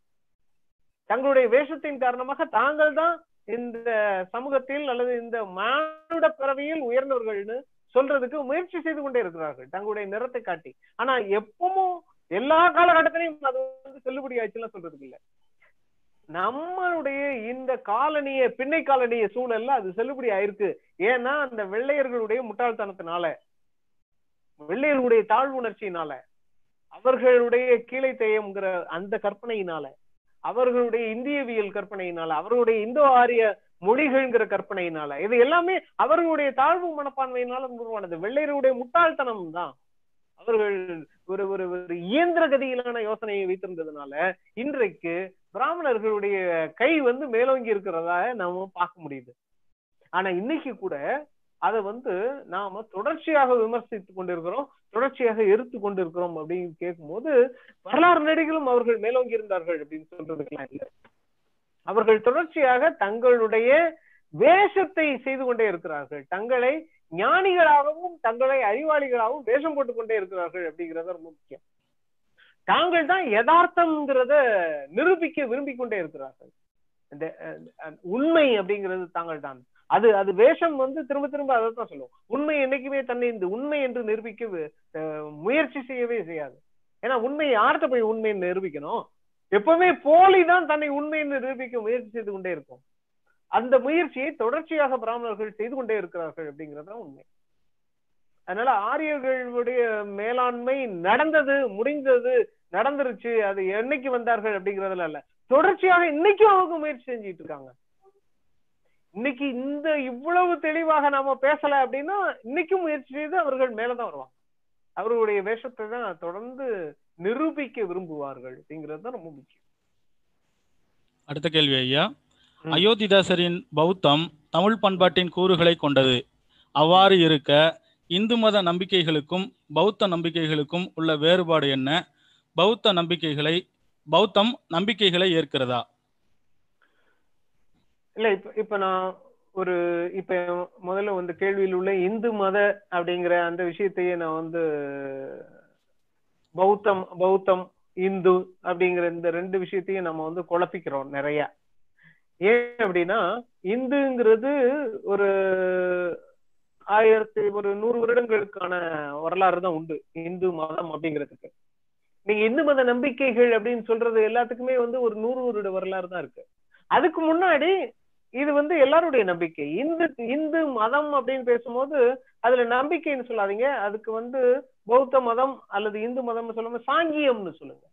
தங்களுடைய வேஷத்தின் காரணமாக தாங்கள் தான் இந்த சமூகத்தில் அல்லது இந்த மானுட பிறவியில் உயர்ந்தவர்கள்னு சொல்றதுக்கு முயற்சி செய்து கொண்டே இருக்கிறார்கள் தங்களுடைய நிறத்தை காட்டி. ஆனா எப்பவும் எல்லா காலகட்டத்திலையும் அது வந்து செல்லுபடி ஆச்சுலாம் சொல்றதுக்கு இல்ல. நம்மளுடைய இந்த காலனிய பின்னை காலனிய சூழல்ல அது செல்லுபடி ஆயிருக்கு. ஏன்னா அந்த வெள்ளையர்களுடைய முட்டாள்தனத்தினால வெள்ளையர்களுடைய தாழ்வுணர்ச்சியினால அவர்களுடைய கீழே தேயம்ங்கிற அந்த கற்பனையினால அவர்களுடைய இந்தியவியல் கற்பனையினால அவர்களுடைய இந்தோ ஆரிய மொழிகள்ங்கிற கற்பனையினால இது எல்லாமே அவர்களுடைய தாழ்வு மனப்பான்மையினால உருவானது. வெள்ளையருடைய முட்டாள்தனம் தான். அவர்கள் ஒரு ஒரு ஒரு இயந்திர கதியிலான யோசனையை வைத்திருந்ததுனால இன்றைக்கு பிராமணர்களுடைய கை வந்து மேலோங்கி இருக்கிறதா நாம பார்க்க முடியுது. ஆனா இன்னைக்கு கூட அதை வந்து நாம தொடர்ச்சியாக விமர்சித்துக் கொண்டிருக்கிறோம் தொடர்ச்சியாக எரித்து கொண்டிருக்கிறோம் அப்படின்னு கேட்கும்போது வரலாறு நடிகளும் அவர்கள் மேலோங்கி இருந்தார்கள் அப்படின்னு சொல்றதுக்கெல்லாம் இல்லை. அவர்கள் தொடர்ச்சியாக தங்களுடைய வேஷத்தை செய்து கொண்டே இருக்கிறார்கள். தங்களை ஞானிகளாகவும் தங்களை அறிவாளிகளாகவும் வேஷம் போட்டுக் கொண்டே இருக்கிறார்கள் அப்படிங்கிறது ரொம்ப முக்கியம். தாங்கள் தான் யதார்த்தம்ங்கிறத நிரூபிக்க விரும்பிக் கொண்டே இருக்கிறார்கள். இந்த உண்மை அப்படிங்கிறது தாங்கள் தான். அது அது வேஷம் வந்து திரும்ப திரும்ப அதை தான் சொல்லுவோம். உண்மை என்னைக்குமே தன்னை இந்த உண்மை என்று நிரூபிக்க முயற்சி செய்யவே செய்யாது. ஏன்னா உண்மையை யார்கிட்ட போய் உண்மைன்னு நிரூபிக்கணும்? எப்பவுமே போலி தான் தன்னை உண்மைன்னு நிரூபிக்க முயற்சி செய்து கொண்டே இருக்கும். அந்த முயற்சியை தொடர்ச்சியாக பிராமணர்கள் செய்து கொண்டே இருக்கிறார்கள் அப்படிங்கிறது உண்மை. அதனால ஆரியர்களுடைய மேலாண்மை நடந்தது முடிந்தது நடந்துருச்சு. அது என்னைக்கு வந்தார்கள் அப்படிங்கறதுல இல்ல. தொடர்ச்சியாக இன்னைக்கும் அவங்க முயற்சி செஞ்சுட்டு இருக்காங்க. இன்னைக்கு இந்த இவ்வளவு தெளிவாக நாம பேசல அப்படின்னா இன்னைக்கும் முயற்சி செய்து அவர்கள் மேலதான் வருவாங்க. அவர்களுடைய வேஷத்தை தான் தொடர்ந்து நிரூபிக்க விரும்புவார்கள் அப்படிங்கிறது தான் ரொம்ப முக்கியம். அடுத்த கேள்வி ஐயா. அயோத்திதாசரின் பௌத்தம் தமிழ் பண்பாட்டின் கூறுகளை கொண்டது. அவ்வாறு இருக்க இந்து மத நம்பிக்கைகளுக்கும் பௌத்த நம்பிக்கைகளுக்கும் உள்ள வேறுபாடு என்ன? பௌத்த நம்பிக்கைகளை பௌத்தம் நம்பிக்கைகளை ஏற்கிறதா? இல்ல இப்ப இப்ப நான் ஒரு இப்ப முதல்ல வந்து கேள்வியில் உள்ள இந்து மத அப்படிங்கிற அந்த விஷயத்தையே நான் வந்து பௌத்தம் பௌத்தம் இந்து அப்படிங்கிற இந்த ரெண்டு விஷயத்தையும் நம்ம வந்து குழப்பிக்கிறோம் நிறைய. ஏன் அப்படின்னா இந்துங்கிறது ஒரு ஆயிரத்தி ஒரு நூறு வருடங்களுக்கான வரலாறு தான் உண்டு. இந்து மதம் அப்படிங்கிறதுக்கு. நீங்க இந்து மத நம்பிக்கைகள் அப்படின்னு சொல்றது எல்லாத்துக்குமே வந்து ஒரு நூறு வருட வரலாறு தான் இருக்கு. அதுக்கு முன்னாடி இது வந்து எல்லாருடைய நம்பிக்கை. இந்து இந்து மதம் அப்படின்னு பேசும்போது அதுல நம்பிக்கைன்னு சொல்லாதீங்க. அதுக்கு வந்து பௌத்த மதம் அல்லது இந்து மதம்னு சொல்லுங்க சாங்கியம்னு சொல்லுங்க.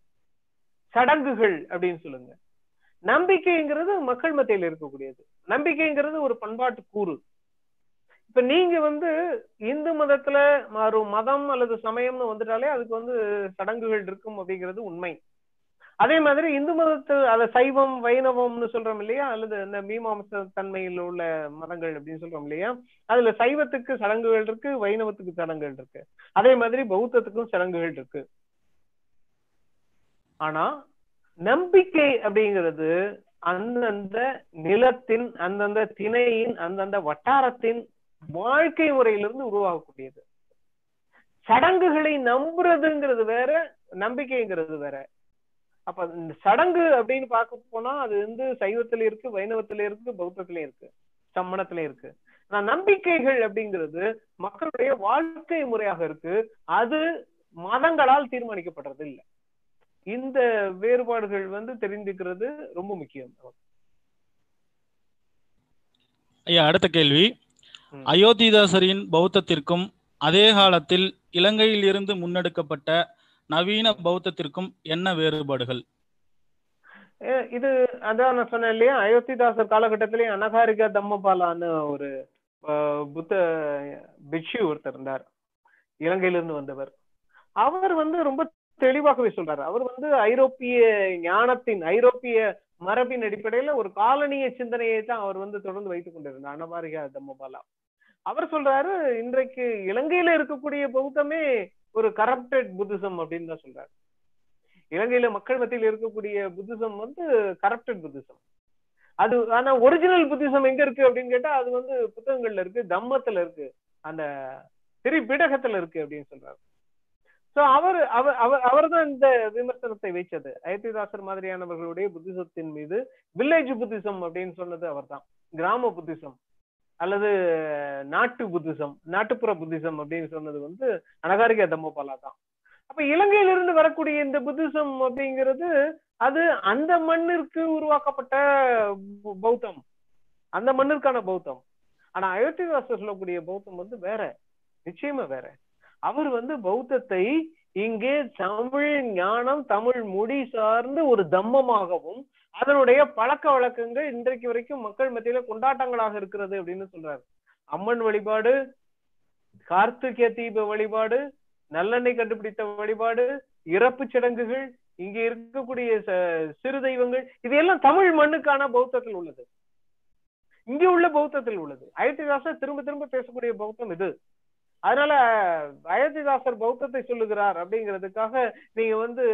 சடங்குகள் அப்படின்னு சொல்லுங்க. நம்பிக்கைங்கிறது மக்கள் மத்தியில் இருக்கக்கூடியது. நம்பிக்கைங்கிறது ஒரு பண்பாட்டு கூறு. இப்ப நீங்க வந்து இந்து மதத்துல ஒரு மதம் அல்லது சமயம்னு வந்துட்டாலே அதுக்கு வந்து சடங்குகள் இருக்கும் அப்படிங்கிறது உண்மை. அதே மாதிரி இந்து மதத்தில் அத சைவம் வைணவம்னு சொல்றோம் இல்லையா? அல்லது இந்த மீமாம்ச தன்மையில் உள்ள மதங்கள் அப்படின்னு சொல்றோம் இல்லையா? அதுல சைவத்துக்கு சடங்குகள் இருக்கு வைணவத்துக்கு சடங்குகள் இருக்கு. அதே மாதிரி பௌத்தத்துக்கும் சடங்குகள் இருக்கு. ஆனா நம்பிக்கை அப்படிங்கிறது அந்தந்த நிலத்தின் அந்தந்த திணையின் அந்தந்த வட்டாரத்தின் வாழ்க்கை முறையிலிருந்து உருவாகக்கூடியது. சடங்குகளை நம்புறதுங்கிறது வேற நம்பிக்கைங்கிறது வேற. அப்ப இந்த சடங்கு அப்படின்னு பார்க்க போனா அது வந்து சைவத்துல இருக்கு வைணவத்துல இருக்கு பௌத்தத்துல இருக்கு சம்மணத்துல இருக்கு. ஆனா நம்பிக்கைகள் அப்படிங்கிறது மக்களுடைய வாழ்க்கை முறையாக இருக்கு. அது மதங்களால் தீர்மானிக்கப்படுறது இல்லை இந்த வேறுபாடுகள் வந்து தெரிந்துக்கிறது ரொம்ப முக்கியம். ஐயா அடுத்த கேள்வி. அயோத்திதாசரின் பௌத்தத்திற்கும் அதே காலத்தில் இலங்கையில் இருந்து முன்னெடுக்கப்பட்ட நவீன பௌத்தத்திற்கும் என்ன வேறுபாடுகள்? இது அதான் நான் சொன்னேன் இல்லையா? அயோத்திதாசர் காலகட்டத்திலேயே அனகாரிகா தம்மபாலான்னு ஒரு புத்த பிக்ஷு ஒருத்தர் இருந்தார். இலங்கையிலிருந்து வந்தவர். அவர் வந்து ரொம்ப தெளிவாகவே சொல்றாரு. அவர் வந்து ஐரோப்பிய ஞானத்தின் ஐரோப்பிய மரபின் அடிப்படையில ஒரு காலனிய சிந்தனையை தான் அவர் வந்து தொடர்ந்து வைத்துக் கொண்டிருந்தார். அனபாரிகா தம்மபாலா. அவர் சொல்றாரு இன்றைக்கு இலங்கையில இருக்கக்கூடிய பௌத்தமே ஒரு கரப்டட் புத்திசம் அப்படின்னு தான் சொல்றாரு. இலங்கையில மக்கள் மத்தியில் இருக்கக்கூடிய புத்திசம் வந்து கரப்டட் புத்திசம் அது ஆனா ஒரிஜினல் புத்திசம் எங்க இருக்கு அப்படின்னு கேட்டா அது வந்து புத்தகங்கள்ல இருக்கு தம்மத்துல இருக்கு அந்த திரிபிடகத்துல இருக்கு அப்படின்னு சொல்றாரு. சோ அவர் அவர் அவர் தான் இந்த விமர்சனத்தை வைச்சது அயோத்திதாசர் மாதிரியானவர்களுடைய புத்திசத்தின் மீது வில்லேஜ் புத்திசம் அப்படின்னு சொன்னது அவர் தான் கிராம புத்திசம் அல்லது நாட்டு புத்திசம் நாட்டுப்புற புத்திசம் அப்படின்னு சொன்னது வந்து அனகாரிகா தம்மபாலா தான் அப்ப இலங்கையிலிருந்து வரக்கூடிய இந்த புத்திசம் அப்படிங்கிறது அது அந்த மண்ணிற்கு உருவாக்கப்பட்ட பௌத்தம். அந்த மண்ணிற்கான பௌத்தம். ஆனா அயோத்திதாசர் சொல்லக்கூடிய பௌத்தம் வந்து வேற. நிச்சயமா வேற. அவர் வந்து பௌத்தத்தை இங்கே தமிழ் ஞானம் தமிழ் மொழி சார்ந்து ஒரு தம்மமாகவும் அதனுடைய பழக்க வழக்கங்கள் இன்றைக்கு வரைக்கும் மக்கள் மத்தியில கொண்டாட்டங்களாக இருக்கிறது அப்படின்னு சொல்றாரு. அம்மன் வழிபாடு கார்த்திகை தீப வழிபாடு நல்லெண்ணெய் கண்டுபிடித்த வழிபாடு இறப்பு சடங்குகள் இங்க இருக்கக்கூடிய ச- சிறு தெய்வங்கள் இது எல்லாம் தமிழ் மண்ணுக்கான பௌத்தத்தில் உள்ளது. இங்க உள்ள பௌத்தத்தில் உள்ளது. அயோத்திதாசர் திரும்ப திரும்ப பேசக்கூடிய பௌத்தம் இது. அதனால அயோத்திதாசர் பௌத்தத்தை சொல்லுகிறார் அப்படிங்கிறதுக்காக நீங்க வந்து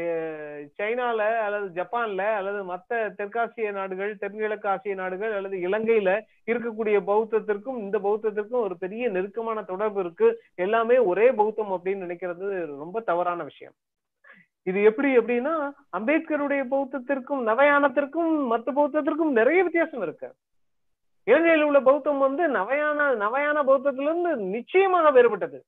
அஹ், சைனால அல்லது ஜப்பான்ல அல்லது மத்த தெற்காசிய நாடுகள் தென்கிழக்கு ஆசிய நாடுகள் அல்லது இலங்கையில இருக்கக்கூடிய பௌத்தத்திற்கும் இந்த பௌத்தத்திற்கும் ஒரு பெரிய நெருக்கமான தொடர்பு இருக்கு. எல்லாமே ஒரே பௌத்தம் அப்படின்னு நினைக்கிறது ரொம்ப தவறான விஷயம். இது எப்படி எப்படின்னா அம்பேத்கருடைய பௌத்தத்திற்கும் நவயானத்திற்கும் மத்த பௌத்தத்திற்கும் நிறைய வித்தியாசம் இருக்கு. இலங்கையில் உள்ள பௌத்தம் வந்து நவயான நவயான பௌத்தத்திலிருந்து நிச்சயமாக வேறுபட்டது.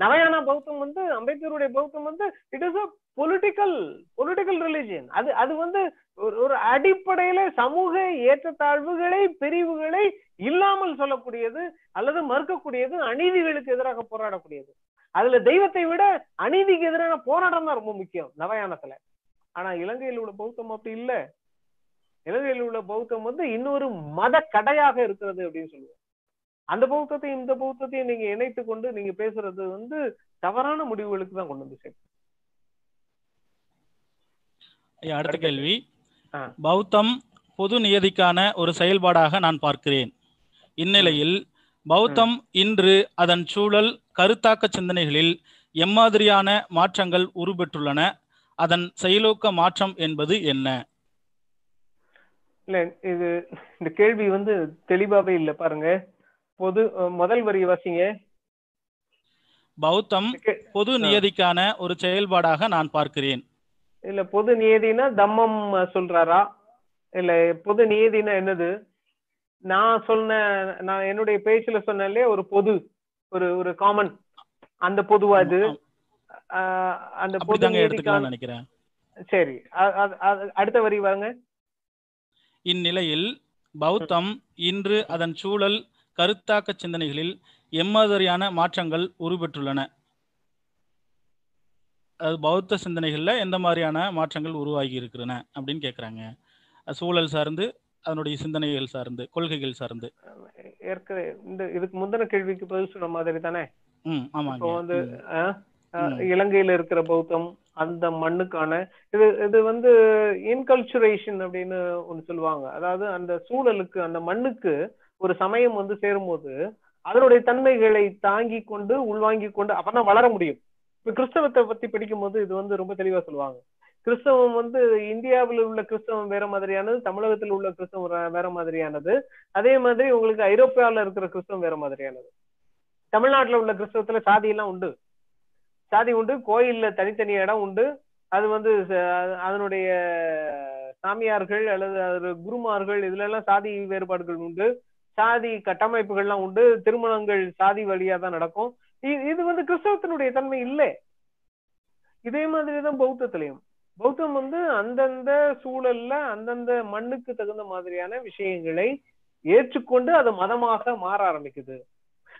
நவயான பௌத்தம் வந்து அம்பேத்கருடைய பௌத்தம் வந்து it is a political political religion அது அது வந்து ஒரு அடிப்படையில சமூக ஏற்றத்தாழ்வுகளை பிரிவுகளை இல்லாமல் சொல்லக்கூடியது அல்லது மறுக்கக்கூடியது அநீதிகளுக்கு எதிராக போராடக்கூடியது. அதுல தெய்வத்தை விட அநீதிக்கு எதிரான போராட்டம் தான் ரொம்ப முக்கியம் நவயானத்துல. ஆனா இலங்கையில் உள்ள பௌத்தம் அப்படி இல்ல. இலங்கையில் உள்ள பௌத்தம் வந்து இன்னொரு மத கடையாக இருக்கிறது அப்படின்னு சொல்லுவோம். அந்த பௌத்தத்தையும் இந்த பௌத்தத்தையும் நீங்க இணைத்து கொண்டு நீங்க பேசுறது வந்து தவறான முடிவுகளுக்கு தான் கொண்டு வந்து சேர்க்கும் அடுத்த கேள்வி. பௌத்தம் பொது நியதிக்கான ஒரு செயல்பாடாக நான் பார்க்கிறேன். இந்நிலையில் பௌத்தம் இன்று அதன் சூழல் கருத்தாக்க சிந்தனைகளில் எம்மாதிரியான மாற்றங்கள் உருபெற்றுள்ளன அதன் செயலோக்க மாற்றம் என்பது என்ன? இல்ல இது இந்த கேள்வி வந்து தெளிவாவே இல்ல பாருங்க. பொது முதல் வரி வாசிங்க. பௌத்தம் பொது. நியதிக்கான ஒரு செயல்பாடாக நான் பார்க்கிறேன். இல்ல பொது நியதினா தம்மம் சொல்றாரா? இல்ல பொது நியதினா என்னது? நான் சொன்ன நான் என்னுடைய பேச்சுல சொன்னேன்லே ஒரு பொது ஒரு ஒரு காமன் அந்த பொதுவா இது அந்த பொது நியதிக்கான நினைக்கிறேன். சரி அடுத்த வரி வாங்க. இந்நிலையில் பௌத்தம் இன்று அதன் சூழல் கருத்தாக்க சிந்தனைகளில் எம்மாதிரியான மாற்றங்கள் உருபெற்றுள்ளன. அது பௌத்த சிந்தனைகள்ல எந்த மாதிரியான மாற்றங்கள் உருவாகி இருக்கிறன அப்படின்னு கேக்குறாங்க. அது சூழல் சார்ந்து அதனுடைய சிந்தனைகள் சார்ந்து கொள்கைகள் சார்ந்து. ஏற்கனவே இந்த இதுக்கு முந்தின கேள்விக்கு பதில் சொன்ன மாதிரி தானே? ம் ஆமாங்க. இப்போ வந்து. இலங்கையில இருக்கிற பௌத்தம் அந்த மண்ணுக்கான இது இது வந்து இன்கல்ச்சுரேஷன் அப்படின்னு ஒண்ணு சொல்லுவாங்க. அதாவது அந்த சூழலுக்கு அந்த மண்ணுக்கு ஒரு சமயம் வந்து சேரும்போது அதனுடைய தன்மைகளை தாங்கி கொண்டு உள்வாங்கி கொண்டு அப்பதான் வளர முடியும். இப்ப கிறிஸ்தவத்தை பத்தி படிக்கும்போது இது வந்து ரொம்ப தெளிவா சொல்லுவாங்க. கிறிஸ்தவம் வந்து இந்தியாவில் உள்ள கிறிஸ்தவம் வேற மாதிரியானது தமிழகத்தில் உள்ள கிறிஸ்தவம் வேற- மாதிரியானது. அதே மாதிரி உங்களுக்கு ஐரோப்பியாவில் இருக்கிற கிறிஸ்தவம் வேற மாதிரியானது. தமிழ்நாட்டுல உள்ள கிறிஸ்தவத்துல சாதி எல்லாம் உண்டு. சாதி உண்டு கோயில்ல தனித்தனி இடம் உண்டு. அது வந்து அதனுடைய சாமியார்கள் அல்லது அது குருமார்கள் இதுல எல்லாம் சாதி வேறுபாடுகள் உண்டு. சாதி கட்டமைப்புகள்லாம் உண்டு. திருமணங்கள் சாதி வழியா தான் நடக்கும். இது வந்து கிறிஸ்தவத்தினுடைய தன்மை இல்லை. இதே மாதிரிதான் பௌத்தத்திலையும். பௌத்தம் வந்து அந்தந்த சூழல்ல அந்தந்த மண்ணுக்கு தகுந்த மாதிரியான விஷயங்களை ஏற்றுக்கொண்டு அது மதமாக மாற ஆரம்பிக்குது.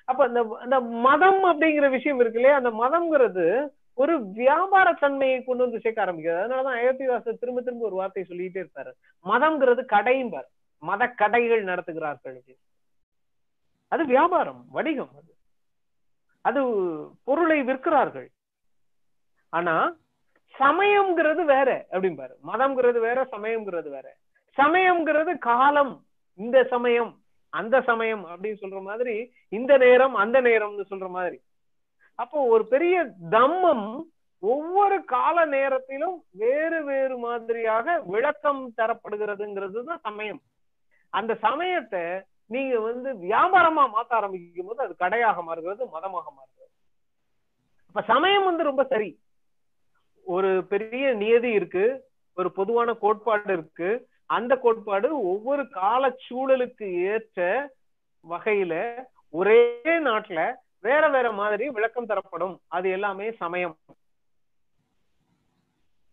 அப்ப அந்த அந்த மதம் அப்படிங்கிற விஷயம் இருக்கு இல்லையா அந்த மதம்ங்கிறது ஒரு வியாபார தன்மையை கொண்டு வந்து சேர்க்க ஆரம்பிக்குது. அதனாலதான் அயோத்திதாசர் திரும்ப திரும்ப ஒரு வார்த்தை சொல்லிட்டே இருப்பாரு. மதம்ங்கிறது கடைம்பார் மத கடைகள் நடத்துகிறார்கள் அது வியாபாரம் வணிகம் அது. அது பொருளை விற்கிறார்கள். ஆனா சமயம்ங்கிறது வேற அப்படிம்பாரு மதம்ங்கிறது வேற சமயம்ங்கிறது வேற. சமயம்ங்கிறது காலம். இந்த சமயம். அந்த சமயம் அப்படின்னு சொல்ற மாதிரி இந்த நேரம் அந்த நேரம்னு சொல்ற மாதிரி. அப்போ ஒரு பெரிய தம்மம் ஒவ்வொரு கால நேரத்திலும் வேறு வேறு மாதிரியாக விளக்கம் தரப்படுகிறதுங்கிறது தான் சமயம். அந்த சமயத்தை நீங்க வந்து வியாபாரமா மாத்த ஆரம்பிக்கும் போது அது கடையாக மாறுகிறது மதமாக மாறுகிறது. அப்ப சமயம் வந்து ரொம்ப சரி. ஒரு பெரிய நியதி இருக்கு ஒரு பொதுவான கோட்பாடு இருக்கு அந்த கோட்பாடு ஒவ்வொரு கால சூழலுக்கு ஏற்ற வகையில ஒரே நாட்டுல வேற வேற மாதிரி விளக்கம் தரப்படும். அது எல்லாமே சமயம்.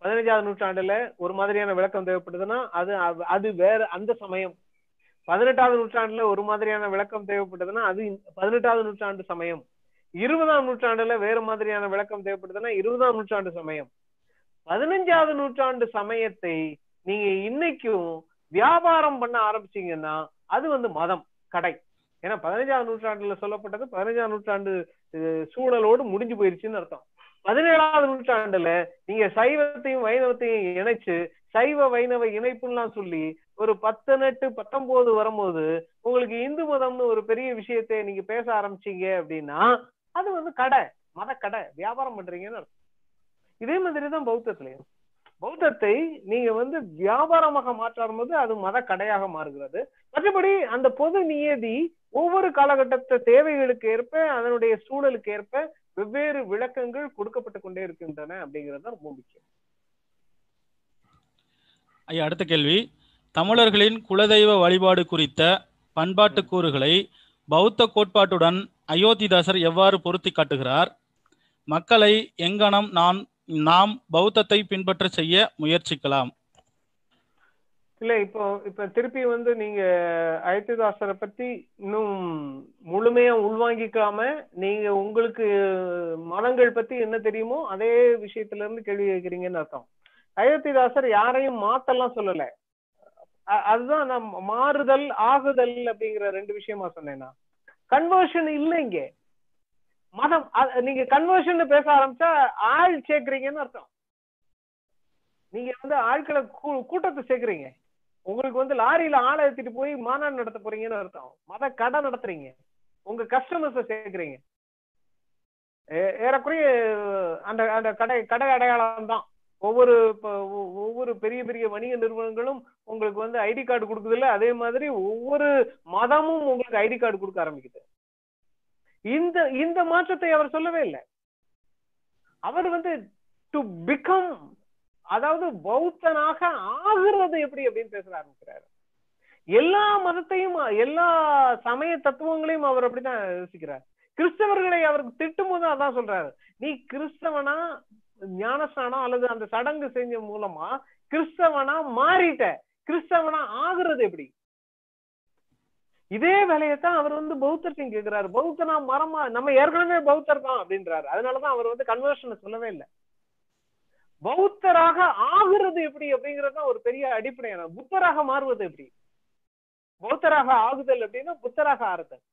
பதினஞ்சாவது நூற்றாண்டுல ஒரு மாதிரியான விளக்கம் தேவைப்படுதுன்னா அது அது- வேற அந்த சமயம். பதினெட்டாவது நூற்றாண்டுல ஒரு மாதிரியான விளக்கம் தேவைப்பட்டதுன்னா அது பதினெட்டாவது நூற்றாண்டு சமயம். இருபதாம் நூற்றாண்டுல வேற மாதிரியான விளக்கம் தேவைப்படுதுன்னா இருபதாம் நூற்றாண்டு சமயம். பதினஞ்சாவது நூற்றாண்டு சமயத்தை நீங்க இன்னைக்கும் வியாபாரம் பண்ண ஆரம்பிச்சீங்கன்னா அது வந்து மதம் கடை. ஏன்னா பதினஞ்சாம் நூற்றாண்டுல சொல்லப்பட்டது பதினஞ்சாம் நூற்றாண்டு சூழலோடு முடிஞ்சு போயிருச்சுன்னு அர்த்தம். பதினேழாவது நூற்றாண்டுல நீங்க சைவத்தையும் வைணவத்தையும் இணைச்சு சைவ வைணவ இணைப்புலாம் சொல்லி ஒரு பதினெட்டு பத்தொன்பது வரும்போது உங்களுக்கு இந்து மதம்னு ஒரு பெரிய விஷயத்தை நீங்க பேச ஆரம்பிச்சீங்க அப்படின்னா அது வந்து கடை மத கடை வியாபாரம் பண்றீங்கன்னு அர்த்தம். இதே மாதிரிதான் பௌத்தத்திலையும். பௌத்தத்தை நீங்க வந்து வியாபாரமாக மாற்றும் போது அது மத கடையாக மாறுகிறது. மற்றபடி அந்த பொது நியதி ஒவ்வொரு காலகட்டத்து தேவைகளுக்கு ஏற்ப அதனுடைய சூழலுக்கு ஏற்ப வெவ்வேறு விளக்கங்கள் கொடுக்கப்பட்டு கொண்டே இருக்கின்றன அப்படிங்கிறது தான் ரொம்ப முக்கியம். ஐயா அடுத்த கேள்வி. தமிழர்களின் குலதெய்வ வழிபாடு குறித்த பண்பாட்டு கூறுகளை பௌத்த கோட்பாட்டுடன் அயோத்திதாசர் எவ்வாறு பொருத்தி காட்டுகிறார்? மக்களை எங்கனம் நான் நாம் பௌத்தத்தை பின்பற்ற செய்ய முயற்சிக்கலாம். இல்ல இப்போ இப்ப திருப்பி வந்து நீங்க அயத்திதாசரை பத்தி இன்னும் முழுமையா உள்வாங்கிக்காம நீங்க உங்களுக்கு மதங்கள் பத்தி என்ன தெரியுமோ அதே விஷயத்துல இருந்து கேள்வி கேட்கிறீங்கன்னு அர்த்தம். அயோத்திதாசர் யாரையும் மாத்தெல்லாம் சொல்லல. அதுதான் நான் மாறுதல் ஆகுதல் அப்படிங்கிற ரெண்டு விஷயமா சொன்னேன்னா கன்வர்ஷன் இல்ல இங்கே. மதம் நீங்க கன்வர்ஷன் பேச ஆரம்பிச்சா ஆள் சேர்க்கறீங்கன்னு அர்த்தம். நீங்க வந்து ஆட்களை கூட்டத்தை சேர்க்கறீங்க. உங்களுக்கு வந்து லாரியில ஆளை எடுத்துட்டு போய் மாநாடு நடத்த போறீங்கன்னு அர்த்தம். மத கடை நடத்துறீங்க. உங்க கஸ்டமர்ஸ சேர்க்கறீங்க. ஏ- ஏறக்குறைய அந்த அந்த கடை கடை அடையாளம் தான். ஒவ்வொரு ஒவ்வொரு பெரிய பெரிய வணிக நிறுவனங்களும் உங்களுக்கு வந்து ஐடி கார்டு கொடுக்குதுல்ல அதே மாதிரி ஒவ்வொரு மதமும் உங்களுக்கு ஐடி கார்டு கொடுக்க ஆரம்பிக்குது. இந்த இந்த மாற்றத்தை அவர் சொல்லவே இல்லை. அவர் வந்து டு பிகம் அதாவது பௌத்தனாக ஆகுறது எப்படி அப்படின்னு பேச ஆரம்பிக்கிறாரு. எல்லா மதத்தையும் எல்லா சமய தத்துவங்களையும் அவர் அப்படிதான் யோசிக்கிறார். கிறிஸ்தவர்களை அவருக்கு திட்டும் போது அதான் சொல்றாரு. நீ கிறிஸ்தவனா ஞானஸ்நானம் அல்லது அந்த சடங்கு செஞ்ச மூலமா கிறிஸ்தவனா மாறிட்ட. கிறிஸ்தவனா ஆகுறது எப்படி? இதே வேலையத்தான் அவர் வந்து பௌத்தர்கிட்ட கேட்கிறாரு பௌத்தனா மரமா நம்ம ஏற்கனவே பௌத்தர் தான் அப்படின்றாரு. அதனாலதான் அவர் வந்து கன்வர்ஷன் சொல்லவே இல்லை. பௌத்தராக ஆகுறது எப்படி அப்படிங்கறது தான் ஒரு பெரிய அடிப்படையான புத்தராக மாறுவது எப்படி? பௌத்தராக ஆகுதல் அப்படின்னா புத்தராக ஆறுதல்.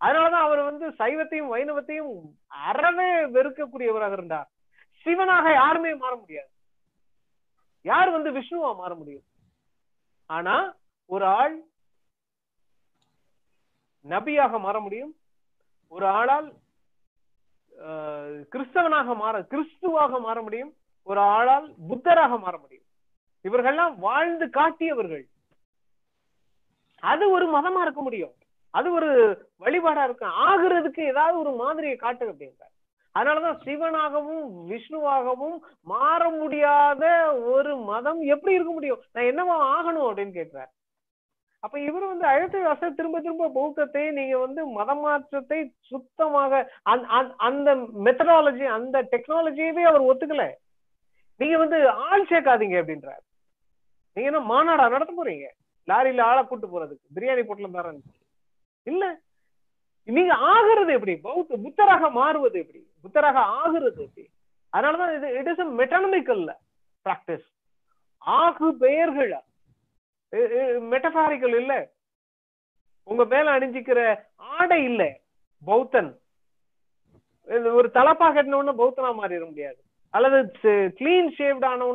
அதனாலதான் அவர் வந்து சைவத்தையும் வைணவத்தையும் அறவே வெறுக்கக்கூடியவராக இருந்தார். சிவனாக யாருமே மாற முடியாது. யார் வந்து விஷ்ணுவா மாற முடியும்? ஆனா ஒரு ஆள் நபியாக மாற முடியும். ஒரு ஆளால் ஆஹ், கிறிஸ்தவனாக மாற கிறிஸ்துவாக மாற முடியும். ஒரு ஆளால் புத்தராக மாற முடியும். இவர்கள்லாம் வாழ்ந்து காட்டியவர்கள். அது ஒரு மதமா இருக்க முடியும். அது ஒரு வழிபாடா இருக்கும் ஆகுறதுக்கு ஏதாவது ஒரு மாதிரியை காட்டு அப்படின்றார். அதனாலதான் சிவனாகவும் விஷ்ணுவாகவும் மாற முடியாத ஒரு மதம் எப்படி இருக்க முடியும்? நான் என்னவா ஆகணும் அப்படின்னு கேட்கிறார். அப்ப இவர் வந்து அழுத்தவாசர் திரும்ப திரும்ப பௌத்தத்தை நீங்க வந்து மதமாற்றத்தை சுத்தமாக அந்த- அந்த மெத்தடாலஜி அந்த டெக்னாலஜியவே அவர் ஒத்துக்கல. நீங்க வந்து ஆள் சேர்க்காதீங்க அப்படின்றார். நீங்க என்ன மாநாடா நடத்த போறீங்க? லாரியில ஆளை கூட்டு போறதுக்கு பிரியாணி போட்டல தரேன் இல்ல. நீங்க ஆகிறது எப்படி? பௌத்த புத்தராக மாறுவது எப்படி? புத்தராக ஆகுறது எப்படி? அதனாலதான் இது இட் இஸ் மெட்டனமிக்கல் பிராக்டிஸ் ஆகு பெயர்கள் மெட்டபாரிக்கல் இல்ல. உங்க மேல அணிஞ்சிக்கிற ஆடை இல்ல. பௌத்தன். ஒரு தலப்பா கட்டின பௌத்தனா மாறிட முடியாது. அல்லது கிளீன் ஷேவ்ட் ஆன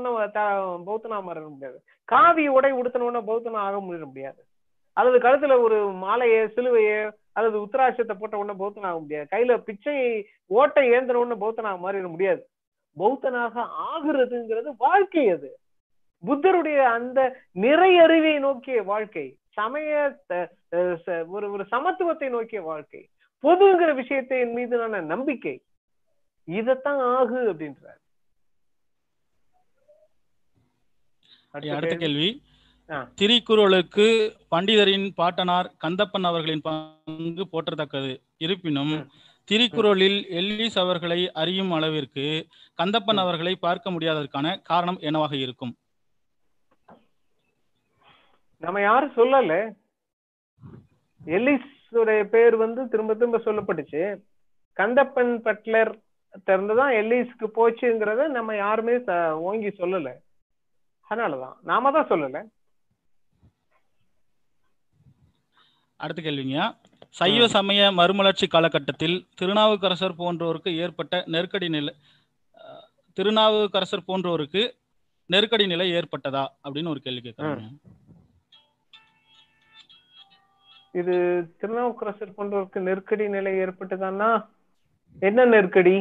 பௌத்தனா மாறிட முடியாது. காவி உடை உடுத்தின உடனே பௌத்தனா ஆக முடிய முடியாது. அல்லது கழுத்துல ஒரு மாலையே சிலுவையே அல்லது உத்தராட்சத்தை போட்ட உடனே பௌத்தன் ஆக முடியாது. கையில பிச்சை ஓட்டை ஏந்தின உடனே பௌத்தனாக மாறிட முடியாது. பௌத்தனாக ஆகுறதுங்கிறது வாழ்க்கை அது. புத்தருடைய அந்த நிறையறிவை நோக்கிய வாழ்க்கை சமய ஒரு ஒரு சமத்துவத்தை நோக்கிய வாழ்க்கை பொதுங்கிற விஷயத்தின் மீதான நம்பிக்கை இதத்தான் ஆகு அப்படின்றார் அடுத்த கேள்வி. திரிக்குறளுக்கு பண்டிதரின் பாட்டனார் கந்தப்பன் அவர்களின் பங்கு போற்றத்தக்கது இருப்பினும். திரிக்குறளில் எல்லிஸ் அவர்களை அறியும் அளவிற்கு கந்தப்பன். அவர்களை பார்க்க முடியாததற்கான காரணம் என்னவாக இருக்கும் நம்ம யாரும் சொல்லல. எல்லிஸ் உடைய பேர் வந்து திரும்ப திரும்ப சொல்லப்பட்டுச்சு. கந்தப்பன் பட்லர் திறந்துதான் எல்லிஸ்க்கு போச்சுங்கிறத நம்ம யாருமே ஓங்கி சொல்லல. அதனாலதான். நாம தான் சொல்லல. அடுத்த கேள்விங்க. சைவ சமய மறுமலர்ச்சி காலகட்டத்தில் திருநாவுக்கரசர் போன்றோருக்கு ஏற்பட்ட நெருக்கடி நிலை திருநாவுக்கரசர் போன்றோருக்கு நெருக்கடி நிலை ஏற்பட்டதா? அப்படின்னு ஒரு கேள்வி கேட்கறாங்க. இது திருநாவுக்கரசர் போன்றவருக்கு நெருக்கடி நிலை ஏற்பட்டுதான்னா என்ன நெருக்கடி?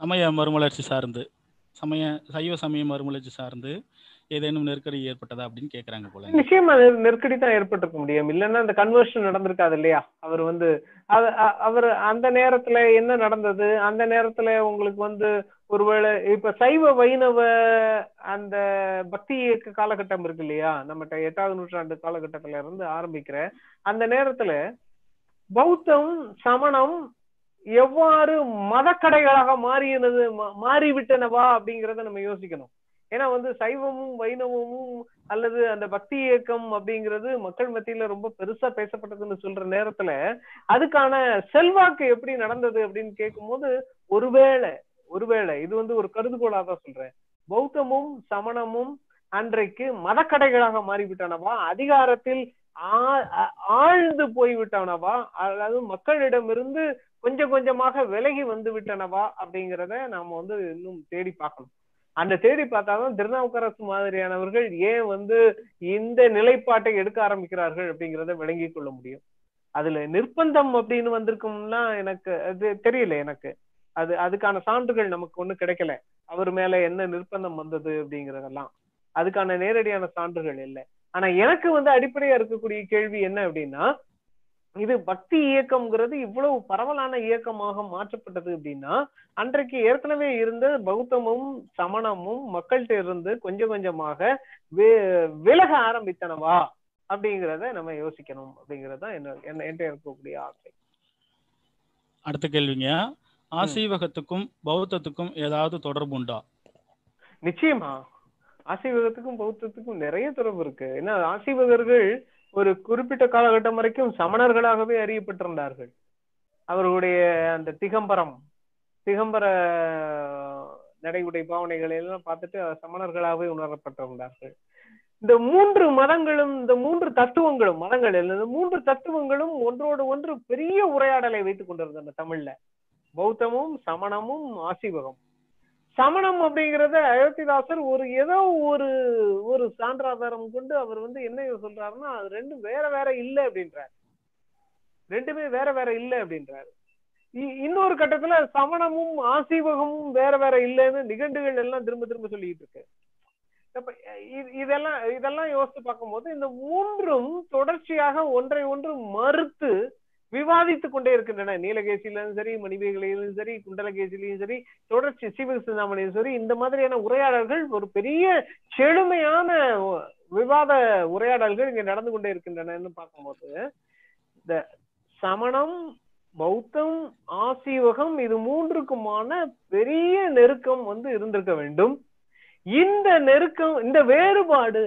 சமய மறுமலர்ச்சி சார்ந்து சமய சைவ சமய மறுமலர்ச்சி சார்ந்து ஏதேனும் நெருக்கடி ஏற்பட்டதா அப்படின்னு கேக்குறாங்க போல நிச்சயமா நெரு- நெருக்கடி தான் ஏற்பட்டிருக்க முடியும். இல்லைன்னா அந்த கன்வர்ஷன் நடந்திருக்காது இல்லையா? அவர் வந்து அவர் அந்த நேரத்துல என்ன நடந்தது? அந்த நேரத்துல உங்களுக்கு வந்து ஒருவேளை இப்ப சைவ வைணவ அந்த பக்தி இயக்க காலகட்டம் இருக்கு இல்லையா? நம்மகிட்ட எட்டாவது நூற்றாண்டு காலகட்டத்துல இருந்து ஆரம்பிக்கிற அந்த நேரத்துல பௌத்தம் சமணம் எவ்வாறு மதக்கடைகளாக மாறினது மா- மாறிவிட்டனவா அப்படிங்கறத நம்ம யோசிக்கணும். ஏன்னா வந்து சைவமும் வைணவமும் அல்லது அந்த பக்தி இயக்கம் அப்படிங்கிறது மக்கள் மத்தியில ரொம்ப பெருசா பேசப்பட்டதுன்னு சொல்ற நேரத்துல அதுக்கான செல்வாக்கு எப்படி நடந்தது அப்படின்னு கேட்கும்போது ஒருவேளை ஒருவேளை இது வந்து ஒரு கருதுகோளா தான் சொல்றேன். பௌத்தமும் சமணமும் அன்றைக்கு மதக்கடைகளாக மாறிவிட்டனவா? அதிகாரத்தில் ஆ- ஆ- ஆழ்ந்து போய்விட்டனவா? அதாவது மக்களிடமிருந்து கொஞ்சம் கொஞ்சமாக விலகி வந்து விட்டனவா அப்படிங்கிறத நாம வந்து இன்னும் தேடி பார்க்கணும். அந்த தேடி பார்த்தாதான் திருநாவுக்கரசு மாதிரியானவர்கள் ஏன் வந்து இந்த நிலைப்பாட்டை எடுக்க ஆரம்பிக்கிறார்கள் அப்படிங்கிறத விளங்கி கொள்ள முடியும். அதுல நிர்பந்தம் அப்படின்னு வந்திருக்கும்னா எனக்கு அது தெரியல எனக்கு. அது அதுக்கான சான்றுகள் நமக்கு ஒண்ணு கிடைக்கல. அவர் மேல என்ன நிர்பந்தம் வந்தது அப்படிங்கறதெல்லாம். அதுக்கான நேரடியான சான்றுகள் இல்லை. ஆனா எனக்கு வந்து அடிப்படையா இருக்கக்கூடிய கேள்வி என்ன அப்படின்னா இது பக்தி இயக்கம்ங்கிறது இவ்வளவு பரவலான இயக்கமாக மாற்றப்பட்டது அப்படின்னா அன்றைக்கு ஏற்கனவே இருந்த பௌத்தமும் சமணமும் மக்கள்கிட்ட இருந்து கொஞ்சம் கொஞ்சமாக விலக ஆரம்பித்தனவா அப்படிங்கிறத நம்ம யோசிக்கணும் அப்படிங்கறதுதான் என்ன என்ன- என்கிட்ட இருக்கக்கூடிய ஆசை. அடுத்த கேள்விங்க. ஆசீவகத்துக்கும் பௌத்தத்துக்கும் ஏதாவது தொடர்பு உண்டா நிச்சயமா. ஆசீவகத்துக்கும் பௌத்தத்துக்கும் நிறைய தொடர்பு இருக்கு. ஏன்னா ஆசீவகர்கள் ஒரு குறிப்பிட்ட காலகட்டம் வரைக்கும் சமணர்களாகவே அறியப்பட்டிருந்தார்கள். அவர்களுடைய அந்த திகம்பரம் திகம்பர நடைமுறை பாவனைகளை எல்லாம் பார்த்துட்டு சமணர்களாகவே உணரப்பட்டிருந்தார்கள். இந்த மூன்று மதங்களும் இந்த மூன்று தத்துவங்களும் மதங்கள் இல்ல, இந்த மூன்று தத்துவங்களும் ஒன்றோடு ஒன்று பெரிய உரையாடலை வைத்துக் கொண்டிருந்தன தமிழ்ல. பௌத்தமும் சமணமும் ஆசீவகம். சமணம் அப்படிங்கிறத அயோத்திதாசர் ஒரு ஏதோ ஒரு ஒரு சான்றாதாரம் கொண்டு அவர் வந்து என்ன சொல்றாருன்னா அது ரெண்டும் வேற வேற இல்ல அப்படின்றார். ரெண்டுமே வேற வேற இல்ல அப்படின்றாரு. இ- இன்னொரு கட்டத்துல சமணமும் ஆசீவகமும் வேற வேற இல்லைன்னு நிகண்டுகள் எல்லாம் திரும்ப திரும்ப சொல்லிட்டு இருக்கு. அப்ப இதெல்லாம் இதெல்லாம் யோசித்து பார்க்கும்போது இந்த மூன்றும் தொடர்ச்சியாக ஒன்றை ஒன்று மறுத்து விவாதித்துக் கொண்டே இருக்கின்றன. நீலகேசியிலும் சரி மணிமேகலையிலும் சரி குண்டலகேசிலையும் சரி தொடர்ச்சி சிவகிருஷ்ணாமணியும் சரி இந்த மாதிரியான உரையாடல்கள் ஒரு பெரிய செழுமையான விவாத உரையாடல்கள் இங்க நடந்து கொண்டே இருக்கின்றன பார்க்கும்போது இந்த சமணம் பௌத்தம் ஆசீவகம் இது மூன்றுக்குமான பெரிய நெருக்கம் வந்து இருந்திருக்க வேண்டும். இந்த நெருக்கம் இந்த வேறுபாடு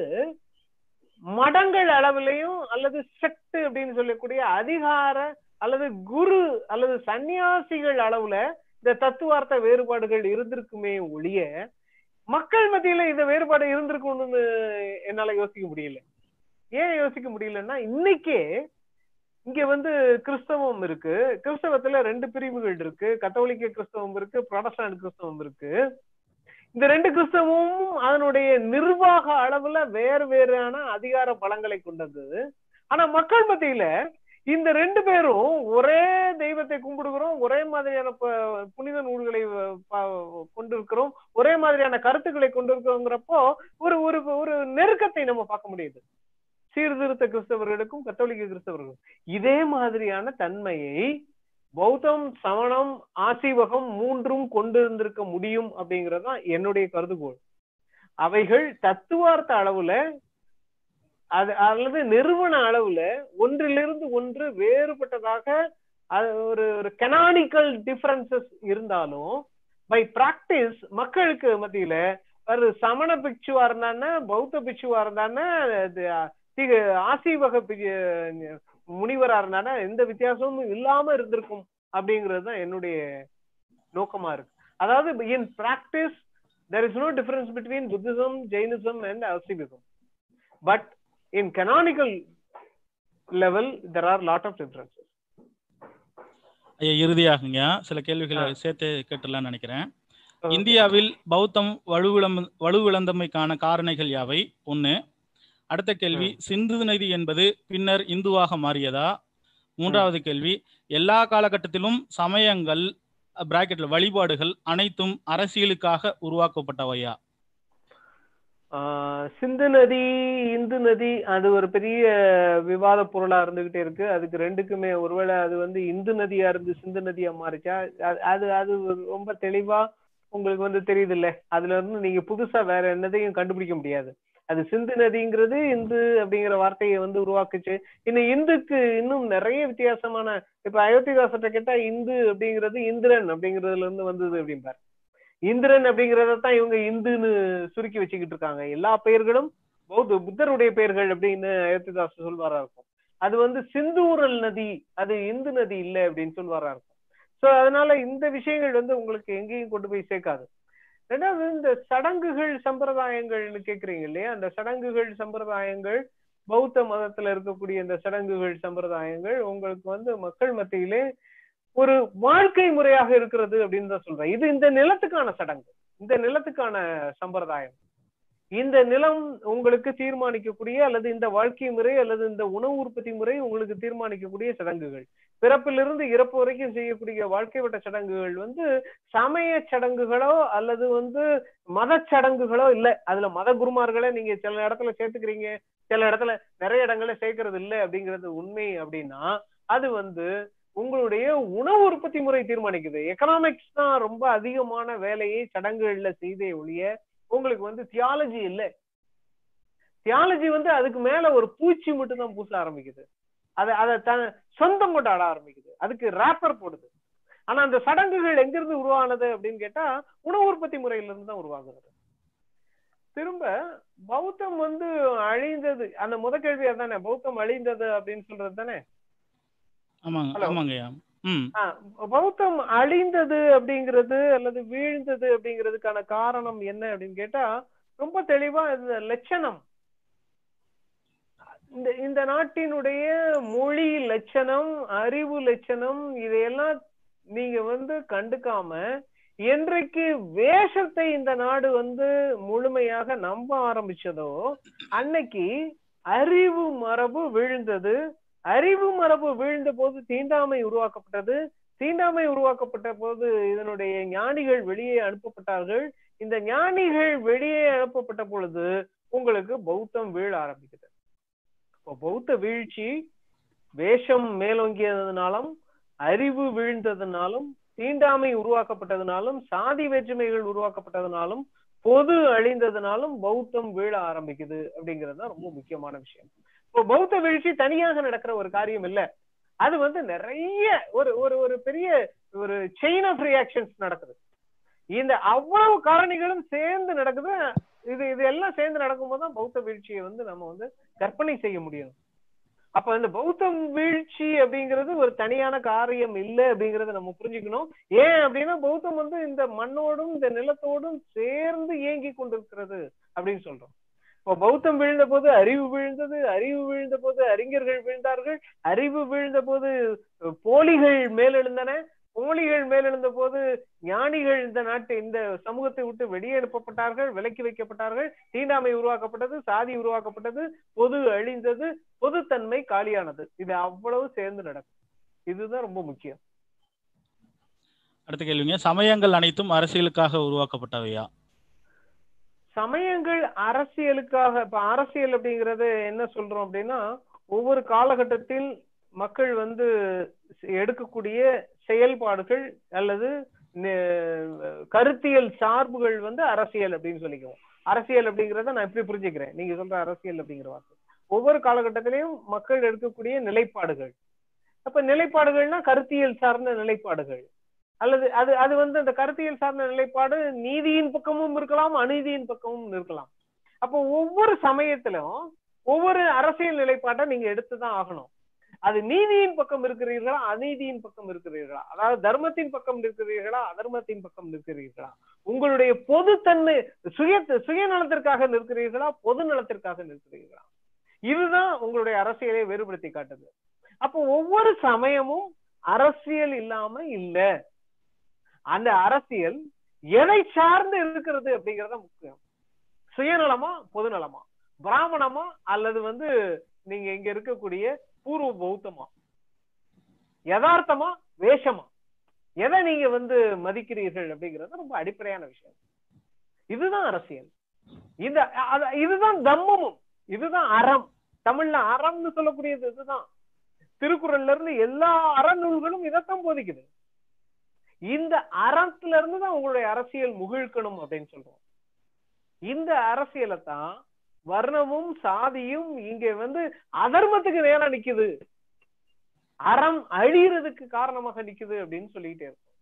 மடங்கள் அளவிலையும் அல்லது செக்ட் அப்படின்னு சொல்லக்கூடிய அதிகார அல்லது குரு அல்லது சந்நியாசிகள் அளவுல இந்த தத்துவார்த்த வேறுபாடுகள் இருந்திருக்குமே ஒழிய மக்கள் மத்தியில இந்த வேறுபாடு இருந்திருக்கும்னு என்னால யோசிக்க முடியல. ஏன் யோசிக்க முடியலன்னா இன்னைக்கே இங்க வந்து கிறிஸ்தவம் இருக்கு. கிறிஸ்தவத்துல ரெண்டு பிரிவுகள் இருக்கு. கத்தோலிக்க கிறிஸ்தவம் இருக்கு புரொடஸ்டாண்ட் கிறிஸ்தவம் இருக்கு. இந்த ரெண்டு கிறிஸ்தவமும் அதனுடைய நிர்வாக அளவுல வேறு வேறான அதிகார பலங்களை கொண்டது. ஆனா மக்கள் மத்தியில இந்த ரெண்டு பேரும் ஒரே தெய்வத்தை கும்பிடுகிறோம் ஒரே மாதிரியான புனித நூல்களை கொண்டிருக்கிறோம் ஒரே மாதிரியான கருத்துக்களை கொண்டிருக்கிறோங்கிறப்போ ஒரு ஒரு ஒரு நெருக்கத்தை நம்ம பார்க்க முடியுது. சீர்திருத்த கிறிஸ்தவர்களுக்கும் கத்தோலிக்க கிறிஸ்தவர்களுக்கும் இதே மாதிரியான தன்மையை பௌத்தம் சமணம் ஆசீவகம் மூன்றும் கொண்டிருந்திருக்க முடியும் அப்படிங்கிறது தான் என்னுடைய கருதுகோள். அவைகள் தத்துவார்த்த அளவுல அது அல்லது நிறுவன அளவுல ஒன்றிலிருந்து ஒன்று வேறுபட்டதாக அது ஒரு ஒரு கெனானிக்கல் டிஃபரன்சஸ் இருந்தாலும் பை பிராக்டிஸ் மக்களுக்கு மத்தியில ஒரு சமண பிக்ஷுவா இருந்தானே பௌத்த பிக்ஷுவா இருந்தானே ஆசீவக பி- முனிவரா இருந்தானா எந்த வித்தியாசமும் இல்லாம இருந்திருக்கும் அப்படிங்கிறது தான் என்னுடைய நோக்கமா இருக்கு. அதாவது in practice there is no difference between buddhism jainism and asivism but in canonical level there are lot of differences. ஐயா இறுதியாகுங்க. சில கேள்விகளை. சேர்த்து கேட்டுலாம்னு நினைக்கிறேன். இந்தியாவில் பௌத்தம் வலுவிழம் வலுவிழந்தமைக்கான காரணிகள் யாவை? ஒண்ணு அடுத்த கேள்வி சிந்து நதி என்பது பின்னர் இந்துவாக மாறியதா? மூன்றாவது கேள்வி எல்லா காலகட்டத்திலும் சமயங்கள் பிராக்கெட்ல வழிபாடுகள் அனைத்தும் அரசியலுக்காக உருவாக்கப்பட்டவையா? சிந்து நதி இந்து நதி அது ஒரு பெரிய விவாத பொருளா இருந்துகிட்டே இருக்கு. அதுக்கு ரெண்டுக்குமே ஒருவேளை அது வந்து இந்து நதியா இருந்து சிந்து நதியா மாறிச்சா? அது- அது அது ரொம்ப தெளிவா உங்களுக்கு வந்து தெரியுது இல்ல அதுல இருந்து நீங்க புதுசா வேற என்னதையும் கண்டுபிடிக்க முடியாது. அது சிந்து நதிங்கிறது இந்து அப்படிங்கிற வார்த்தையை வந்து உருவாக்குச்சு. இன்னும் இந்துக்கு இன்னும் நிறைய வித்தியாசமான இப்ப அயோத்திதாசர்கிட்ட கேட்டா இந்து அப்படிங்கிறது இந்திரன் அப்படிங்கிறதுல இருந்து வந்தது அப்படிம்பார். இந்திரன் அப்படிங்கிறத தான் இவங்க இந்துன்னு சுருக்கி வச்சுக்கிட்டு இருக்காங்க. எல்லா பெயர்களும் பௌத்த புத்தருடைய பெயர்கள் அப்படின்னு அயோத்திதாஸ் சொல்வாரா இருக்கும். அது வந்து சிந்தூரல் நதி அது இந்து நதி இல்ல அப்படின்னு சொல்வாரா இருக்கும். சோ அதனால இந்த விஷயங்கள் வந்து உங்களுக்கு எங்கேயும் கொண்டு போய் சேர்க்காது. ரெண்டாவது இந்த சடங்குகள் சம்பிரதாயங்கள்னு கேக்குறீங்க இல்லையா? அந்த சடங்குகள் சம்பிரதாயங்கள் பௌத்த மதத்துல இருக்கக்கூடிய இந்த சடங்குகள் சம்பிரதாயங்கள் உங்களுக்கு வந்து மக்கள் மத்தியிலே ஒரு வாழ்க்கை முறையாக இருக்கிறது அப்படின்னு தான் சொல்றேன். இது இந்த நிலத்துக்கான சடங்கு. இந்த நிலத்துக்கான சம்பிரதாயம். இந்த நிலம் உங்களுக்கு தீர்மானிக்கக்கூடிய அல்லது இந்த வாழ்க்கை முறை அல்லது இந்த உணவு உற்பத்தி முறை உங்களுக்கு தீர்மானிக்கக்கூடிய சடங்குகள். பிறப்பிலிருந்து இறப்பு வரைக்கும் செய்யக்கூடிய வாழ்க்கை வட்ட சடங்குகள் வந்து சமய சடங்குகளோ அல்லது வந்து மத சடங்குகளோ இல்ல. அதுல மத குருமார்களை நீங்க சில இடத்துல சேர்த்துக்கிறீங்க. சில இடத்துல நிறைய இடங்களை சேர்க்கறது இல்லை அப்படிங்கிறது உண்மை அப்படின்னா அது வந்து உங்களுடைய உணவு உற்பத்தி முறை தீர்மானிக்குது. எக்கனாமிக்ஸ் தான் ரொம்ப அதிகமான வேலையை சடங்குகள்ல செய்தே ஒழிய உங்களுக்கு வந்து தியாலஜி இல்ல. தியாலஜி வந்து அதுக்கு மேல ஒரு பூச்சி மட்டும் தான் பூச ஆரம்பிக்குது. அதை அதை த சொந்தம் கொண்டு ஆட ஆரம்பிக்குது. அதுக்கு ரேப்பர் போடுது. ஆனா அந்த சடங்குகள் எங்கிருந்து உருவானது அப்படின்னு கேட்டா உணவு உற்பத்தி முறையில இருந்து தான் உருவாகுது திரும்ப பௌத்தம் வந்து அழிந்தது. அந்த முத கேள்வி அதானே பௌத்தம் அழிந்தது அப்படின்னு சொல்றது தானே? பௌத்தம் அழிந்தது அப்படிங்கிறது அல்லது வீழ்ந்தது அப்படிங்கிறதுக்கான காரணம் என்ன அப்படின்னு கேட்டா ரொம்ப தெளிவா இந்த லட்சணம். இந்த இந்த நாட்டினுடைய மொழி லட்சணம் அறிவு லட்சணம் இதையெல்லாம் நீங்க வந்து கண்டுக்காம என்றைக்கு வேஷத்தை இந்த நாடு வந்து முழுமையாக நம்ப ஆரம்பிச்சதோ அன்னைக்கு அறிவு மரபு விழுந்தது. அறிவு மரபு வீழ்ந்த போது தீண்டாமை உருவாக்கப்பட்டது. தீண்டாமை உருவாக்கப்பட்ட போது இதனுடைய ஞானிகள் வெளியே அனுப்பப்பட்டார்கள். இந்த ஞானிகள் வெளியே அனுப்பப்பட்ட பொழுது உங்களுக்கு பௌத்தம் வீழ ஆரம்பிக்குது. பௌத்த வீழ்ச்சி வேஷம் மேலோங்கியதுனாலும் அறிவு வீழ்ந்ததுனாலும் தீண்டாமை உருவாக்கப்பட்டதுனாலும் சாதி வேற்றுமைகள் உருவாக்கப்பட்டதுனாலும் பொது அழிந்ததுனாலும் பௌத்தம் வீழ ஆரம்பிக்குது அப்படிங்கிறது தான் ரொம்ப முக்கியமான விஷயம். இப்போ பௌத்த வீழ்ச்சி தனியாக நடக்கிற ஒரு காரியம் இல்ல. அது வந்து நிறைய ஒரு ஒரு ஒரு பெரிய ஒரு செயின் ஆஃப் ரியாக்ஷன்ஸ் நடக்குது. இந்த அவ்வளவு காரணிகளும் சேர்ந்து நடக்குது. இது இது எல்லாம் சேர்ந்து நடக்கும்போது தான் பௌத்த வீழ்ச்சியை வந்து நம்ம வந்து கற்பனை செய்ய முடியும். அப்ப இந்த பௌத்தம் வீழ்ச்சி அப்படிங்கிறது ஒரு தனியான காரியம் இல்லை அப்படிங்கறத நம்ம புரிஞ்சுக்கணும். ஏன் அப்படின்னா பௌத்தம் வந்து இந்த மண்ணோடும் இந்த நிலத்தோடும் சேர்ந்து இயங்கி கொண்டிருக்கிறது அப்படின்னு சொல்றோம். இப்போ பௌத்தம் விழுந்த போது அறிவு வீழ்ந்தது அறிவு வீழ்ந்த போது அறிஞர்கள் வீழ்ந்தார்கள் அறிவு வீழ்ந்த போது போலிகள் மேலெழுந்தன போலிகள் மேலெழுந்த போது ஞானிகள் இந்த நாட்டு இந்த சமூகத்தை விட்டு வெளியே அனுப்பப்பட்டார்கள் விலக்கி வைக்கப்பட்டார்கள். தீண்டாமை உருவாக்கப்பட்டது சாதி உருவாக்கப்பட்டது பொது அழிந்தது பொதுத்தன்மை காலியானது. இது அவ்வளவு சேர்ந்து நடக்கும். இதுதான் ரொம்ப முக்கியம். அடுத்த கேள்விங்க சமயங்கள் அனைத்தும் அரசியலுக்காக உருவாக்கப்பட்டவையா? சமயங்கள் அரசியலுக்காக இப்ப அரசியல் அப்படிங்கறது என்ன சொல்றோம் அப்படின்னா ஒவ்வொரு காலகட்டத்தில் மக்கள் வந்து எடுக்கக்கூடிய செயல்பாடுகள் அல்லது கருத்தியல் சார்புகள் வந்து அரசியல் அப்படின்னு சொல்லிக்குவோம். அரசியல் அப்படிங்கறத நான் எப்படி புரிஞ்சுக்கிறேன். நீங்க சொல்ற அரசியல் அப்படிங்கிற வார்த்தை. ஒவ்வொரு காலகட்டத்திலையும் மக்கள் எடுக்கக்கூடிய நிலைப்பாடுகள். அப்ப நிலைப்பாடுகள்னா கருத்தியல் சார்ந்த நிலைப்பாடுகள். அல்லது அது அது வந்து அந்த கருத்தியல் சார்ந்த நிலைப்பாடு நீதியின் பக்கமும் இருக்கலாம் அநீதியின் பக்கமும் இருக்கலாம். அப்போ ஒவ்வொரு சமயத்திலும் ஒவ்வொரு அரசியல் நிலைப்பாட்டை நீங்க எடுத்துதான் ஆகணும். அது நீதியின் பக்கம் இருக்கிறீர்களா அநீதியின் பக்கம் இருக்கிறீர்களா? அதாவது தர்மத்தின் பக்கம் இருக்கிறீர்களா அதர்மத்தின் பக்கம் இருக்கிறீர்களா உங்களுடைய பொதுத்தன்மை சுய சுயநலத்திற்காக நிற்கிறீர்களா பொது நலத்திற்காக நிற்கிறீர்களா? இதுதான் உங்களுடைய அரசியலை வேறுபடுத்தி காட்டுது. அப்போ ஒவ்வொரு சமயமும் அரசியல் இல்லாம இல்ல. அந்த அரசியல் எதை சார்ந்து இருக்கிறது அப்படிங்கறத முக்கியம். சுயநலமா பொதுநலமா? பிராமணமா? அல்லது வந்து நீங்க இங்க இருக்கக்கூடிய பூர்வ பௌத்தமா? யதார்த்தமா வேஷமா? எதை நீங்க வந்து மதிக்கிறீர்கள் அப்படிங்கிறது ரொம்ப அடிப்படையான விஷயம். இதுதான் அரசியல். இந்த இதுதான் தம்மமும் இதுதான் அறம். தமிழ்ல அறம்னு சொல்லக்கூடியது இதுதான். திருக்குறள்ல இருந்து எல்லா அறநூல்களும் இதைத்தான் போதிக்குது. இந்த அறத்துல இருந்து தான் உங்களுடைய அரசியல் முகிழ்க்கணும் அப்படின்னு சொல்றோம். இந்த அரசியலை தான் வர்ணமும் சாதியும் இங்க வந்து அதர்மத்துக்கு நேரா நிக்குது. அறம் அழியறதுக்கு காரணமாக நிக்குது அப்படின்னு சொல்லிக்கிட்டே இருக்கும்.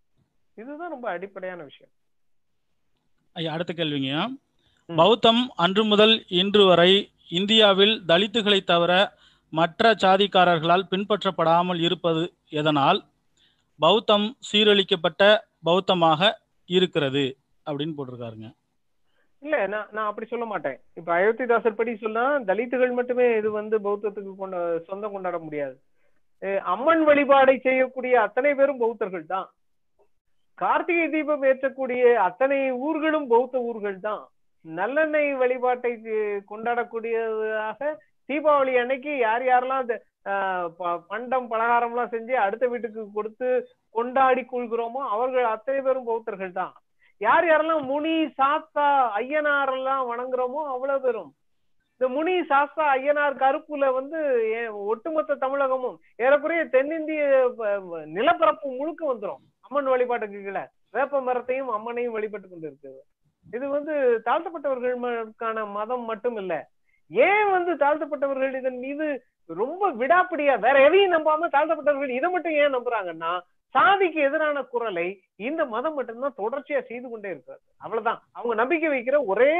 இதுதான் ரொம்ப அடிப்படையான விஷயம். ஐயா அடுத்த கேள்விங்க. பௌத்தம் அன்று முதல் இன்று வரை இந்தியாவில் தலித்துகளை தவிர மற்ற சாதிக்காரர்களால் பின்பற்றப்படாமல் இருப்பது எதனால்? பௌத்தம் சீரழிக்கப்பட்ட பௌத்தமாக இருக்கிறது அப்படின்னு போட்டிருக்காருங்க. இல்ல நான் நான் அப்படி சொல்ல மாட்டேன். இப்ப அயோத்திதாசர் படி சொன்னா தலித்துகள் மட்டுமே இது வந்து பௌத்தத்துக்கு கொண்ட சொந்தம் கொண்டாட முடியாது. அம்மன் வழிபாடை செய்யக்கூடிய அத்தனை பேரும் பௌத்தர்கள் தான். கார்த்திகை தீபம் ஏற்றக்கூடிய அத்தனை ஊர்களும் பௌத்த ஊர்கள் தான். நல்லெண்ணெய் வழிபாட்டை கொண்டாடக்கூடியதாக தீபாவளி அன்னைக்கு யார் யாரெல்லாம் ஆஹ், ப- பண்டம் பலகாரம் எல்லாம் செஞ்சு அடுத்த வீட்டுக்கு கொடுத்து கொண்டாடி கொள்கிறோமோ அவர்கள் அத்தனை பேரும் பௌத்தர்கள் தான். யார் யாரெல்லாம் முனி சாஸ்தா ஐயனார் எல்லாம் வணங்குறோமோ அவ்வளவு பேரும். இந்த முனி சாஸ்தா ஐயனார் கருப்புல வந்து ஒட்டுமொத்த தமிழகமும் ஏறக்குறைய தென்னிந்திய நிலப்பரப்பு முழுக்க வந்துரும். அம்மன் வழிபாட்டுக்கு கீழே. வேப்ப மரத்தையும் அம்மனையும் வழிபட்டு கொண்டு இருக்குது இது வந்து தாழ்த்தப்பட்டவர்களுக்கான மதம் மட்டும் இல்ல. ஏன் வந்து தாழ்த்தப்பட்டவர்கள் இதன் மீது ரொம்ப விடாப்பிடியா வேற எதையும் நம்பாம தாழ்த்தப்பட்டவர்கள் இதை மட்டும் ஏன் நம்புறாங்கன்னா சாதிக்கு எதிரான குரலை இந்த மதம் மட்டும்தான் தொடர்ச்சியா செய்து கொண்டே இருக்கிறது. அவ்வளவுதான். அவங்க நம்பிக்கை வைக்கிற ஒரே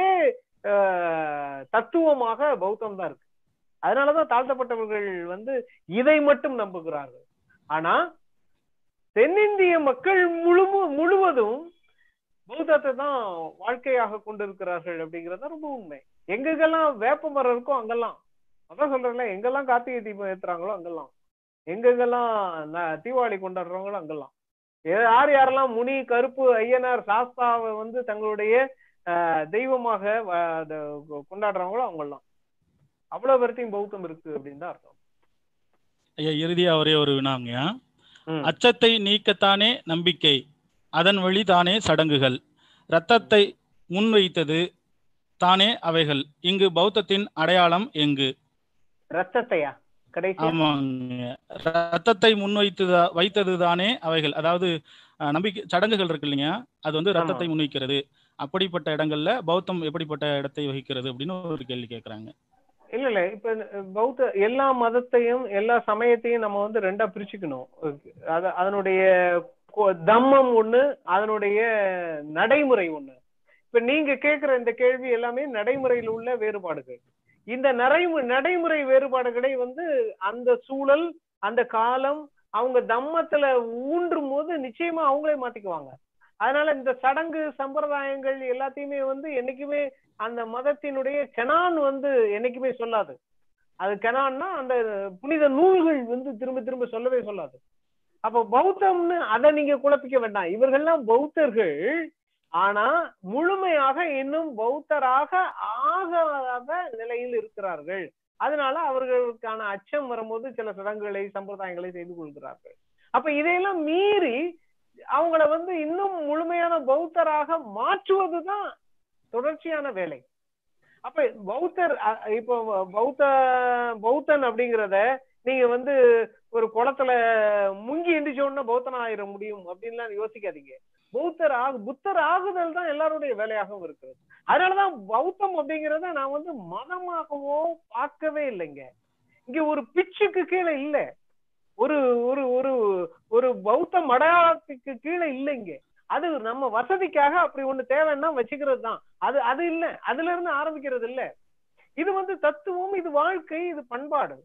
ஆஹ், தத்துவமாக பௌத்தம் தான் இருக்கு. அதனாலதான் தாழ்த்தப்பட்டவர்கள் வந்து இதை மட்டும் நம்புகிறார்கள். ஆனா தென்னிந்திய மக்கள் முழு முழுவதும் பௌத்தத்தை தான் வாழ்க்கையாக கொண்டிருக்கிறார்கள் அப்படிங்கறத ரொம்ப உண்மை. எங்கெங்கெல்லாம் வேப்ப மரம் இருக்கோ அங்கெல்லாம். அதான் சொல்றேன்ல எங்கெல்லாம் கார்த்திகை தீபம் ஏத்துறாங்களோ அங்கெல்லாம். எங்கெங்கெல்லாம் தீபாவளி கொண்டாடுறவங்களோ அங்கெல்லாம். யார் யாரெல்லாம் முனி கருப்பு ஐயனார் சாஸ்தாவை வந்து தங்களுடைய தெய்வமாக கொண்டாடுறவங்களோ அவங்கெல்லாம் அவ்வளவு பேர்த்தையும் பௌத்தம் இருக்கு அப்படின்னு தான் அர்த்தம். ஐயா இறுதியா ஒரே ஒரு வினாங்க. ம். அச்சத்தை நீக்கத்தானே நம்பிக்கை அதன் வழி தானே சடங்குகள். இரத்தத்தை முன்வைத்தது தானே அவைகள். இங்கு பௌத்தத்தின் அடையாளம் எங்கு? ரத்தத்தையா கடைசி ஆமாங்க ரத்தத்தை முன்வைத்து வைத்தது தானே அவைகள். அதாவது நம்பிக்கை சடங்குகள் இருக்கு இல்லைங்க. அது வந்து ரத்தத்தை முன்வைக்கிறது. அப்படிப்பட்ட இடங்கள்ல பௌத்தம் எப்படிப்பட்ட இடத்தை வகிக்கிறது அப்படின்னு ஒரு கேள்வி கேட்கறாங்க இல்ல இல்ல. இப்ப பௌத்த எல்லா மதத்தையும் எல்லா சமயத்தையும் நம்ம வந்து ரெண்டா பிரிச்சுக்கணும். அது அதனுடைய தம்மம் ஒண்ணு அதனுடைய நடைமுறை ஒண்ணு. இப்ப நீங்க கேக்குற இந்த கேள்வி எல்லாமே நடைமுறையில் உள்ள வேறுபாடுகள். இந்த நடைமு நடைமுறை வேறுபாடுகளை வந்து அந்த சூழல் அந்த காலம் அவங்க தம்மத்துல ஊன்றும் போது நிச்சயமா அவங்களே மாத்திக்குவாங்க. அதனால இந்த சடங்கு சம்பிரதாயங்கள் எல்லாத்தையுமே வந்து என்னைக்குமே அந்த மதத்தினுடைய கெனான் வந்து என்னைக்குமே சொல்லாது. அது கெனான்னா அந்த புனித நூல்கள் வந்து திரும்ப திரும்ப சொல்லவே சொல்லாது. அப்ப பௌத்தம்னு அதை நீங்க குழப்பிக்க வேண்டாம். இவர்கள்லாம் பௌத்தர்கள் ஆனா முழுமையாக இன்னும் பௌத்தராக ஆகாத நிலையில் இருக்கிறார்கள். அதனால அவர்களுக்கான அச்சம் வரும்போது சில சடங்குகளை சம்பிரதாயங்களை செய்து கொள்கிறார்கள். அப்ப இதையெல்லாம் மீறி அவங்கள வந்து இன்னும் முழுமையான பௌத்தராக மாற்றுவதுதான் தொடர்ச்சியான வேலை. அப்ப பௌத்தர் இப்போ பௌத்த பௌத்தன் அப்படிங்கிறத நீங்க வந்து ஒரு குளத்துல முங்கி எந்திரிச்ச உடனே பௌத்தன் ஆயிட முடியும் அப்படின்லாம் யோசிக்காதீங்க. பௌத்தர் ஆகு புத்தர் ஆகுதல் தான் எல்லாருடைய வேலையாகவும் இருக்கிறது. அதனாலதான் பௌத்தம் அப்படிங்கிறத நான் வந்து மதமாகவோ பார்க்கவே இல்லைங்க. இங்க ஒரு பிச்சுக்கு கீழே இல்ல. ஒரு ஒரு ஒரு ஒரு பௌத்த மடையாளத்துக்கு கீழே இல்லைங்க. அது நம்ம வசதிக்காக அப்படி ஒண்ணு தேவைன்னா வச்சுக்கிறது தான். அது அது இல்ல. அதுல இருந்து ஆரம்பிக்கிறது இல்ல. இது வந்து தத்துவம் இது வாழ்க்கை இது பண்பாடு.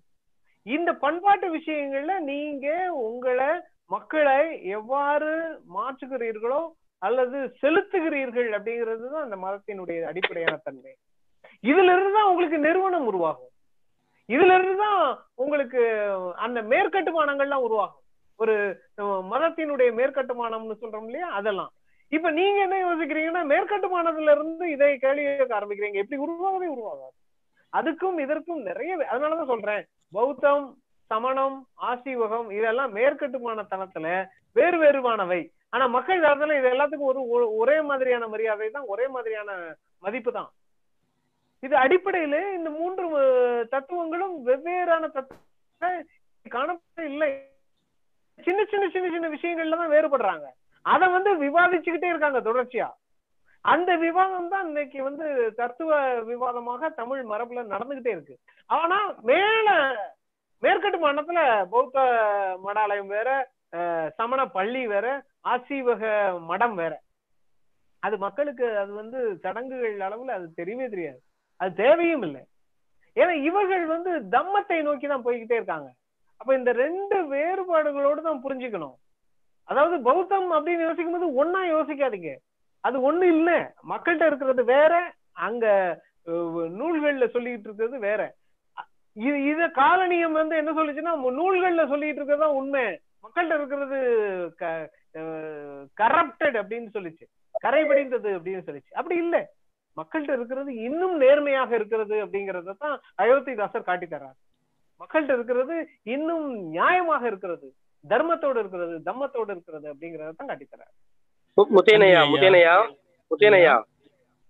இந்த பண்பாட்டு விஷயங்கள்ல நீங்க உங்களை மக்களை எவ்வாறு மாற்றுகிறீர்களோ அல்லது செலுத்துகிறீர்கள் அப்படிங்கிறது தான் அந்த மதத்தினுடைய அடிப்படையான தன்மை. இதுல இருந்து தான் உங்களுக்கு நிறுவனம் உருவாகும். இதுல இருந்து தான் உங்களுக்கு அந்த மேற்கட்டுமானங்கள்லாம் உருவாகும். ஒரு மதத்தினுடைய மேற்கட்டுமானம்னு சொல்றோம் இல்லையா? அதெல்லாம். இப்ப நீங்க என்ன யோசிக்கிறீங்கன்னா மேற்கட்டுமானத்துல இருந்து இதை கேள்வி கேட்க ஆரம்பிக்கிறீங்க. எப்படி உருவாகவே உருவாகாது. அதுக்கும் இதற்கும் நிறைய அதனாலதான் சொல்றேன். பௌத்தம் சமணம் ஆசீவகம் இதெல்லாம் மேற்கட்டுமான தனத்துல வேறு வேறுவானவை. ஆனா மக்கள் தரத்துல இது எல்லாத்துக்கும் ஒரு ஒரே மாதிரியான மரியாதை தான் ஒரே மாதிரியான மதிப்பு தான். இது அடிப்படையில இந்த மூன்று தத்துவங்களும் வெவ்வேறான தத்துவ காணப்பட இல்லை. சின்ன சின்ன சின்ன சின்ன விஷயங்கள்ல தான் வேறுபடுறாங்க. அதை வந்து விவாதிச்சுக்கிட்டே இருக்காங்க தொடர்ச்சியா. அந்த விவாதம் தான் இன்னைக்கு வந்து தத்துவ விவாதமாக தமிழ் மரபுல நடந்துகிட்டே இருக்கு. ஆனா மேல மேற்கட்டு மாநிலத்துல பௌத்த மடாலயம் வேற சமண பள்ளி வேற ஆசீவக மடம் வேற. அது மக்களுக்கு அது வந்து சடங்குகள் அளவுல அது தெரியவே தெரியாது. அது தேவையும் இல்லை. ஏன்னா இவர்கள் வந்து தம்மத்தை நோக்கி தான் போய்கிட்டே இருக்காங்க. அப்ப இந்த ரெண்டு வேறுபாடுகளோடு தான் புரிஞ்சுக்கணும். அதாவது பௌத்தம் அப்படின்னு யோசிக்கும் போது ஒன்னா யோசிக்காதீங்க. அது ஒண்ணு இல்ல. மக்கள்கிட்ட இருக்கிறது வேற அங்க நூல்கள்ல சொல்லிட்டு இருக்கிறது வேற. இது இத காலனியம் வந்து என்ன சொல்லுச்சுன்னா நூல்கள்ல சொல்லிட்டு இருக்கிறது தான் உண்மை. மக்கள்கிட்ட இருக்கிறது கரப்டட் அப்படின்னு சொல்லிச்சு. கரைபடிந்தது அப்படின்னு சொல்லிச்சு. அப்படி இல்ல. மக்கள்கிட்ட இருக்கிறது இன்னும் நேர்மையாக இருக்கிறது அப்படிங்கறத தான் அயோத்திதாசர் காட்டி தர்றார். மக்கள்கிட்ட இருக்கிறது இன்னும் நியாயமாக இருக்கிறது. தர்மத்தோடு இருக்கிறது தம்மத்தோடு இருக்கிறது அப்படிங்கறத தான் காட்டி தர்றார். மு- முத்தையனையா நன்றி ஐயா. முத்தையனையா முத்தையனையா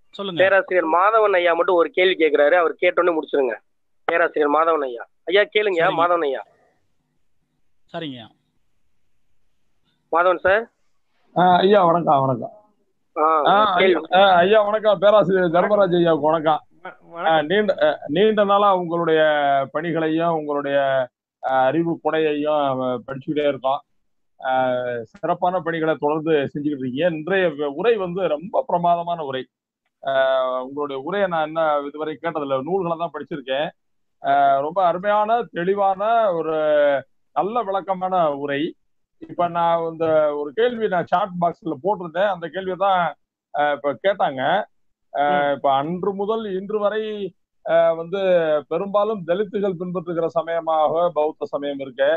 சொல்லுங்க. பேராசிரியர் மாதவன் ஐயா மட்டும் ஒரு கேள்வி கேக்குறாரு. அவர் கேட்டோன்னே முடிச்சிருங்க. பேராசிரியர் மாதவன் ஐயா. ஐயா கேளுங்க. மாதவன் ஐயா. சரிங்க. மாதவன் சார்? ஐயா வணக்கம் வணக்கம் ஐயா ஐயா வணக்கம். பேராசிரியர் தர்மராஜ் ஐயாவுக்கு வணக்கம். நீண்ட நீண்ட நாளா உங்களுடைய பணிகளையும் உங்களுடைய அறிவு கொடையையும் படிச்சுக்கிட்டே இருக்கோம். சிறப்பான பணிகளை தொடர்ந்து செஞ்சுக்கிட்டு இருக்கீங்க. இன்றைய உரை வந்து ரொம்ப பிரமாதமான உரை. உங்களுடைய உரையை நான் என்ன இதுவரை கேட்டதில்லை. நூல்களை தான் படிச்சிருக்கேன். ரொம்ப அருமையான தெளிவான ஒரு நல்ல விளக்கமான உரை. இப்ப நான் இந்த ஒரு கேள்வி நான் சாட் பாக்ஸ்ல போட்டிருந்தேன். அந்த கேள்வியை தான் இப்ப கேட்டாங்க. இப்ப அன்று முதல் இன்று வரை வந்து பெரும்பாலும் தலித்துகள் பின்பற்றுகிற சமயமாக பௌத்த சமயம் இருக்கு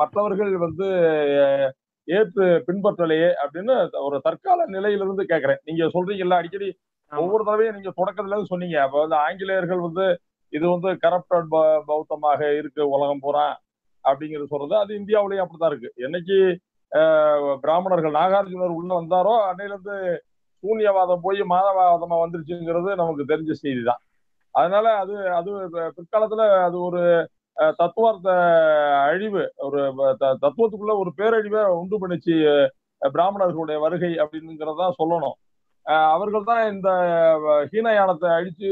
மற்றவர்கள் வந்து ஏற்று பின்பற்றலையே அப்படின்னு ஒரு தற்கால நிலையிலிருந்து கேட்கிறேன் நீங்க சொல்றீங்கல்ல அடிக்கடி. ஒவ்வொரு தடவையும் நீங்க தொடக்கத்துல சொன்னீங்க. அப்ப வந்து ஆங்கிலேயர்கள் வந்து இது வந்து கரப்டட் பௌத்தமாக இருக்கு உலகம் பூரா அப்படிங்கிறது சொல்றது. அது இந்தியாவிலேயே அப்படித்தான் இருக்கு. என்னைக்கு பிராமணர்கள் நாகார்ஜுனர் உள்ள வந்தாரோ அன்னையிலிருந்து சூன்யவாதம் போய் மாதவாதமா வந்துருச்சுங்கிறது நமக்கு தெரிஞ்ச செய்தி தான் அதனால அது அது பிற்காலத்துல அது ஒரு தத்துவார்த்த அழிவு ஒரு த- தத்துவத்துக்குள்ள ஒரு பேரழிவை உண்டு பண்ணிச்சு பிராமணர்களுடைய வருகை அப்படிங்கிறதா சொல்லணும். அவர்கள் தான் இந்த ஹீனயானத்தை அழிச்சு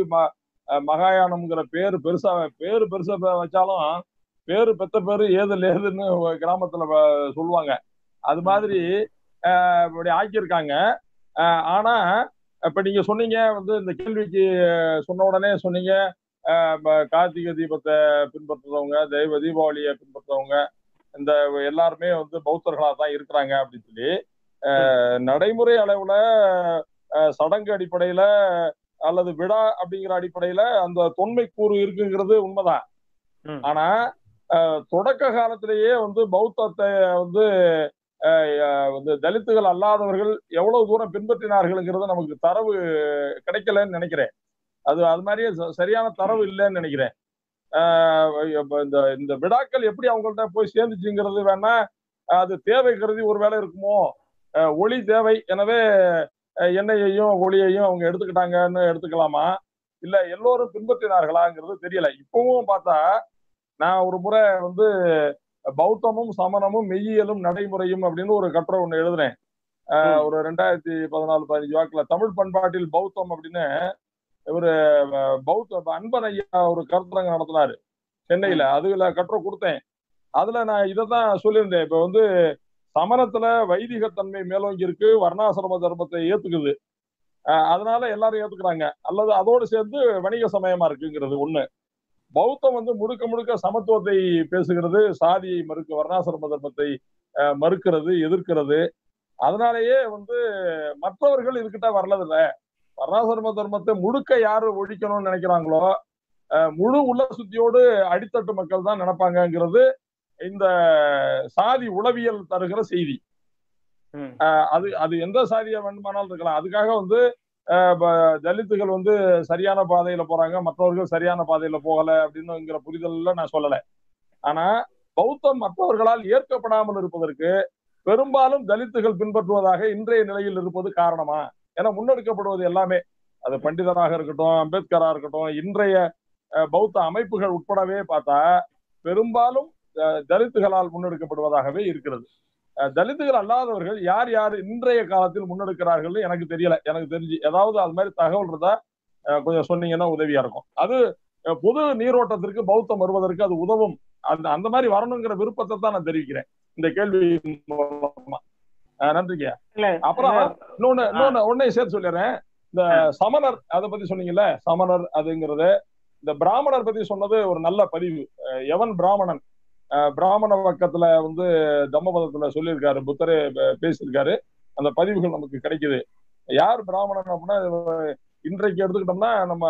மகாயானம்ங்கிற பேரு பெருசா பேரு பெருசா வச்சாலும் பேரு பெத்த பேரு ஏது லேதுன்னு கிராமத்துல வ- சொல்லுவாங்க. அது மாதிரி இப்படி ஆக்கியிருக்காங்க. ஆனா இப்ப நீங்க சொன்னீங்க வந்து இந்த கேள்விக்கு சொன்ன உடனே சொன்னீங்க கார்த்திகை தீபத்தை பின்பற்றுறவங்க தெய்வ தீபாவளியை பின்பற்றுறவங்க இந்த எல்லாருமே வந்து பௌத்தர்களா தான் இருக்கிறாங்க அப்படின்னு சொல்லி நடைமுறை அளவுல சடங்கு அடிப்படையில அல்லது விழா அப்படிங்கிற அடிப்படையில அந்த தொன்மை கூறு இருக்குங்கிறது உண்மைதான். ஆனா தொடக்க காலத்திலேயே வந்து பௌத்தத்தை வந்து வந்து தலித்துகள் அல்லாதவர்கள் எவ்வளவு தூரம் பின்பற்றினார்கள்ங்கிறது நமக்கு தரவு கிடைக்கலன்னு நினைக்கிறேன். அது அது மாதிரியே சரியான தரவு இல்லைன்னு நினைக்கிறேன். இந்த இந்த விழாக்கள் எப்படி அவங்கள்ட்ட போய் சேர்ந்துச்சுங்கிறது வேணா அது தேவை கருதி ஒரு வேலை இருக்குமோ? ஒளி தேவை. எனவே எண்ணெயையும் ஒளியையும் அவங்க எடுத்துக்கிட்டாங்கன்னு எடுத்துக்கலாமா? இல்ல எல்லோரும் பின்பற்றினார்களாங்கிறது தெரியல. இப்பவும் பார்த்தா நான் ஒரு முறை வந்து பௌத்தமும் சமணமும் மெய்யியலும் நடைமுறையும் அப்படின்னு ஒரு கட்டுரை ஒண்ணு எழுதினேன். ஒரு ரெண்டாயிரத்தி பதினாலு பதினஞ்சு வாக்குல தமிழ் பண்பாட்டில் பௌத்தம் அப்படின்னு இவரு பௌத்த அன்பன் ஐயா ஒரு கருத்தரங்கம் நடத்தினாரு சென்னையில. அதுல கட்டுரை கொடுத்தேன். அதுல நான் இதை தான் சொல்லியிருந்தேன். இப்ப வந்து சமணத்துல வைதிகத்தன்மை மேலோங்கி இருக்கு வர்ணாசிரம தர்மத்தை ஏத்துக்குது. அதனால எல்லாரும் ஏத்துக்கிறாங்க. அல்லது அதோடு சேர்ந்து வணிக சமயமா இருக்குங்கிறது ஒண்ணு. பௌத்தம் வந்து முழுக்க முழுக்க சமத்துவத்தை பேசுகிறது சாதியை மறுக்க வர்ணாசிரம தர்மத்தை மறுக்கிறது எதிர்க்கிறது. அதனாலேயே வந்து மற்றவர்கள் இதுகிட்ட வரலதில்ல. வர்ணாசிரம தர்மத்தை முழுக்க யாரு ஒழிக்கணும்னு நினைக்கிறாங்களோ முழு உள்ள சுத்தியோடு அடித்தட்டு மக்கள் தான் நினைப்பாங்கங்கிறது இந்த சாதி உளவியல் தருகிற செய்தி. அது அது எந்த சாதியா வேண்டுமானாலும் இருக்கலாம். அதுக்காக வந்து தலித்துகள் வந்து சரியான பாதையில போறாங்க. மற்றவர்கள் சரியான பாதையில போகல அப்படின்னுங்கிற புரிதல்ல நான் சொல்லல. ஆனா பௌத்தம் மற்றவர்களால் ஏற்கப்படாமல் இருப்பதற்கு பெரும்பாலும் தலித்துகள் பின்பற்றுவதாக இன்றைய நிலையில் இருப்பது காரணமா? ஏன்னா முன்னெடுக்கப்படுவது எல்லாமே. அது பண்டிதராக இருக்கட்டும் அம்பேத்கரா இருக்கட்டும் இன்றைய பௌத்த அமைப்புகள் உட்படவே பார்த்தா பெரும்பாலும் தலித்துகளால் முன்னெடுக்கப்படுவதாகவே இருக்கிறது. தலித்துகள் அல்லாதவர்கள் யார் யார் இன்றைய காலத்தில் முன்னெடுக்கிறார்கள் எனக்கு தெரியல. எனக்கு தெரிஞ்சு ஏதாவது அது மாதிரி தகவல் இருந்தா கொஞ்சம் சொன்னீங்கன்னா உதவியா இருக்கும். அது பொது நீரோட்டத்திற்கு பௌத்தம் வருவதற்கு அது உதவும். அந்த அந்த மாதிரி வரணுங்கிற விருப்பத்தை தான் நான் தெரிவிக்கிறேன். இந்த கேள்வி நன்றிங்க அப்புறம் இன்னொன்னு இன்னொன்னு ஒன்னையும் சேர்த்து சொல்லிடுறேன். இந்த சமணர் அதை பத்தி சொன்னீங்கல்ல சமணர் அதுங்கிறது இந்த பிராமணர் பத்தி சொன்னது ஒரு நல்ல பதிவு. எவன் பிராமணன்? பிராமண பக்கத்துல வந்து தம்மபதத்துல சொல்லியிருக்காரு புத்தரே பேசியிருக்காரு. அந்த பதிவுகள் நமக்கு கிடைக்குது. யார் பிராமணன் அப்படின்னா இன்றைக்கு எடுத்துக்கிட்டோம்னா நம்ம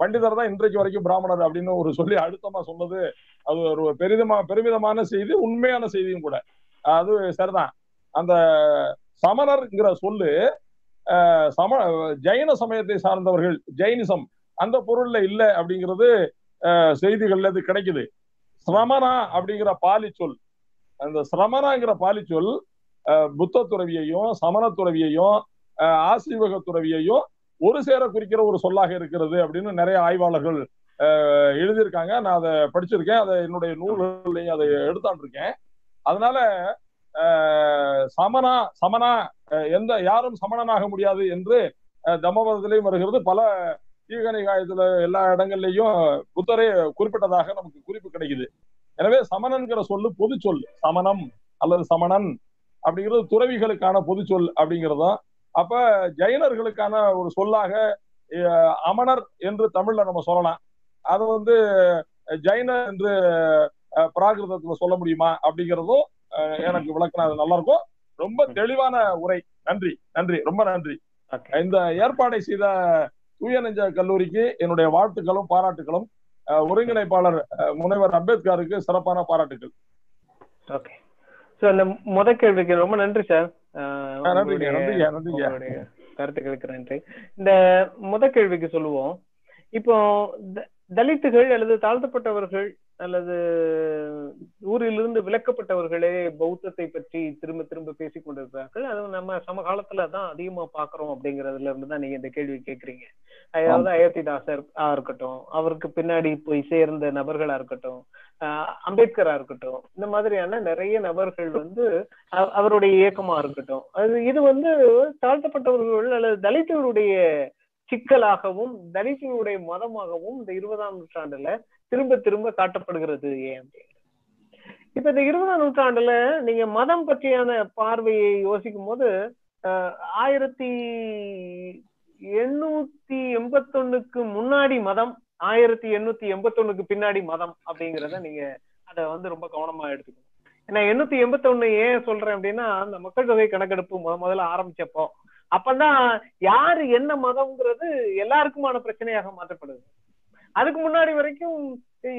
பண்டிதர் தான் இன்றைக்கு வரைக்கும் பிராமணர் அப்படின்னு ஒரு சொல்லி அழுத்தமா சொன்னது. அது ஒரு பெரிதமா பெருமிதமான செய்தி உண்மையான செய்தியும் கூட. அது சரிதான். அந்த சமணர்ங்கிற சொல்லு சம ஜைன சமயத்தை சார்ந்தவர்கள் ஜெயினிசம் அந்த பொருள்ல இல்ல அப்படிங்கிறது செய்திகள்ல இது கிடைக்குது. சிரமணா அப்படிங்கிற பாலி சொல் அந்த சிரமணாங்கிற பாலி சொல் புத்த துறவியையும் சமண துறவியையும் அஹ் ஆசீவக துறவியையும் ஒரு சேர குறிக்கிற ஒரு சொல்லாக இருக்கிறது அப்படின்னு நிறைய ஆய்வாளர்கள் எழுதியிருக்காங்க. நான் அதை படிச்சிருக்கேன். அதை என்னுடைய நூல்கள்லையும் அதை எடுத்தாண்டு இருக்கேன் அதனால சமணா சமணா எந்த யாரும் சமணனாக முடியாது என்று தம்மபதத்திலையும் வருகிறது. பல ஈகனிகாயத்துல எல்லா இடங்கள்லயும் புத்தரே குறிப்பிட்டதாக நமக்கு குறிப்பு கிடைக்குது. எனவே சமணன்கிற சொல்லு பொது சொல். சமணம் அல்லது சமணன் அப்படிங்கிறது துறவிகளுக்கான பொது சொல் அப்படிங்கிறதும் அப்ப ஜைனர்களுக்கான ஒரு சொல்லாக அமணர் என்று தமிழ்ல நம்ம சொல்லலாம். அதை வந்து ஜைன என்று பிராகிருதத்துல சொல்ல முடியுமா அப்படிங்கிறதும் எனக்கு விளக்குனா அது நல்லா இருக்கும் ரொம்ப தெளிவான உரை. நன்றி. நன்றி. ரொம்ப நன்றி. இந்த ஏற்பாடை செய்த தூய நெஞ்ச கல்லூரிக்கு என்னுடைய வாழ்த்துக்களும் பாராட்டுகளும் ஒருங்கிணைப்பாளர் முனைவர் அம்பேத்கருக்கு சிறப்பான பாராட்டுகள் ஓகே. சோ அந்த முத கேள்விக்கு ரொம்ப நன்றி சார் கருத்துக்களுக்கு நன்றி. இந்த முத கேள்விக்கு சொல்லுவோம். இப்போ தலித்துகள் அல்லது தாழ்த்தப்பட்டவர்கள் அல்லது ஊரிலிருந்து விலக்கப்பட்டவர்களே பௌத்தத்தை பற்றி திரும்ப திரும்ப பேசிக் கொண்டிருக்கிறார்கள். அதுவும் நம்ம சமகாலத்துல தான் அதிகமா பாக்குறோம் அப்படிங்கறதுல இருந்து தான் நீங்க இந்த கேள்வி கேக்குறீங்க. அதாவது அயோத்திதாசர் ஆ இருக்கட்டும் அவருக்கு பின்னாடி போய் சேர்ந்த நபர்களா இருக்கட்டும் அம்பேத்கரா இருக்கட்டும் இந்த மாதிரியான நிறைய நபர்கள் வந்து அவருடைய இயக்கமா இருக்கட்டும். அது இது வந்து தாழ்த்தப்பட்டவர்கள் அல்லது தலித்துகளுடைய சிக்கலாகவும் தலித்துகளுடைய மதமாகவும் இந்த இருபதாம் நூற்றாண்டுல திரும்ப திரும்ப காட்டப்படுகிறது ஏன் இப்ப இந்த இருபதாம் நூற்றாண்டுல நீங்க மதம் பற்றியான பார்வையை யோசிக்கும் போது ஆஹ் ஆயிரத்தி எண்ணூத்தி எண்பத்தொன்னுக்கு முன்னாடி மதம் ஆயிரத்தி எண்ணூத்தி எண்பத்தொன்னுக்கு பின்னாடி மதம் அப்படிங்கறத நீங்க அத வந்து ரொம்ப கவனமா எடுத்துக்கணும். ஏன்னா எண்ணூத்தி எண்பத்தொன்னு ஏன் சொல்றேன் அப்படின்னா அந்த மக்கள் தொகை கணக்கெடுப்பு முத முதல்ல ஆரம்பிச்சப்போ. அப்பதான் யாரு என்ன மதம்ங்கிறது எல்லாருக்குமான பிரச்சனையாக மாற்றப்படுது. அதுக்கு முன்னாடி வரைக்கும்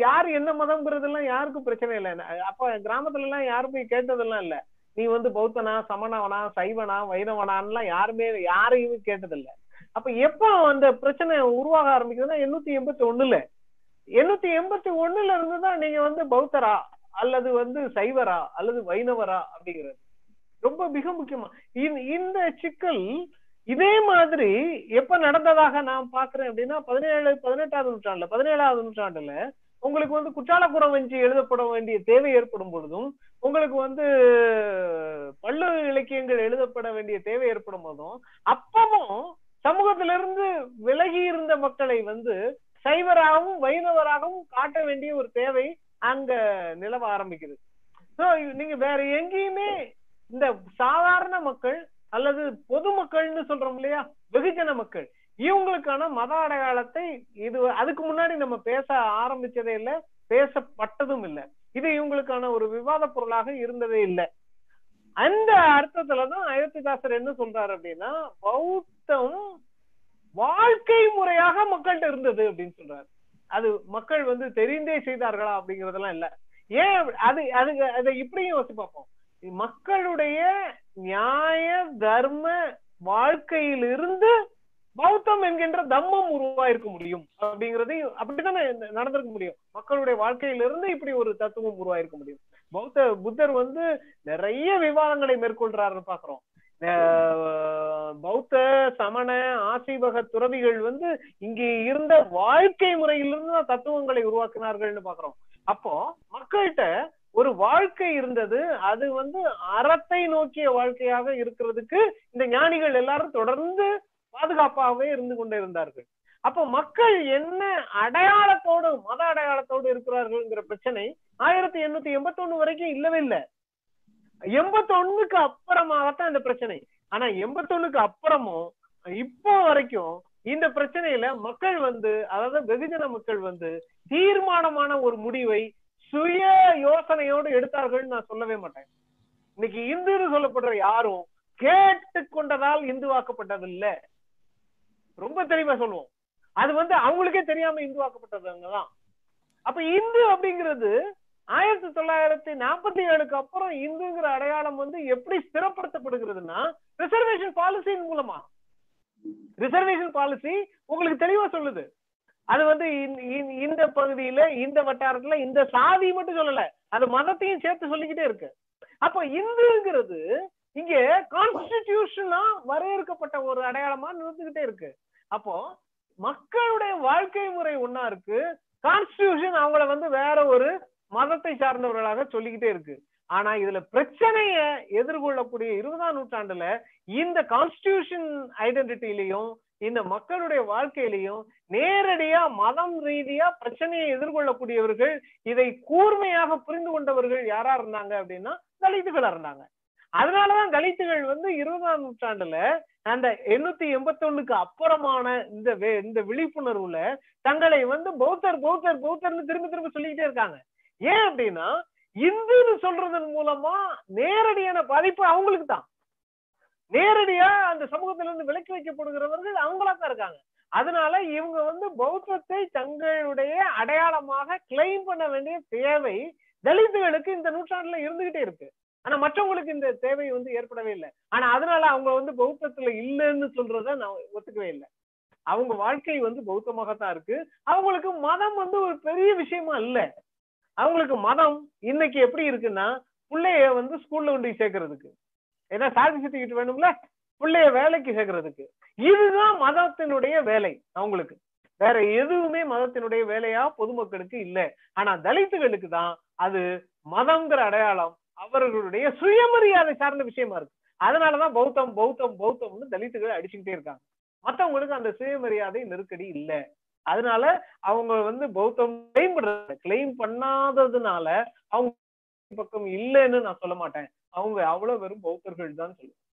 யார் என்ன மதம்ங்கிறது எல்லாம் யாருக்கும் பிரச்சனை இல்லை. அப்ப கிராமத்துல எல்லாம் யாரும் போய் கேட்டதெல்லாம் இல்ல. நீ வந்து பௌத்தனா சமணவனா சைவனா வைணவனான்லாம் யாருமே யாரையுமே கேட்டதில்ல. அப்ப எப்ப அந்த பிரச்சனை உருவாக ஆரம்பிக்குதுன்னா எண்ணூத்தி எண்பத்தி ஒண்ணுல. எண்ணூத்தி எண்பத்தி ஒண்ணுல இருந்துதான் நீங்க வந்து பௌத்தரா அல்லது வந்து சைவரா அல்லது வைணவரா அப்படிங்கிறது. ரொம்ப மிக முக்கியமா. இந்த சிக்கல் இதே மாதிரி எப்ப நடந்ததாக நான் பாக்குறேன் அப்படின்னா பதினேழு பதினெட்டாவது நூற்றாண்டுல பதினேழாவது நூற்றாண்டுல உங்களுக்கு வந்து குற்றாலபுரம் வஞ்சி எழுதப்பட வேண்டிய தேவை ஏற்படும் பொழுதும் உங்களுக்கு வந்து பள்ளு இலக்கியங்கள் எழுதப்பட வேண்டிய தேவை ஏற்படும் போதும் அப்பவும் சமூகத்திலிருந்து விலகி இருந்த மக்களை வந்து சைவராகவும் வைணவராகவும் காட்ட வேண்டிய ஒரு தேவை அங்க நிலவ ஆரம்பிக்குது. சோ நீங்க வேற எங்கேயுமே இந்த சாதாரண மக்கள் அல்லது பொதுமக்கள்னு சொல்றோம் இல்லையா? வெகுஜன மக்கள். இவங்களுக்கான மத அடையாளத்தை இது அதுக்கு முன்னாடி நம்ம பேச ஆரம்பிச்சதே இல்ல பேசப்பட்டதும் இல்ல. இது இவங்களுக்கான ஒரு விவாத பொருளாக இருந்ததே இல்ல. அந்த அர்த்தத்துலதான் அயோத்திதாசர் என்ன சொல்றாரு அப்படின்னா பௌத்தம் வாழ்க்கை முறையாக மக்கள்கிட்ட இருந்தது அப்படின்னு சொல்றாரு. அது மக்கள் வந்து தெரிந்தே செய்தார்களா அப்படிங்கறதெல்லாம் இல்ல. ஏன் அது அது அதை இப்படியும் யோசிச்சு பார்ப்போம். மக்களுடைய நியாய தர்ம வாழ்க்கையிலிருந்து பௌத்தம் என்கின்ற தம்மம் உருவாயிருக்க முடியும். அப்படிங்கறதையும் அப்படித்தானே நடந்திருக்க முடியும். மக்களுடைய வாழ்க்கையிலிருந்து இப்படி ஒரு தத்துவம் உருவாயிருக்க முடியும். பௌத்த புத்தர் வந்து நிறைய விவாதங்களை மேற்கொள்றாருன்னு பாக்குறோம் அஹ் பௌத்த சமண ஆசீவக துறவிகள் வந்து இங்கே இருந்த வாழ்க்கை முறையிலிருந்து தான் தத்துவங்களை உருவாக்குனார்கள்னு பாக்குறோம் அப்போ மக்கள்கிட்ட ஒரு வாழ்க்கை இருந்தது அது வந்து அறத்தை நோக்கிய வாழ்க்கையாக இருக்கிறதுக்கு இந்த ஞானிகள் எல்லாரும் தொடர்ந்து பாதுகாப்பாகவே இருந்து கொண்டே இருந்தார்கள். அப்ப மக்கள் என்ன அடையாளத்தோடு மத அடையாளத்தோடு இருக்கிறார்கள்ங்கிற பிரச்சனை ஆயிரத்தி எண்ணூத்தி எண்பத்தி ஒண்ணு வரைக்கும் இல்லவே இல்லை. எண்பத்தொன்னுக்கு அப்புறமாகத்தான் இந்த பிரச்சனை. ஆனா எண்பத்தொன்னுக்கு அப்புறமும் இப்போ வரைக்கும் இந்த பிரச்சனையில மக்கள் வந்து அதாவது வெகுஜன மக்கள் வந்து தீர்மானமான ஒரு முடிவை சுய யோசனையோடு எடுத்தார்கள்னு நான் சொல்லவே மாட்டேன். இன்னைக்கு இந்துன்னு சொல்லப்படுற யாரும் கேட்டுக்கொண்டதால் இந்துவாக்கப்பட்டதில்லை. ரொம்ப தெளிவா சொல்லுவோம். அது வந்து அவங்களுக்கே தெரியாம இந்துவாக்கப்பட்டதுங்கதான். அப்ப இந்து அப்படிங்கிறது ஆயிரத்தி தொள்ளாயிரத்தி நாற்பத்தி ஏழுக்கு அப்புறம் இந்துங்கிற அடையாளம் வந்து எப்படி ஸ்திரப்படுத்தப்படுகிறதுனா ரிசர்வேஷன் பாலிசியின் மூலமா. ரிசர்வேஷன் பாலிசி உங்களுக்கு தெளிவா சொல்லுது. அது வந்து இந்த- இந்த பகுதியில இந்த வட்டாரத்துல இந்த சாதி மட்டும் சொல்லல. அது மதத்தையும் சேர்த்து சொல்லிக்கிட்டே இருக்கு. அப்ப இந்துங்கிறது இங்க கான்ஸ்டிடியூஷனா வரையறுக்கப்பட்ட ஒரு அடையாளமா நிறுத்துக்கிட்டே இருக்கு. அப்போ மக்களுடைய வாழ்க்கை முறை ஒன்னா இருக்கு. கான்ஸ்டிடியூஷன் அவங்கள வந்து வேற ஒரு மதத்தை சார்ந்தவர்களாக சொல்லிக்கிட்டே இருக்கு. ஆனா இதுல பிரச்சனைய எதிர்கொள்ளக்கூடிய இருபதாம் நூற்றாண்டுல இந்த கான்ஸ்டிடியூஷன் ஐடென்டிட்டிலையும் இந்த மக்களுடைய வாழ்க்கையிலையும் நேரடியா மதம் ரீதியா பிரச்சனையை எதிர்கொள்ளக்கூடியவர்கள் இதை கூர்மையாக புரிந்து கொண்டவர்கள் யாரா இருந்தாங்க அப்படின்னா தலித்துகளா இருந்தாங்க. அதனாலதான் தலித்துகள் வந்து இருபதாம் நூற்றாண்டுல அந்த எண்ணூத்தி எண்பத்தி ஒண்ணுக்கு அப்புறமான இந்த இந்த விழிப்புணர்வுல தங்களை வந்து பௌத்தர் பௌத்தர் பௌத்தர்னு திரும்ப திரும்ப சொல்லிக்கிட்டே இருக்காங்க. ஏன் அப்படின்னா இந்துன்னு சொல்றதன் மூலமா நேரடியான பாதிப்பு அவங்களுக்கு தான் நேரடியா அந்த சமூகத்துல இருந்து விலக்கி வைக்கப்படுகிறவர்கள் அவங்களா தான் இருக்காங்க. அதனால இவங்க வந்து பௌத்தத்தை தங்களுடைய அடையாளமாக கிளைம் பண்ண வேண்டிய தேவை தலித்துகளுக்கு இந்த நூற்றாண்டுல இருந்துகிட்டே இருக்கு. ஆனா மற்றவங்களுக்கு இந்த தேவை வந்து ஏற்படவே இல்லை. ஆனா அதனால அவங்க வந்து பௌத்தத்துல இல்லைன்னு சொல்றத நான் ஒத்துக்கவே இல்லை. அவங்க வாழ்க்கை வந்து பௌத்தமாகத்தான் இருக்கு. அவங்களுக்கு மதம் வந்து ஒரு பெரிய விஷயமா இல்ல. அவங்களுக்கு மதம் இன்னைக்கு எப்படி இருக்குன்னா பிள்ளைய வந்து ஸ்கூல்ல கொண்டு சேர்க்கறதுக்கு. ஏன்னா சாதி சர்டிபிகேட் வேணும்ல? பிள்ளைய வேலைக்கு சேர்க்கறதுக்கு. இதுதான் மதத்தினுடைய வேலை அவங்களுக்கு. வேற எதுவுமே மதத்தினுடைய வேலையா பொதுமக்களுக்கு இல்லை. ஆனா தலித்துகளுக்கு தான் அது மதம்ங்கிற அடையாளம் அவர்களுடைய சுயமரியாதை சார்ந்த விஷயமா இருக்கு. அதனாலதான் பௌத்தம் பௌத்தம் பௌத்தம்னு தலித்துகளை அடிச்சுக்கிட்டே இருக்காங்க. மத்தவங்களுக்கு அந்த சுயமரியாதை நெருக்கடி இல்ல. அதனால அவங்க வந்து பௌத்தம் கிளைம் பண்றது கிளைம் பண்ணாததுனால அவங்க பக்கம் இல்லைன்னு நான் சொல்ல மாட்டேன். அவங்க அவ்வளவு வெறும் பௌத்தர்கள் தான் சொல்லுவாங்க.